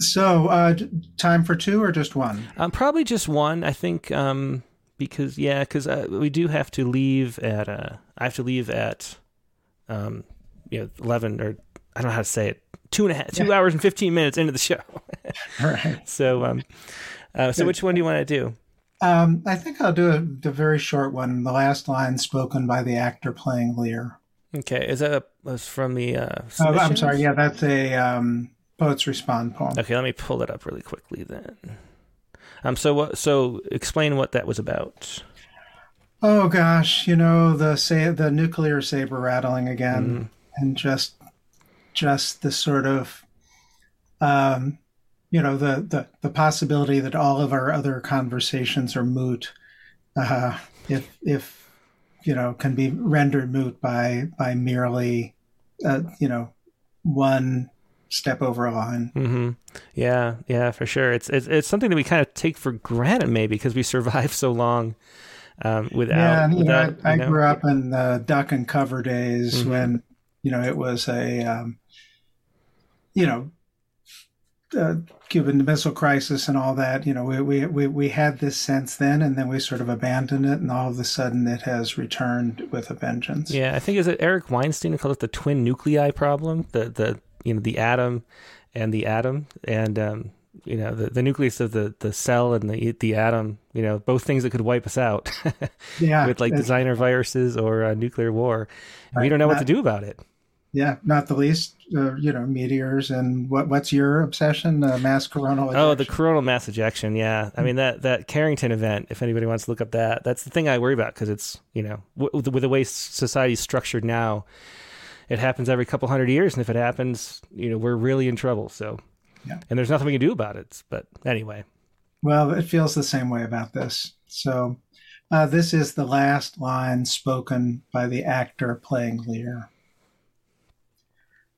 F: so uh, time for two or just one?
A: Um, probably just one. I think um, because yeah, because uh, we do have to leave at uh, I have to leave at um, you know eleven or I don't know how to say it two and a half two yeah. hours and fifteen minutes into the show.
F: right.
A: So um, uh, so which one do you want to do?
F: Um, I think I'll do a, the very short one. The last line spoken by the actor playing Lear.
A: Okay, is that a, was from the? Uh,
F: oh, I'm sorry. Yeah, that's a um, poets respond poem.
A: Okay, let me pull that up really quickly then. Um, so what? So explain what that was about.
F: Oh gosh, you know the say the nuclear saber rattling again, mm. and just just the sort of um, you know the, the the possibility that all of our other conversations are moot uh, if if you know can be rendered moot by by merely uh, you know one step over a line.
A: Mm-hmm. Yeah, yeah, for sure. It's, it's it's something that we kind of take for granted, maybe because we survived so long um, without.
F: Yeah,
A: you
F: without, know, I, I know. grew up in the duck and cover days mm-hmm. when you know it was a um, you know uh, Cuban Missile Crisis and all that, you know, we, we, we, we had this sense then, and then we sort of abandoned it, and all of a sudden it has returned with a vengeance.
A: Yeah, I think is it Eric Weinstein who called it the twin nuclei problem, the the you know the atom and the atom, and um, you know the, the nucleus of the, the cell and the the atom, you know, both things that could wipe us out.
F: yeah,
A: with like designer viruses or nuclear war, right, we don't know what to do about it.
F: Yeah, not the least, uh, you know, meteors and what? What's your obsession? Uh, mass coronal. Ejection?
A: Oh, the coronal mass ejection. Yeah, I mean that that Carrington event. If anybody wants to look up that, that's the thing I worry about because it's you know w- with the way society's structured now, it happens every couple hundred years, and if it happens, you know, we're really in trouble. So, yeah, and there's nothing we can do about it. But anyway,
F: well, it feels the same way about this. So, uh, this is the last line spoken by the actor playing Lear.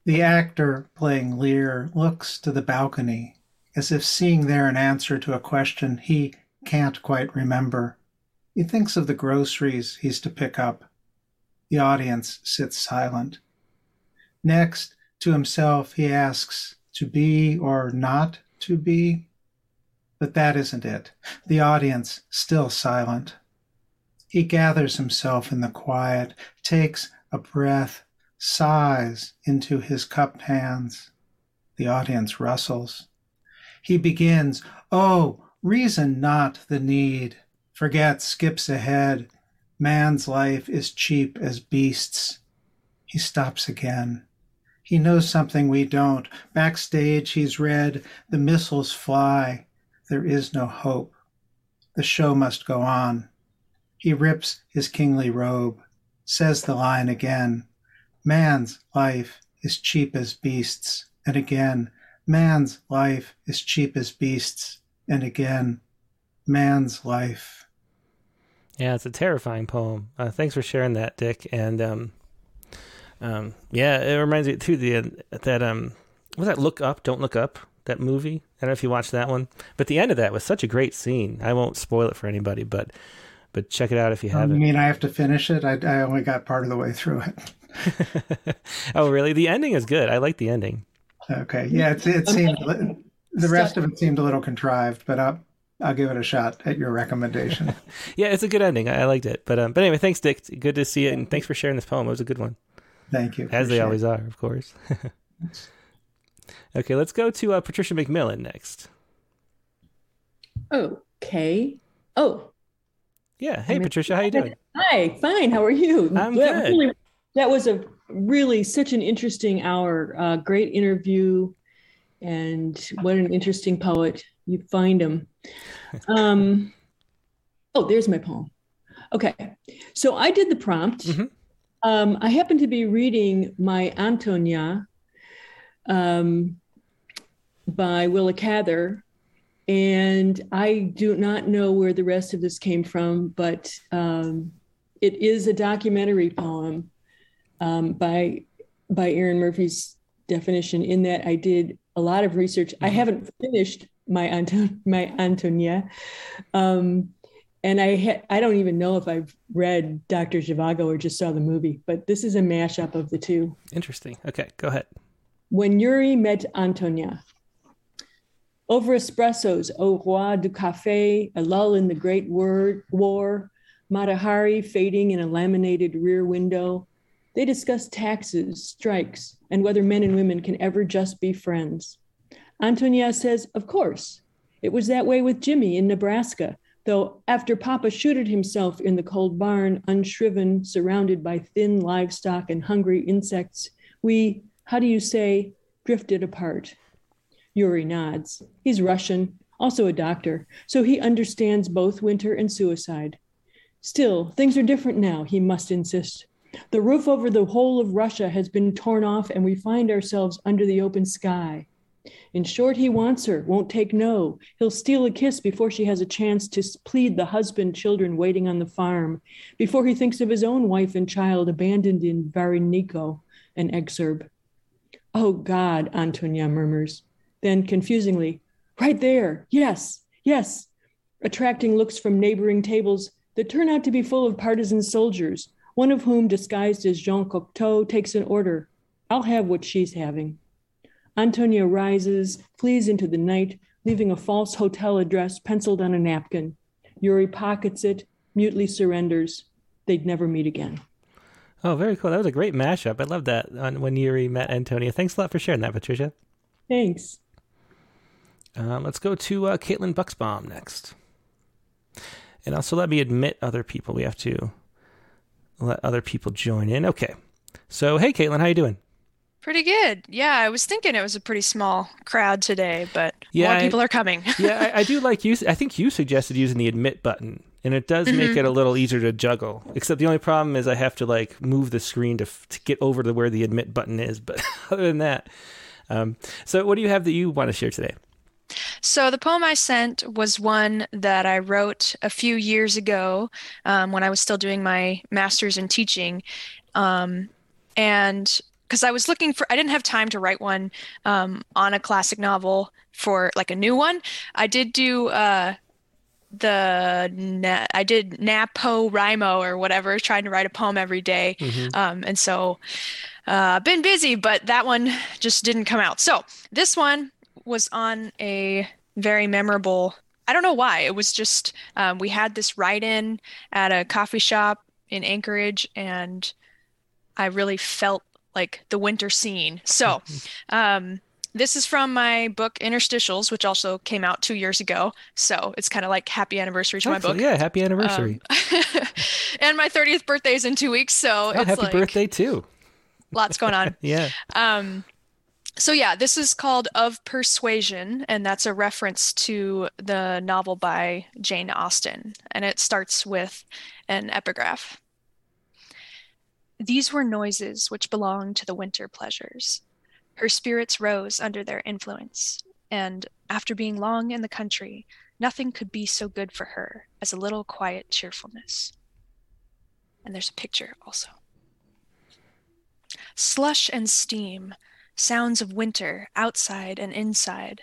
F: The actor playing Lear looks to the balcony as if seeing there an answer to a question he can't quite remember. He thinks of the groceries he's to pick up. The audience sits silent. Next, to himself, he asks, to be or not to be? But that isn't it. The audience still silent. He gathers himself in the quiet, takes a breath, sighs into his cupped hands. The audience rustles. He begins, Oh, reason not the need. Forget, skips ahead. Man's life is cheap as beasts. He stops again. He knows something we don't. Backstage, he's read, The missiles fly. There is no hope. The show must go on. He rips his kingly robe, says the line again. Man's life is cheap as beasts. And again, man's life is cheap as beasts. And again, man's life.
A: Yeah, it's a terrifying poem. Uh, thanks for sharing that, Dick. And um, um, yeah, it reminds me too the that um, was that Look Up, Don't Look Up that movie. I don't know if you watched that one, but the end of that was such a great scene. I won't spoil it for anybody, but but check it out if you haven't.
F: I mean, I have to finish it. I, I only got part of the way through it.
A: oh, really? The ending is good. I like the ending.
F: Okay. Yeah, it, it seemed the rest of it seemed a little contrived, but I'll I'll give it a shot at your recommendation.
A: yeah, it's a good ending. I, I liked it. But um, but anyway, thanks, Dick. Good to see you, and thanks for sharing this poem. It was a good one.
F: Thank you.
A: As they always are, of course. okay, let's go to uh, Patricia McMillan next.
G: Okay. Oh,
A: Yeah. Hey, Patricia, how you doing?
G: Hi, fine. How are you?
A: I'm
G: That
A: good.
G: really- that was a really such an interesting hour. Uh, great interview, and what an interesting poet. You find him. Um, oh, there's my poem. Okay, so I did the prompt.
A: Mhm.
G: Um, I happen to be reading my Antonia um, by Willa Cather, and I do not know where the rest of this came from, but um, it is a documentary poem um, by by Erin Murphy's definition. In that, I did a lot of research. I haven't finished my Anton my Antonia, um, and I ha- I don't even know if I've read Doctor Zhivago or just saw the movie. But this is a mashup of the two.
A: Interesting. Okay, go ahead.
G: When Yuri met Antonia. Over espressos, au roi du café, a lull in the great word, war, Matahari fading in a laminated rear window. They discuss taxes, strikes, and whether men and women can ever just be friends. Antonia says, Of course. It was that way with Jimmy in Nebraska, though after Papa shooted himself in the cold barn, unshriven, surrounded by thin livestock and hungry insects, we, how do you say, drifted apart. Yuri nods. He's Russian, also a doctor, so he understands both winter and suicide. Still, things are different now, he must insist. The roof over the whole of Russia has been torn off, and we find ourselves under the open sky. In short, he wants her, won't take no. He'll steal a kiss before she has a chance to plead the husband, children waiting on the farm, before he thinks of his own wife and child abandoned in Varykino, an exurb. Oh God, Antonia murmurs. Then, confusingly, right there, yes, yes, attracting looks from neighboring tables that turn out to be full of partisan soldiers, one of whom, disguised as Jean Cocteau, takes an order. I'll have what she's having. Antonia rises, flees into the night, leaving a false hotel address penciled on a napkin. Yuri pockets it, mutely surrenders. They'd never meet again.
A: Oh, very cool. That was a great mashup. I love that when Yuri met Antonia. Thanks a lot for sharing that, Patricia.
G: Thanks.
A: Um, let's go to uh, Caitlin Buxbaum next. And also let me admit other people. We have to let other people join in. Okay. So, hey, Caitlin, how you doing?
H: Pretty good. Yeah, I was thinking it was a pretty small crowd today, but
A: Yeah,
H: more
A: I-
H: people are coming.
A: yeah, I, I do like you. I think you suggested using the admit button, and it does make it a little easier to juggle. Except the only problem is I have to like move the screen to to get over to where the admit button is. But other than that, um, so what do you have that you want to share today?
H: So the poem I sent was one that I wrote a few years ago um, when I was still doing my master's in teaching. Um, and because I was looking for, I didn't have time to write one um, on a classic novel for like a new one. I did do uh, the, na- I did NaPoWriMo or whatever, trying to write a poem every day. Um, and so uh, been busy, but that one just didn't come out. So this one was on a very memorable. I don't know why. It was just um, we had this write-in at a coffee shop in Anchorage, and I really felt like the winter scene. So, um, this is from my book Interstitials, which also came out two years ago. So it's kind of like happy anniversary to my book.
A: Yeah, happy anniversary.
H: Um, and my 30th birthday is in two weeks, so
A: oh,
H: it's
A: happy
H: like
A: birthday too.
H: lots going on.
A: Yeah.
H: Um, so yeah, this is called Of Persuasion, and that's a reference to the novel by Jane Austen, and it starts with an epigraph. These were noises which belonged to the winter pleasures. Her spirits rose under their influence, and after being long in the country, nothing could be so good for her as a little quiet cheerfulness. And there's a picture also. Slush and steam, sounds of winter outside and inside,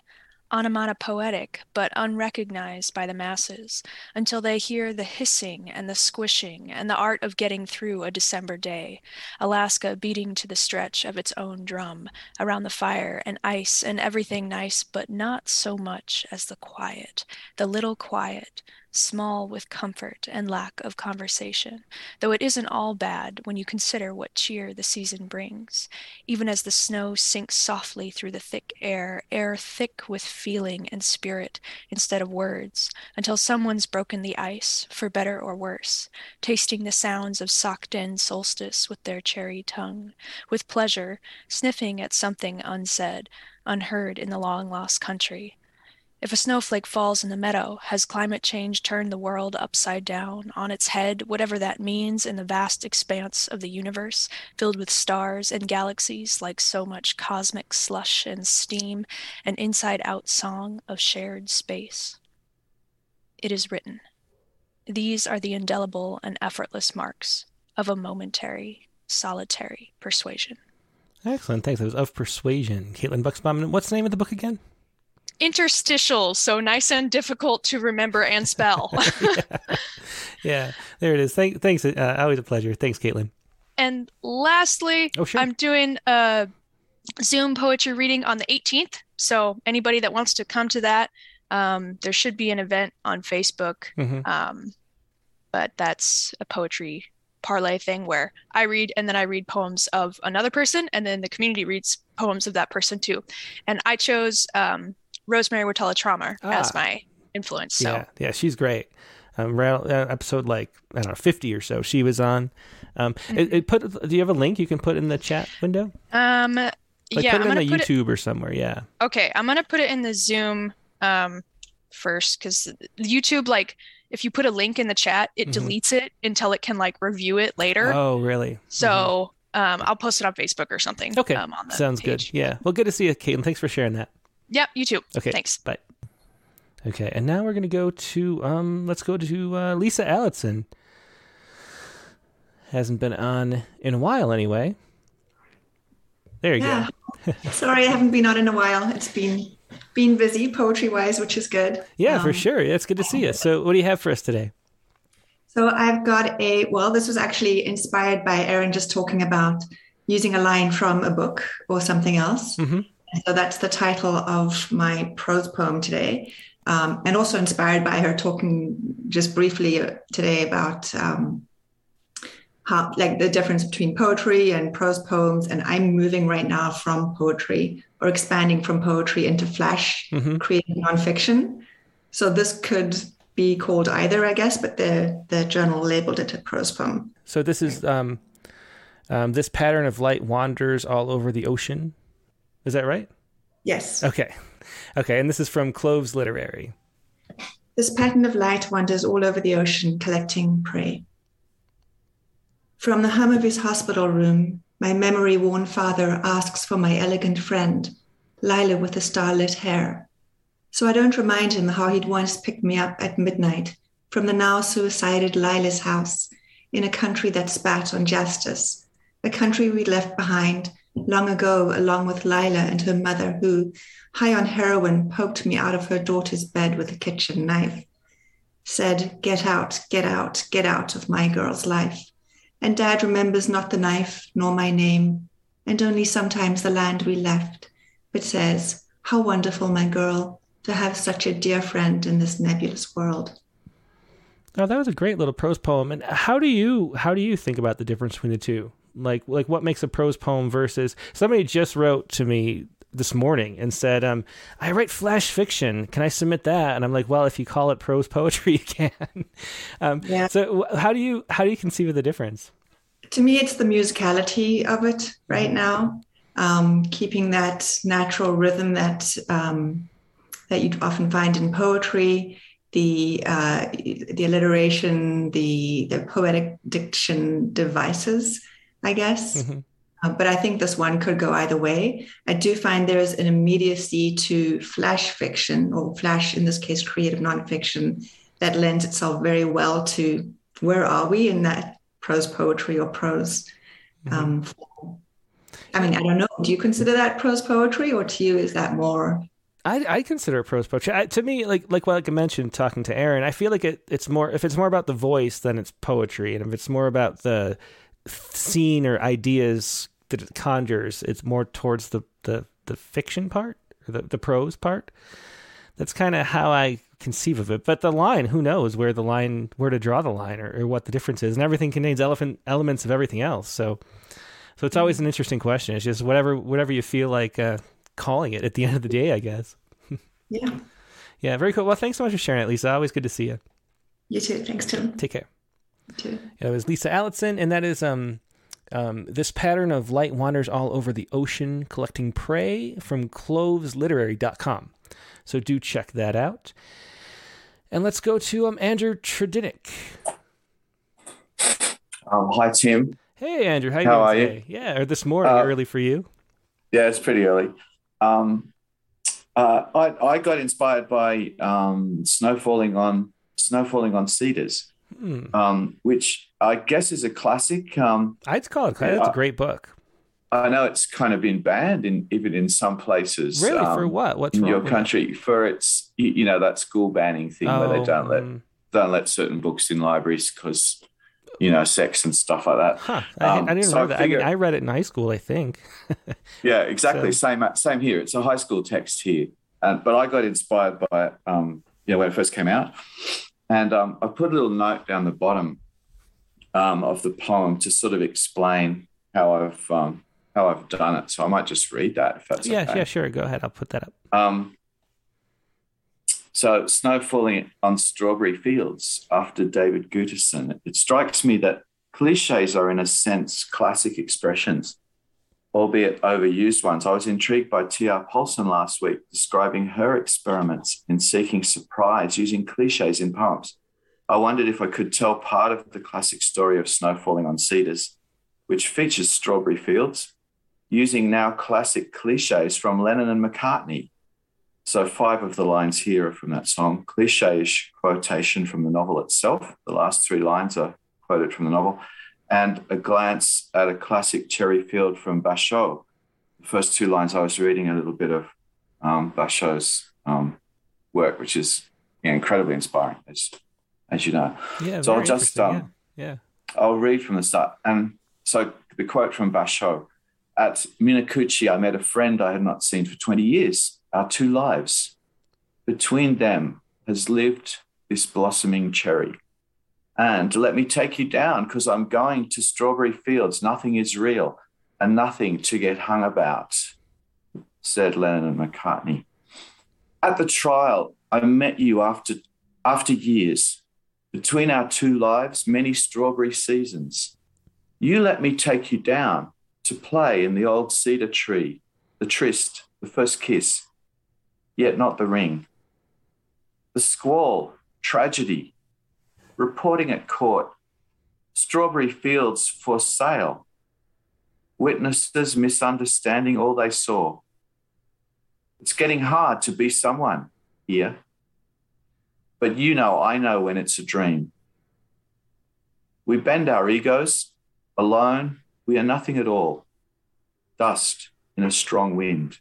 H: onomatopoetic but unrecognized by the masses until they hear the hissing and the squishing and the art of getting through a December day, Alaska beating to the stretch of its own drum around the fire and ice and everything nice, but not so much as the quiet, the little quiet, small with comfort and lack of conversation, though it isn't all bad when you consider what cheer the season brings. Even as the snow sinks softly through the thick air, air thick with feeling and spirit instead of words, until someone's broken the ice, for better or worse, tasting the sounds of socked in solstice with their cherry tongue, with pleasure, sniffing at something unsaid, unheard in the long lost country if a snowflake falls in the meadow, has climate change turned the world upside down, on its head, whatever that means in the vast expanse of the universe, filled with stars and galaxies like so much cosmic slush and steam, an inside out song of shared space? It is written. These are the indelible and effortless marks of a momentary, solitary persuasion.
A: Excellent. Thanks. It was Of Persuasion. Caitlin Buxbaum. What's the name of the book again?
H: Interstitial, so nice and difficult to remember and spell.
A: yeah. yeah. there it is. Thank, thanks. Uh, always a pleasure. Thanks, Caitlin.
H: And lastly,
A: oh, sure.
H: I'm doing a Zoom poetry reading on the 18th. So anybody that wants to come to that, um, there should be an event on Facebook.
A: Mm-hmm.
H: Um, but that's a poetry parlay thing where I read and then I read poems of another person, and then the community reads poems of that person too. And I chose um, Rosemary Wahtola Trommer ah. as my influence. So.
A: Yeah, yeah, she's great. Um, uh, episode like I don't know, fifty or so. She was on. Um, mm-hmm. it, it, put. Do you have a link you can put in the chat window?
H: Um,
A: like
H: yeah,
A: put it
H: I'm
A: in the YouTube
H: it,
A: or somewhere. Yeah.
H: Okay, I'm gonna put it in the Zoom um first because YouTube like if you put a link in the chat, it mm-hmm. deletes it until it can like review it later.
A: Oh, really?
H: So mm-hmm. um, I'll post it on Facebook or something.
A: Okay,
H: um,
A: sounds
H: page.
A: good. Yeah, well, good to see you, Caitlin. Thanks for sharing that.
H: Yep, you too.
A: Okay.
H: Thanks.
A: Bye. Okay, and now we're gonna go to um let's go to uh, Lisa Allison. Hasn't been on in a while anyway. There you yeah.
I: go. Sorry, I haven't been on in a while. It's been been busy poetry wise, which is good.
A: Yeah, um, for sure. It's good to see you. So, what do you have for us today?
I: So, I've got a well. This was actually inspired by Erin just talking about using a line from a book or something else.
A: Mm-hmm.
I: So that's the title of my prose poem today. Um, and also inspired by her talking just briefly today about um, how, like, the difference between poetry and prose poems. And I'm moving right now from poetry or expanding from poetry into flash
A: mm-hmm.
I: creative nonfiction. So this could be called either, I guess, but the the journal labeled it a prose poem.
A: So this is um, um, this pattern of light wanders all over the ocean. Is that right?
I: Yes.
A: Okay. Okay. And this is from Cloves Literary.
I: This pattern of light wanders all over the ocean, collecting prey. From the hum of his hospital room, my memory worn father asks for my elegant friend, Lila with the starlit hair. So I don't remind him how he'd once picked me up at midnight from the now suicided Lila's house in a country that spat on justice, a country we'd left behind long ago, along with Lila and her mother, who, high on heroin, poked me out of her daughter's bed with a kitchen knife. Said, Get out, get out, get out of my girl's life. And dad remembers not the knife nor my name, and only sometimes the land we left, but says, How wonderful, my girl, to have such a dear friend in this nebulous world.
A: Oh, that was a great little prose poem. And how do you how do you think about the difference between the two? Like like what makes a prose poem versus somebody just wrote to me this morning and said, um, I write flash fiction. Can I submit that? And I'm like, well, if you call it prose poetry, you can. um,
I: yeah.
A: So how do you how do you conceive of the difference?
I: To me, it's the musicality of it right now, um, keeping that natural rhythm that um, that you often find in poetry, the uh, the alliteration, the the poetic diction devices I guess.
A: Mm-hmm.
I: Uh, but I think this one could go either way. I do find there is an immediacy to flash fiction, or flash, in this case, creative nonfiction, that lends itself very well to where are we in that prose poetry or prose. Mm-hmm. Um, I mean, I don't know. Do you consider that prose poetry, or to you is that more
A: I, I consider prose poetry. I, to me, like like what I mentioned talking to Erin, I feel like it, it's more if it's more about the voice, then it's poetry, and if it's more about the scene or ideas that it conjures. It's more towards the the, the fiction part or the, the prose part. That's kind of how I conceive of it. But the line, who knows where the line, where to draw the line, or, or what the difference is, and everything contains elephant elements of everything else. So, so it's always an interesting question. It's just whatever whatever you feel like uh, calling it at the end of the day, I guess.
I: Yeah.
A: Yeah, very cool. Well, thanks so much for sharing it, Lisa. Always good to see you.
I: You too. Thanks, Tim.
A: Take care.
I: You too.
A: Yeah, it was Lisa Allison, and that is um, um, this pattern of light wanders all over the ocean, collecting prey from clovesliterary.com. So do check that out. And let's go to um, Andrew Tradinick.
J: Um, hi, Tim.
A: Hey, Andrew. How, you
J: How
A: doing
J: are you?
A: Yeah, or this morning,
J: Uh,
A: early for you.
J: Yeah, it's pretty early. Um, uh, I, I got inspired by um, snow falling on snow falling on cedars,
A: Hmm.
J: um, which I guess is a classic. Um,
A: I'd call it.
J: yeah,
A: That's a
J: I-
A: great book.
J: I know it's kind of been banned in even in some places.
A: Really? For
J: um,
A: what? What's
J: in
A: wrong
J: your
A: it?
J: country for its you, know that school banning thing where they
A: Oh,
J: don't let
A: mm.
J: don't let certain books in libraries because you know sex and stuff like that.
A: Huh. I,
J: Um,
A: I didn't
J: so
A: know that. I, mean, I read it in high school, I think.
J: Yeah, exactly.
A: So-
J: Same same here. It's a high school text here, but I got inspired by it. Um, you know, when it first came out, and um, I put a little note down the bottom um, of the poem to sort of explain how I've um, how I've done it. So I might just read that if that's
A: yeah,
J: okay.
A: yeah, sure. Go ahead. I'll put that up.
J: Um, so, snow falling on strawberry fields after David Guterson. It strikes me that cliches are, in a sense, classic expressions, albeit overused ones. I was intrigued by T.R. Paulson last week, describing her experiments in seeking surprise using cliches in poems. I wondered if I could tell part of the classic story of snow falling on cedars, which features strawberry fields, using now classic cliches from Lennon and McCartney. So, five of the lines here are from that song. Cliche quotation from the novel itself. The last three lines are quoted from the novel. And a glance at a classic cherry field from Basho. The first two lines, I was reading a little bit of um, Basho's um, work, which is incredibly inspiring, as, as you know.
A: Yeah.
J: So I'll just, um,
A: yeah. yeah.
J: I'll read from the start. And so the quote from Basho At Minakuchi, I met a friend I had not seen for 20 years, our two lives. Between them has lived this blossoming cherry. And let me take you down because I'm going to strawberry fields. Nothing is real and nothing to get hung about, said Lennon and McCartney. At the trial, I met you after, after years. Between our two lives, many strawberry seasons. You let me take you down to play in the old cedar tree, the tryst, the first kiss, yet not the ring. The squall, tragedy, reporting at court, strawberry fields for sale, witnesses misunderstanding all they saw. It's getting hard to be someone here, but you know, I know when it's a dream. We bend our egos, alone, we are nothing at all. Dust in a strong wind.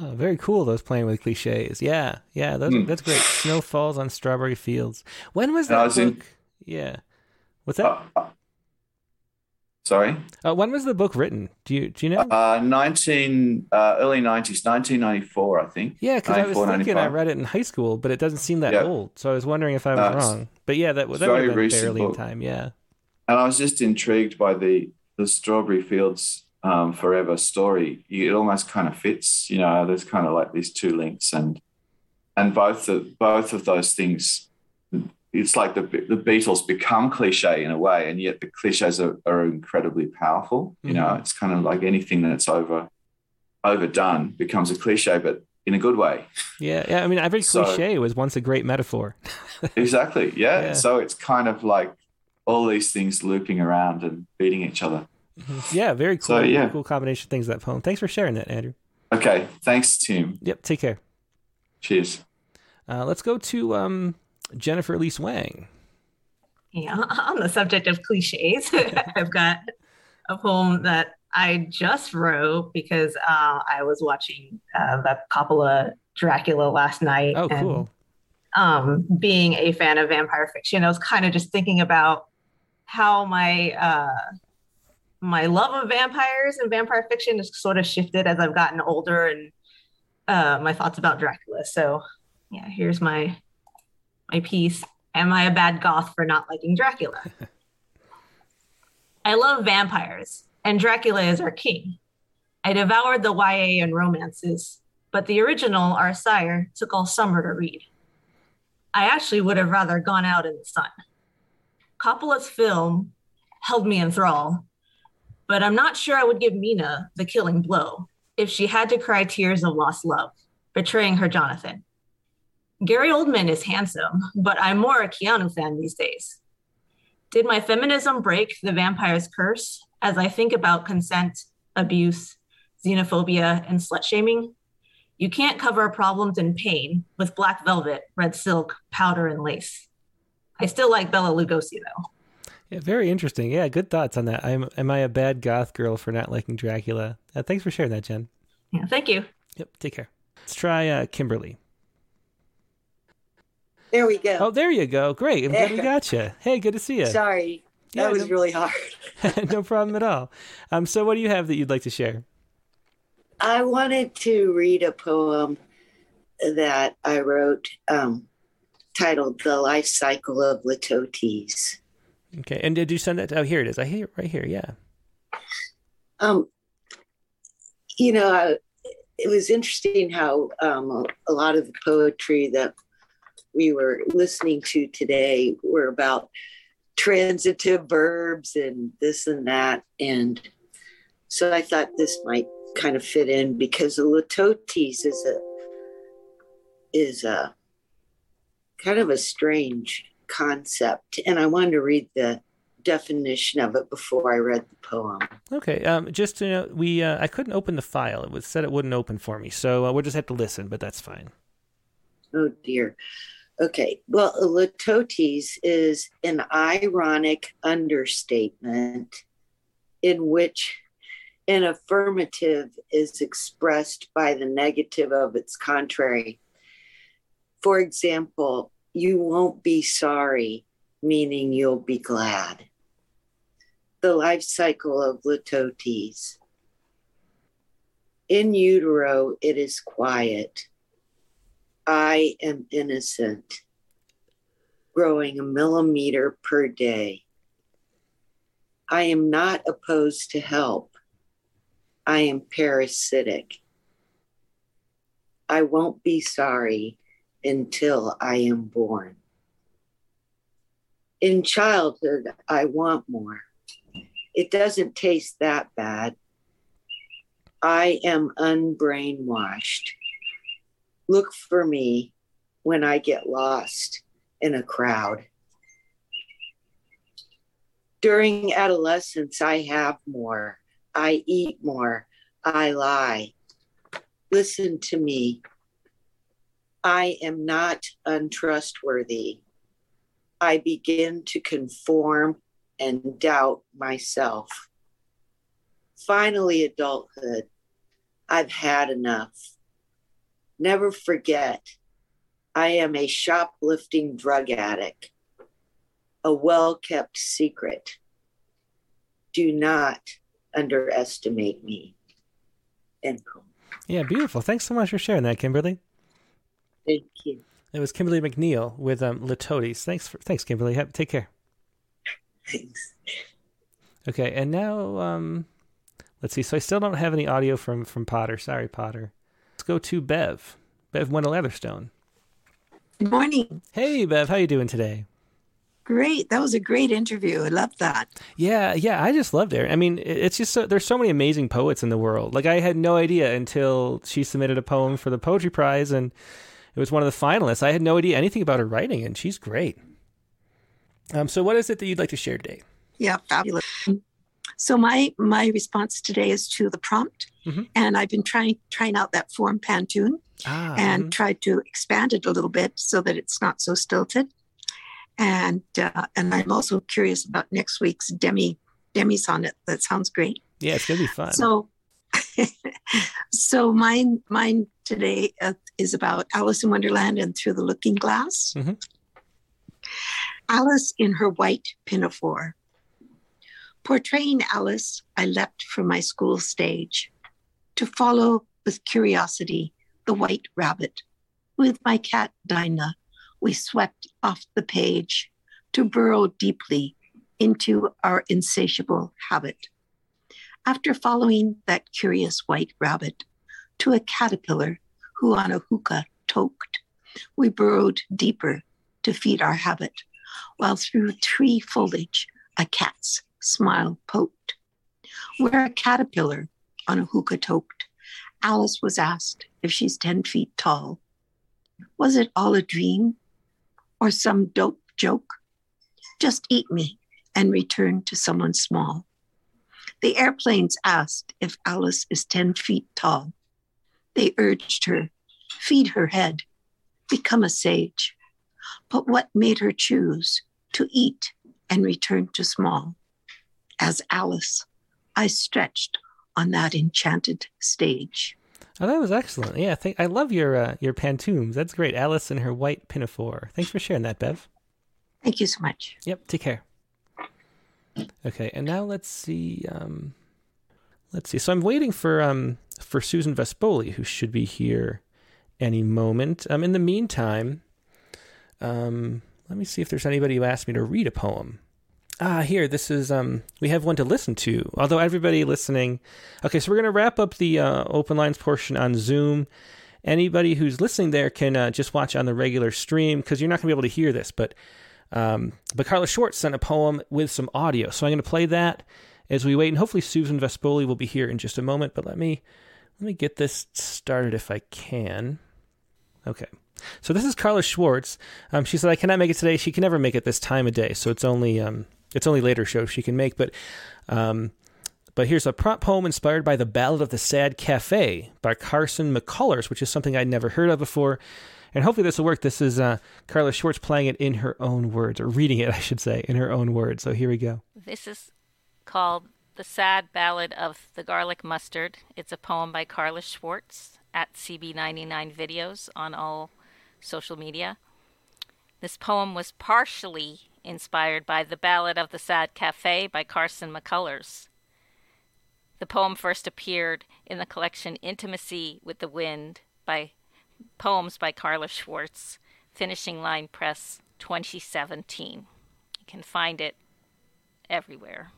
A: Oh, very cool. Those playing with cliches. Yeah, yeah. Those,
J: Hmm.
A: That's great. Snow falls on strawberry fields. When was that
J: was
A: book?
J: in-
A: Yeah. What's that?
J: Uh, uh, sorry?
A: Uh, when was the book written? Do you do you know?
J: Uh, 19, uh, early 90s, 1994, I think.
A: yeah, because I was
J: 94,
A: thinking I read it in high school, but it doesn't seem that
J: Yeah.
A: old. So I was wondering if I was wrong. But yeah, that, have
J: very
A: been
J: recent
A: barely in time. Yeah.
J: And I was just intrigued by the, the Strawberry Fields um, Forever story. It almost kind of fits, you know, there's kind of like these two links and and both of, both of those things, it's like the, the Beatles become cliche in a way, and yet the cliches are, are incredibly powerful. You know,
A: Mhm.
J: it's kind of like anything that's over overdone becomes a cliche, but in a good way.
A: Yeah, yeah. I mean, every
J: So-
A: cliche was once a great metaphor.
J: Exactly. Yeah.
A: Yeah.
J: So it's kind of like all these things looping around and beating each other.
A: Yeah, very cool.
J: So, yeah.
A: Cool combination of things that poem. Thanks for sharing that, Andrew.
J: Okay. Thanks, Tim.
A: Yep. Take care.
J: Cheers.
A: Uh, let's go to um, Jennifer Elise Wang.
K: Yeah, on the subject of cliches, I've got a poem that I just wrote because uh, I was watching uh, the Coppola Dracula last night.
A: Oh,
K: and,
A: cool.
K: um, being a fan of vampire fiction, I was kind of just thinking about how my uh, my love of vampires and vampire fiction has sort of shifted as I've gotten older, and uh, my thoughts about Dracula. So, yeah, here's my
C: my piece Am I a bad goth for not liking Dracula? I love vampires, and Dracula is our king. I devoured the YA and romances, but the original, Our Sire, took all summer to read. I actually would have rather gone out in the sun. Coppola's film held me in thrall, but I'm not sure I would give Mina the killing blow if she had to cry tears of lost love, betraying her Jonathan. Gary Oldman is handsome, but I'm more a Keanu fan these days. Did my feminism break the vampire's curse as I think about consent, abuse, xenophobia, and slut shaming? You can't cover problems and pain with black velvet, red silk, powder, and lace. I still like Bela Lugosi though.
A: Yeah, very interesting. Yeah, good thoughts on that. I'm, am I a bad goth girl for not liking Dracula? Uh, thanks for sharing that, Jen.
C: Yeah, thank you.
A: Yep, take care. Let's try uh, Kimberly.
L: There we go.
A: Oh, there you go. Great. I'm glad we got you. Hey, good to see you.
L: Sorry. That yeah, was
A: no,
L: really hard.
A: no problem at all. Um, so, what do you have that you'd like to share?
L: I wanted to read a poem that I wrote um, titled The Life Cycle of Litotes.
A: Okay. And did you send that? Oh, here it is. I hear it right here. Yeah.
L: Um, you know, I, it was interesting how um, a, a lot of the poetry that we were listening to today were about transitive verbs and this and that. And so I thought this might kind of fit in because the litotes is a is a kind of a strange concept. And I wanted to read the definition of it before I read the poem.
A: Okay, um, just to know, we uh, I couldn't open the file. It was said it wouldn't open for me, so uh, we'll just have to listen. But that's fine.
L: Oh dear. Okay, well, litotes is an ironic understatement in which an affirmative is expressed by the negative of its contrary. For example, you won't be sorry, meaning you'll be glad. The life cycle of litotes. In utero, it is quiet I am innocent, growing a millimeter per day. I am not opposed to help. I am parasitic. I won't be sorry until I am born. In childhood, I want more. It doesn't taste that bad. I am unbrainwashed. Look for me when I get lost in a crowd. During adolescence, I have more. I eat more. I lie. Listen to me. I am not untrustworthy. I begin to conform and doubt myself. Finally, adulthood. I've had enough. Never forget, I am a shoplifting drug addict, a well kept secret. Do not underestimate me. End quote.
A: Yeah, beautiful. Thanks so much for sharing that, Kimberly.
L: Thank you.
A: It was Kimberly McNeil with um, Litotes. Thanks for thanks, Kimberly. Have, take care.
L: Thanks.
A: Okay, and now um, let's see. So I still don't have any audio from from Potter. Sorry, Potter. Let's go to Bev. Bev Wendell Leatherstone.
M: Good morning.
A: Hey, Bev. How you doing today?
M: Great. That was a great interview. I love that.
A: Yeah, yeah. I just loved it. I mean, it's just so, there's so many amazing poets in the world. Like I had no idea until she submitted a poem for the poetry prize, and it was one of the finalists. I had no idea anything about her writing, and she's great. Um, so what is it that you'd like to share today?
M: Yeah, fabulous. So my my response today is to the prompt, mm-hmm. and I've been trying trying out that form pantoum, ah, and mm-hmm. tried to expand it a little bit so that it's not so stilted. And uh, and I'm also curious about next week's demi demi sonnet. That sounds great.
A: Yeah, it's gonna be fun.
M: So. so mine mine today uh, is about Alice in Wonderland and Through the Looking Glass. Mm-hmm. Alice in her white pinafore Portraying Alice, I leapt from my school stage to follow with curiosity the white rabbit with my cat Dinah we swept off the page to burrow deeply into our insatiable habit. After following that curious white rabbit to a caterpillar who on a hookah toked, we burrowed deeper to feed our habit, while through tree foliage a cat's smile poked. Where a caterpillar on a hookah toked, Alice was asked if she's 10 feet tall. Was it all a dream or some dope joke? Just eat me and return to someone small. The airplanes asked if Alice is 10 feet tall. They urged her, feed her head, become a sage. But what made her choose to eat and return to small? As Alice, I stretched on that enchanted stage.
A: Oh, that was excellent. Yeah, I think I love your uh, your pantoums. That's great. Alice and her white pinafore. Thanks for sharing that, Bev.
M: Thank you so much.
A: Yep. Take care. Okay, and now let's see. Um, let's see. So I'm waiting for um for Susan Vespoli, who should be here any moment. Um, in the meantime, um, let me see if there's anybody who asked me to read a poem. Ah, here. This is um. We have one to listen to. Although everybody listening, okay. So we're gonna wrap up the uh, open lines portion on Zoom. Anybody who's listening there can uh, just watch on the regular stream because you're not gonna be able to hear this. But um, but Carla Schwartz sent a poem with some audio, so I'm gonna play that as we wait, and hopefully Susan Vespoli will be here in just a moment. But let me let me get this started if I can. Okay. So this is Carla Schwartz. Um, she said I cannot make it today. She can never make it this time of day, so it's only um, it's only later shows she can make. But um, but here's a prompt poem inspired by the Ballad of the Sad Cafe by Carson McCullers, which is something I'd never heard of before. And hopefully this will work. This is uh, Carla Schwartz playing it in her own words, or reading it, I should say, in her own words. So here we go.
N: This is called The Sad Ballad of the Garlic Mustard. It's a poem by Carla Schwartz at CB99 Videos on all social media. This poem was partially inspired by The Ballad of the Sad Cafe by Carson McCullers. The poem first appeared in the collection Intimacy with the Wind by Poems by Carla Schwartz, Finishing Line Press 2017. You can find it everywhere.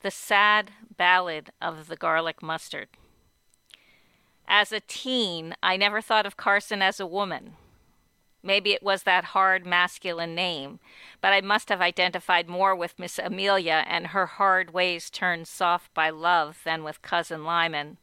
N: The Sad Ballad of the Garlic Mustard. As a teen, I never thought of Carson as a woman. Maybe it was that hard masculine name, but I must have identified more with Miss Amelia and her hard ways turned soft by love than with Cousin Lymon.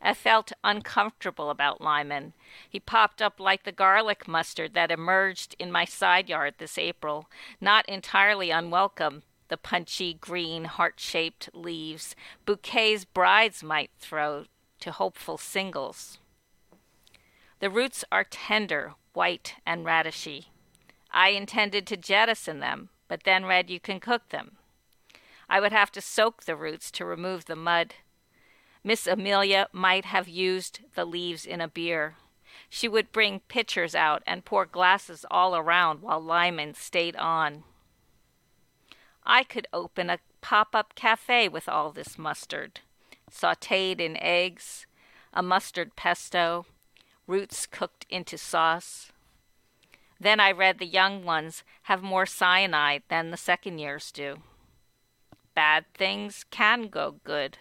N: I felt uncomfortable about Lymon. He popped up like the garlic mustard that emerged in my side yard this April, not entirely unwelcome, the punchy green heart shaped leaves, bouquets brides might throw to hopeful singles. The roots are tender, white, and radishy. I intended to jettison them, but then read you can cook them. I would have to soak the roots to remove the mud. Miss Amelia might have used the leaves in a beer. She would bring pitchers out and pour glasses all around while Lymon stayed on. I could open a pop up cafe with all this mustard sauteed in eggs, a mustard pesto, roots cooked into sauce. Then I read the young ones have more cyanide than the second years do. Bad things can go good.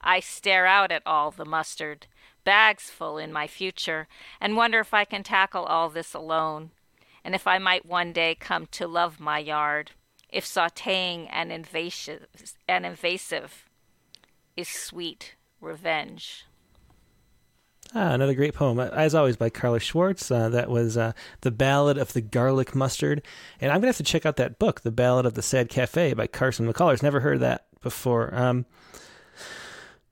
N: I stare out at all the mustard, bags full in my future, and wonder if I can tackle all this alone, and if I might one day come to love my yard, if sauteing and invasive, and invasive is sweet revenge.
A: Ah, another great poem, as always, by Carla Schwartz. Uh, that was uh, The Ballad of the Garlic Mustard. And I'm going to have to check out that book, The Ballad of the Sad Cafe by Carson McCullers. Never heard that before. Um,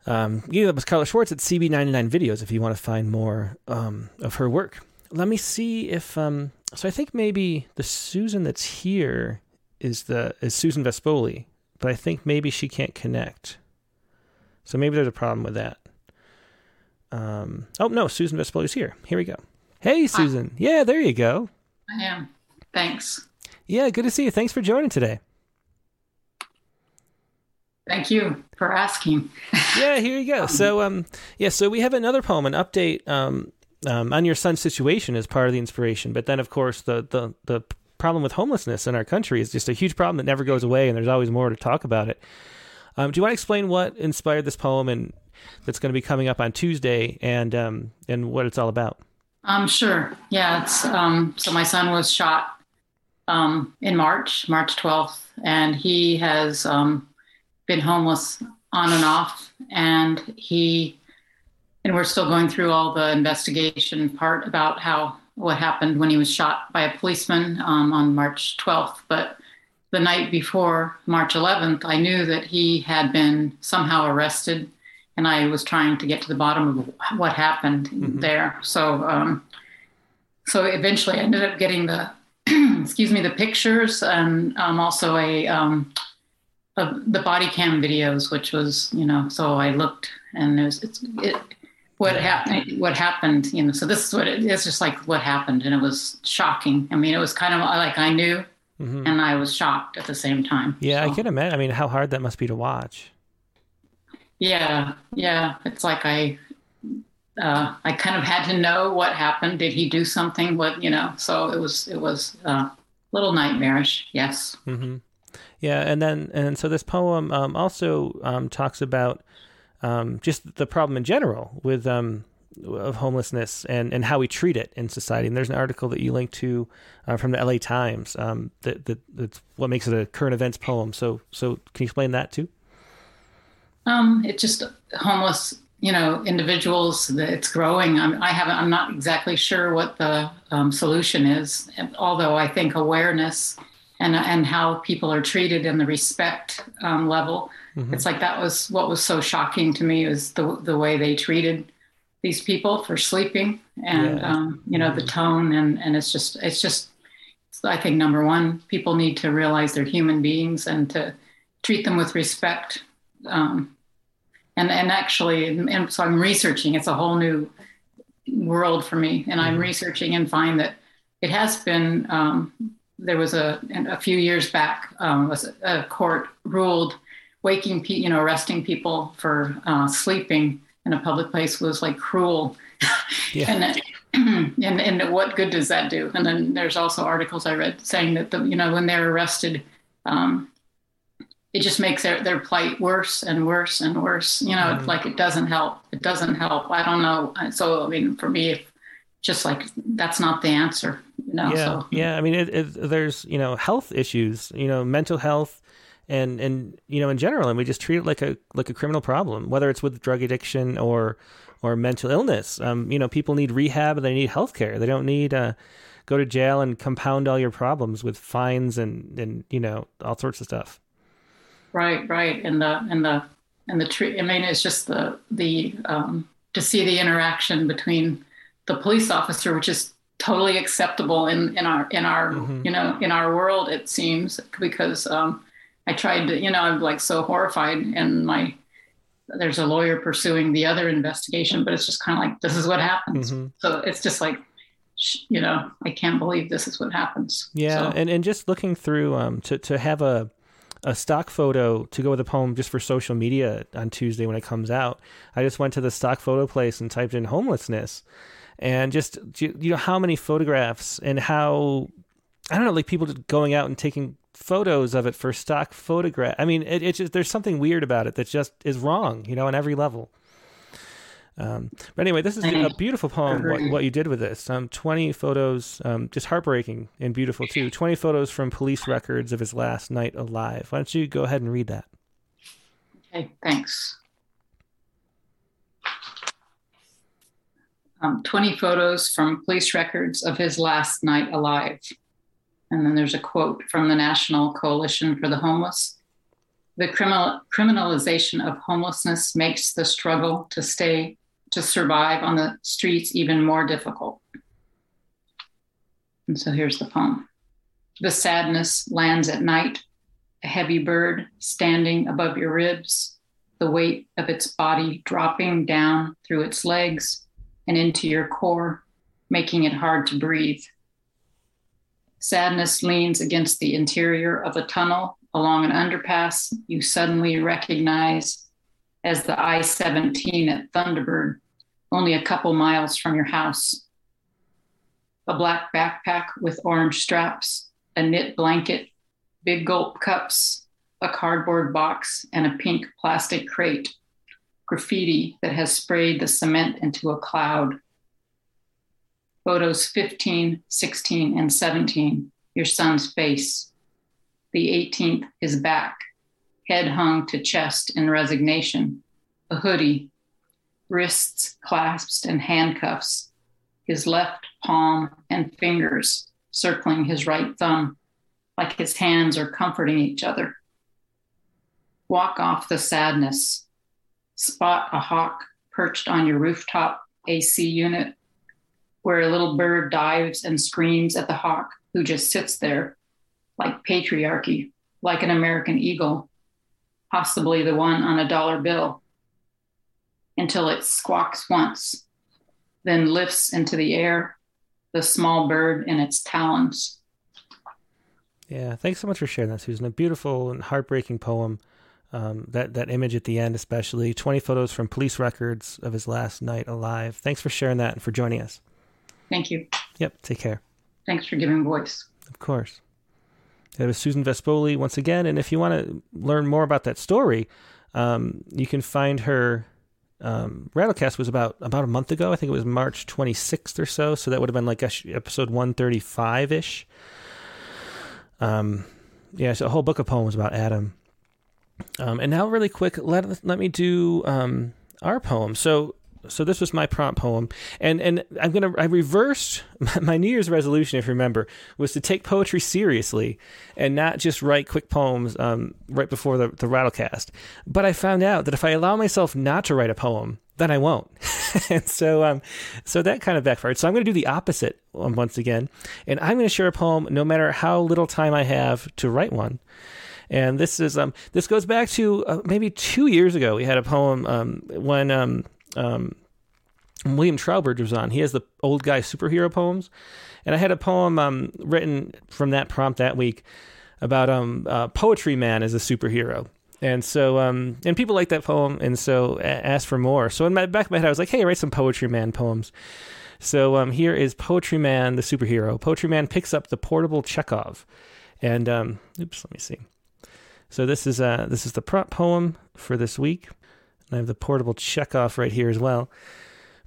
A: um, yeah, that was Carla Schwartz at CB99 Videos if you want to find more um, of her work. Let me see if. Um, so I think maybe the Susan that's here is the is Susan Vespoli, but I think maybe she can't connect. So maybe there's a problem with that. Um, oh no, Susan Vespoli is here. Here we go. Hey, Susan. Hi. Yeah, there you go.
O: I am. Thanks.
A: Yeah, good to see you. Thanks for joining today.
O: Thank you for asking.
A: yeah, here you go. So, um, yeah, so we have another poem, an update um, um, on your son's situation as part of the inspiration. But then, of course, the the the problem with homelessness in our country is just a huge problem that never goes away, and there's always more to talk about it. Um, do you want to explain what inspired this poem and that's going to be coming up on Tuesday, and um, and what it's all about?
O: Um, sure. Yeah, it's um, so my son was shot um, in March, March 12th, and he has um, been homeless on and off, and he and we're still going through all the investigation part about how what happened when he was shot by a policeman um, on March 12th. But the night before March 11th, I knew that he had been somehow arrested, and I was trying to get to the bottom of what happened mm-hmm. there. So, um, so eventually, I ended up getting the excuse me the pictures and um, also a um, of the body cam videos, which was you know. So I looked, and was it's it what happened what happened you know so this is what it is just like what happened and it was shocking i mean it was kind of like i knew mm-hmm. and i was shocked at the same time
A: yeah so. i can imagine i mean how hard that must be to watch
O: yeah yeah it's like i uh, i kind of had to know what happened did he do something what you know so it was it was uh, a little nightmarish yes
A: mm-hmm. yeah and then and so this poem um, also um, talks about um, just the problem in general with um, of homelessness and, and how we treat it in society. And there's an article that you linked to uh, from the LA Times um, that, that that's what makes it a current events poem. So so can you explain that too?
O: Um, it's just homeless, you know, individuals. It's growing. I'm, I haven't. I'm not exactly sure what the um, solution is. Although I think awareness and and how people are treated and the respect um, level Mm-hmm. It's like that was what was so shocking to me is the the way they treated these people for sleeping and yeah. um, you know the mm-hmm. tone and and it's just it's just I think number one people need to realize they're human beings and to treat them with respect. Um, and and actually, and so I'm researching. It's a whole new world for me, and I'm mm-hmm. researching and find that it has been. Um, there was a a few years back um, was a court ruled waking people, you know, arresting people for uh, sleeping in a public place was like cruel. Yeah. and, and and what good does that do? And then there's also articles I read saying that the you know when they're arrested, um, it just makes their their plight worse and worse and worse. You know, mm. like it doesn't help. It doesn't help. I don't know. So I mean, for me, just like that's not the answer. You know,
A: yeah,
O: so.
A: yeah. I mean, it, it, there's you know health issues. You know, mental health and and you know in general, and we just treat it like a like a criminal problem, whether it's with drug addiction or or mental illness. Um, you know, people need rehab, and they need health care. They don't need uh, go to jail and compound all your problems with fines and and you know all sorts of stuff.
O: Right, right, and the and the and the tree. I mean, it's just the the um, to see the interaction between the police officer, which is totally acceptable in in our in our mm-hmm. you know in our world it seems because um, I tried to, you know, I'm like so horrified, and my there's a lawyer pursuing the other investigation, but it's just kind of like this is what happens. Mm-hmm. So it's just like, you know, I can't believe this is what happens.
A: Yeah,
O: so.
A: and and just looking through um to to have a a stock photo to go with a poem just for social media on Tuesday when it comes out. I just went to the stock photo place and typed in homelessness, and just you know how many photographs and how I don't know, like people just going out and taking photos of it for stock photograph. I mean, it, just there's something weird about it that just is wrong, you know, on every level. Um, but anyway, this is a beautiful poem. What, what you did with this? Um, Twenty photos, um, just heartbreaking and beautiful too. Twenty photos from police records of his last night alive. Why don't you go ahead and read that?
O: Okay, thanks. Um, 20 photos from police records of his last night alive. And then there's a quote from the National Coalition for the Homeless. The criminal, criminalization of homelessness makes the struggle to stay, to survive on the streets even more difficult. And so here's the poem The sadness lands at night, a heavy bird standing above your ribs, the weight of its body dropping down through its legs and into your core, making it hard to breathe. Sadness leans against the interior of a tunnel along an underpass you suddenly recognize as the I 17 at Thunderbird, only a couple miles from your house. A black backpack with orange straps, a knit blanket, big gulp cups, a cardboard box, and a pink plastic crate. Graffiti that has sprayed the cement into a cloud. Photos 15, 16, and 17, your son's face. The 18th, his back, head hung to chest in resignation, a hoodie, wrists clasped in handcuffs, his left palm and fingers circling his right thumb, like his hands are comforting each other. Walk off the sadness. Spot a hawk perched on your rooftop AC unit, where a little bird dives and screams at the hawk who just sits there, like patriarchy, like an American eagle, possibly the one on a dollar bill, until it squawks once, then lifts into the air, the small bird in its talons.
A: Yeah, thanks so much for sharing that, Susan. A beautiful and heartbreaking poem. Um, that that image at the end, especially twenty photos from police records of his last night alive. Thanks for sharing that and for joining us.
O: Thank you.
A: Yep. Take care.
O: Thanks for giving voice.
A: Of course. That was Susan Vespoli once again. And if you want to learn more about that story, um, you can find her. Um, Rattlecast was about about a month ago. I think it was March 26th or so. So that would have been like episode 135 ish. Um, yeah, so a whole book of poems about Adam. Um, and now, really quick, let let me do um, our poem. So, so this was my prompt poem, and and I'm gonna I reversed my New Year's resolution, if you remember, was to take poetry seriously and not just write quick poems um, right before the the Rattlecast. But I found out that if I allow myself not to write a poem, then I won't. and so um, so that kind of backfired. So I'm going to do the opposite um, once again, and I'm going to share a poem no matter how little time I have to write one. And this is um this goes back to uh, maybe two years ago. We had a poem um when um um William Trowbridge was on. He has the old guy superhero poems, and I had a poem um written from that prompt that week about um uh, poetry man as a superhero. And so, um, and people like that poem, and so asked for more. So in my back of my head, I was like, "Hey, write some poetry man poems." So um, here is Poetry Man, the superhero. Poetry Man picks up the portable Chekhov, and um, oops, let me see. So this is uh this is the prompt poem for this week. I have the portable Chekhov right here as well.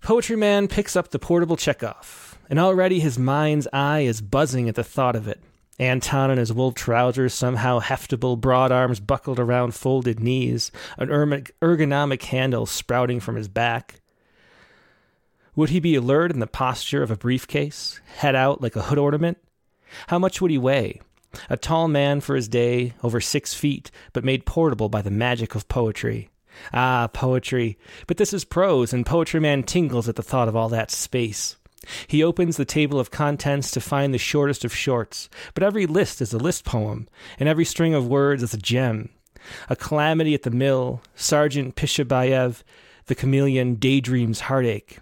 A: Poetry Man picks up the portable Chekhov, and already his mind's eye is buzzing at the thought of it. Anton in his wool trousers, somehow heftable, broad arms buckled around folded knees, an ergonomic handle sprouting from his back. Would he be alert in the posture of a briefcase, head out like a hood ornament? How much would he weigh? A tall man for his day, over six feet, but made portable by the magic of poetry. Ah, poetry. But this is prose, and Poetry Man tingles at the thought of all that space. He opens the table of contents to find the shortest of shorts, but every list is a list poem, and every string of words is a gem. A calamity at the mill, Sergeant Prishibeyev, the chameleon daydreams heartache.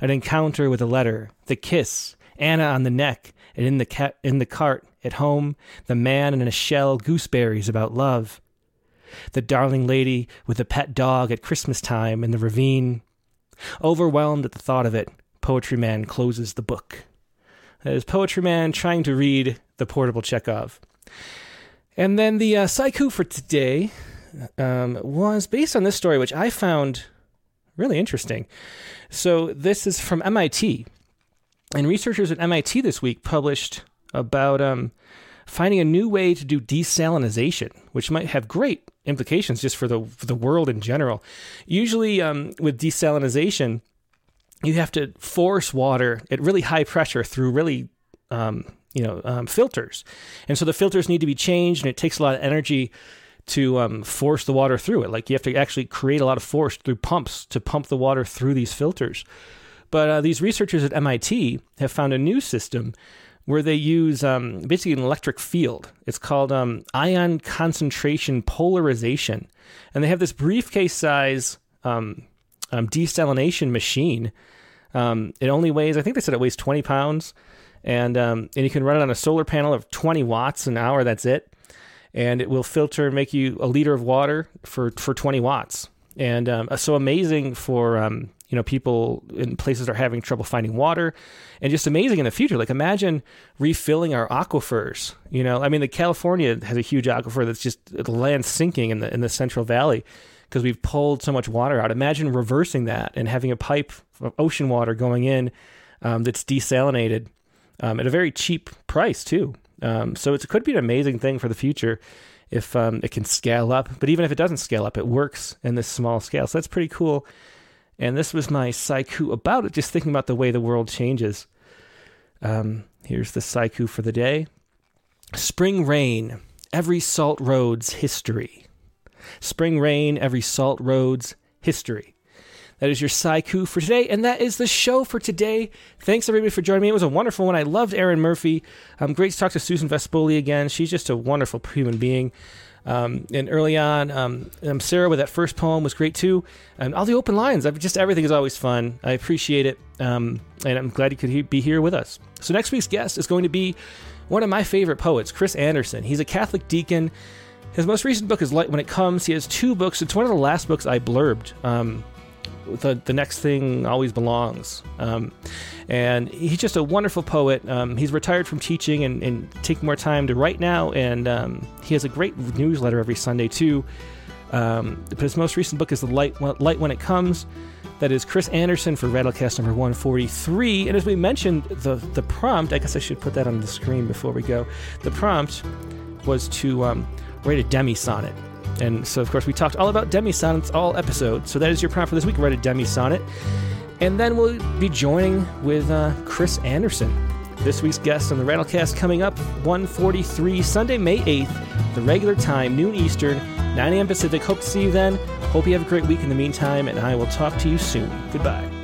A: An encounter with a letter, the kiss, Anna on the neck, and in the ca- in the cart at home, the man in a shell gooseberries about love. The darling lady with the pet dog at Christmas time in the ravine. Overwhelmed at the thought of it, Poetry Man closes the book. That is Poetry Man trying to read the portable Chekhov. And then the uh, for today um, was based on this story, which I found really interesting. So this is from MIT. And researchers at MIT this week published about um, finding a new way to do desalination, which might have great implications just for the for the world in general. Usually, um, with desalination, you have to force water at really high pressure through really um, you know um, filters, and so the filters need to be changed, and it takes a lot of energy to um, force the water through it. Like you have to actually create a lot of force through pumps to pump the water through these filters. But uh, these researchers at MIT have found a new system where they use um, basically an electric field. It's called um, ion concentration polarization. And they have this briefcase size um, um desalination machine. Um, it only weighs, I think they said it weighs 20 pounds. And, um, and you can run it on a solar panel of 20 watts an hour. That's it. and it will filter and make you a liter of water for for 20 watts. And um, so amazing for you know people in places are having trouble finding water, and just amazing in the future. Like imagine refilling our aquifers. You know, I mean, the California has a huge aquifer that's just the land sinking in the in the Central Valley because we've pulled so much water out. Imagine reversing that and having a pipe of ocean water going in um, that's desalinated um, at a very cheap price too. Um, so it could be an amazing thing for the future if um, it can scale up. But even if it doesn't scale up, it works in this small scale. So that's pretty cool. And this was my saiku about it, just thinking about the way the world changes. Um, here's the saiku for the day Spring rain, every salt road's history. Spring rain, every salt road's history. That is your Saiku for today, and that is the show for today. Thanks everybody for joining me. It was a wonderful one. I loved Erin Murphy. Um, great to talk to Susan Vespoli again. She's just a wonderful human being. Um, and early on, um, um, Sarah with that first poem was great too. And all the open lines, I've, just everything is always fun. I appreciate it, um, and I'm glad you could he- be here with us. So next week's guest is going to be one of my favorite poets, Chris Anderson. He's a Catholic deacon. His most recent book is Light When It Comes. He has two books. It's one of the last books I blurbed. Um, the, the next thing always belongs. Um, and he's just a wonderful poet. Um, he's retired from teaching and, and, taking more time to write now. And um, he has a great newsletter every Sunday, too. Um, but his most recent book is The Light, Light When It Comes. That is Chris Anderson for Rattlecast number 143. And as we mentioned, the, the prompt, I guess I should put that on the screen before we go. The prompt was to um, write a demi sonnet. And so, of course, we talked all about demi sonnets all episode. So that is your prompt for this week. Write a demi sonnet. And then we'll be joining with uh, Chris Anderson, this week's guest on the Rattlecast coming up 143 Sunday, May 8th, the regular time, noon Eastern, 9 a.m. Pacific. Hope to see you then. Hope you have a great week in the meantime, and I will talk to you soon. Goodbye.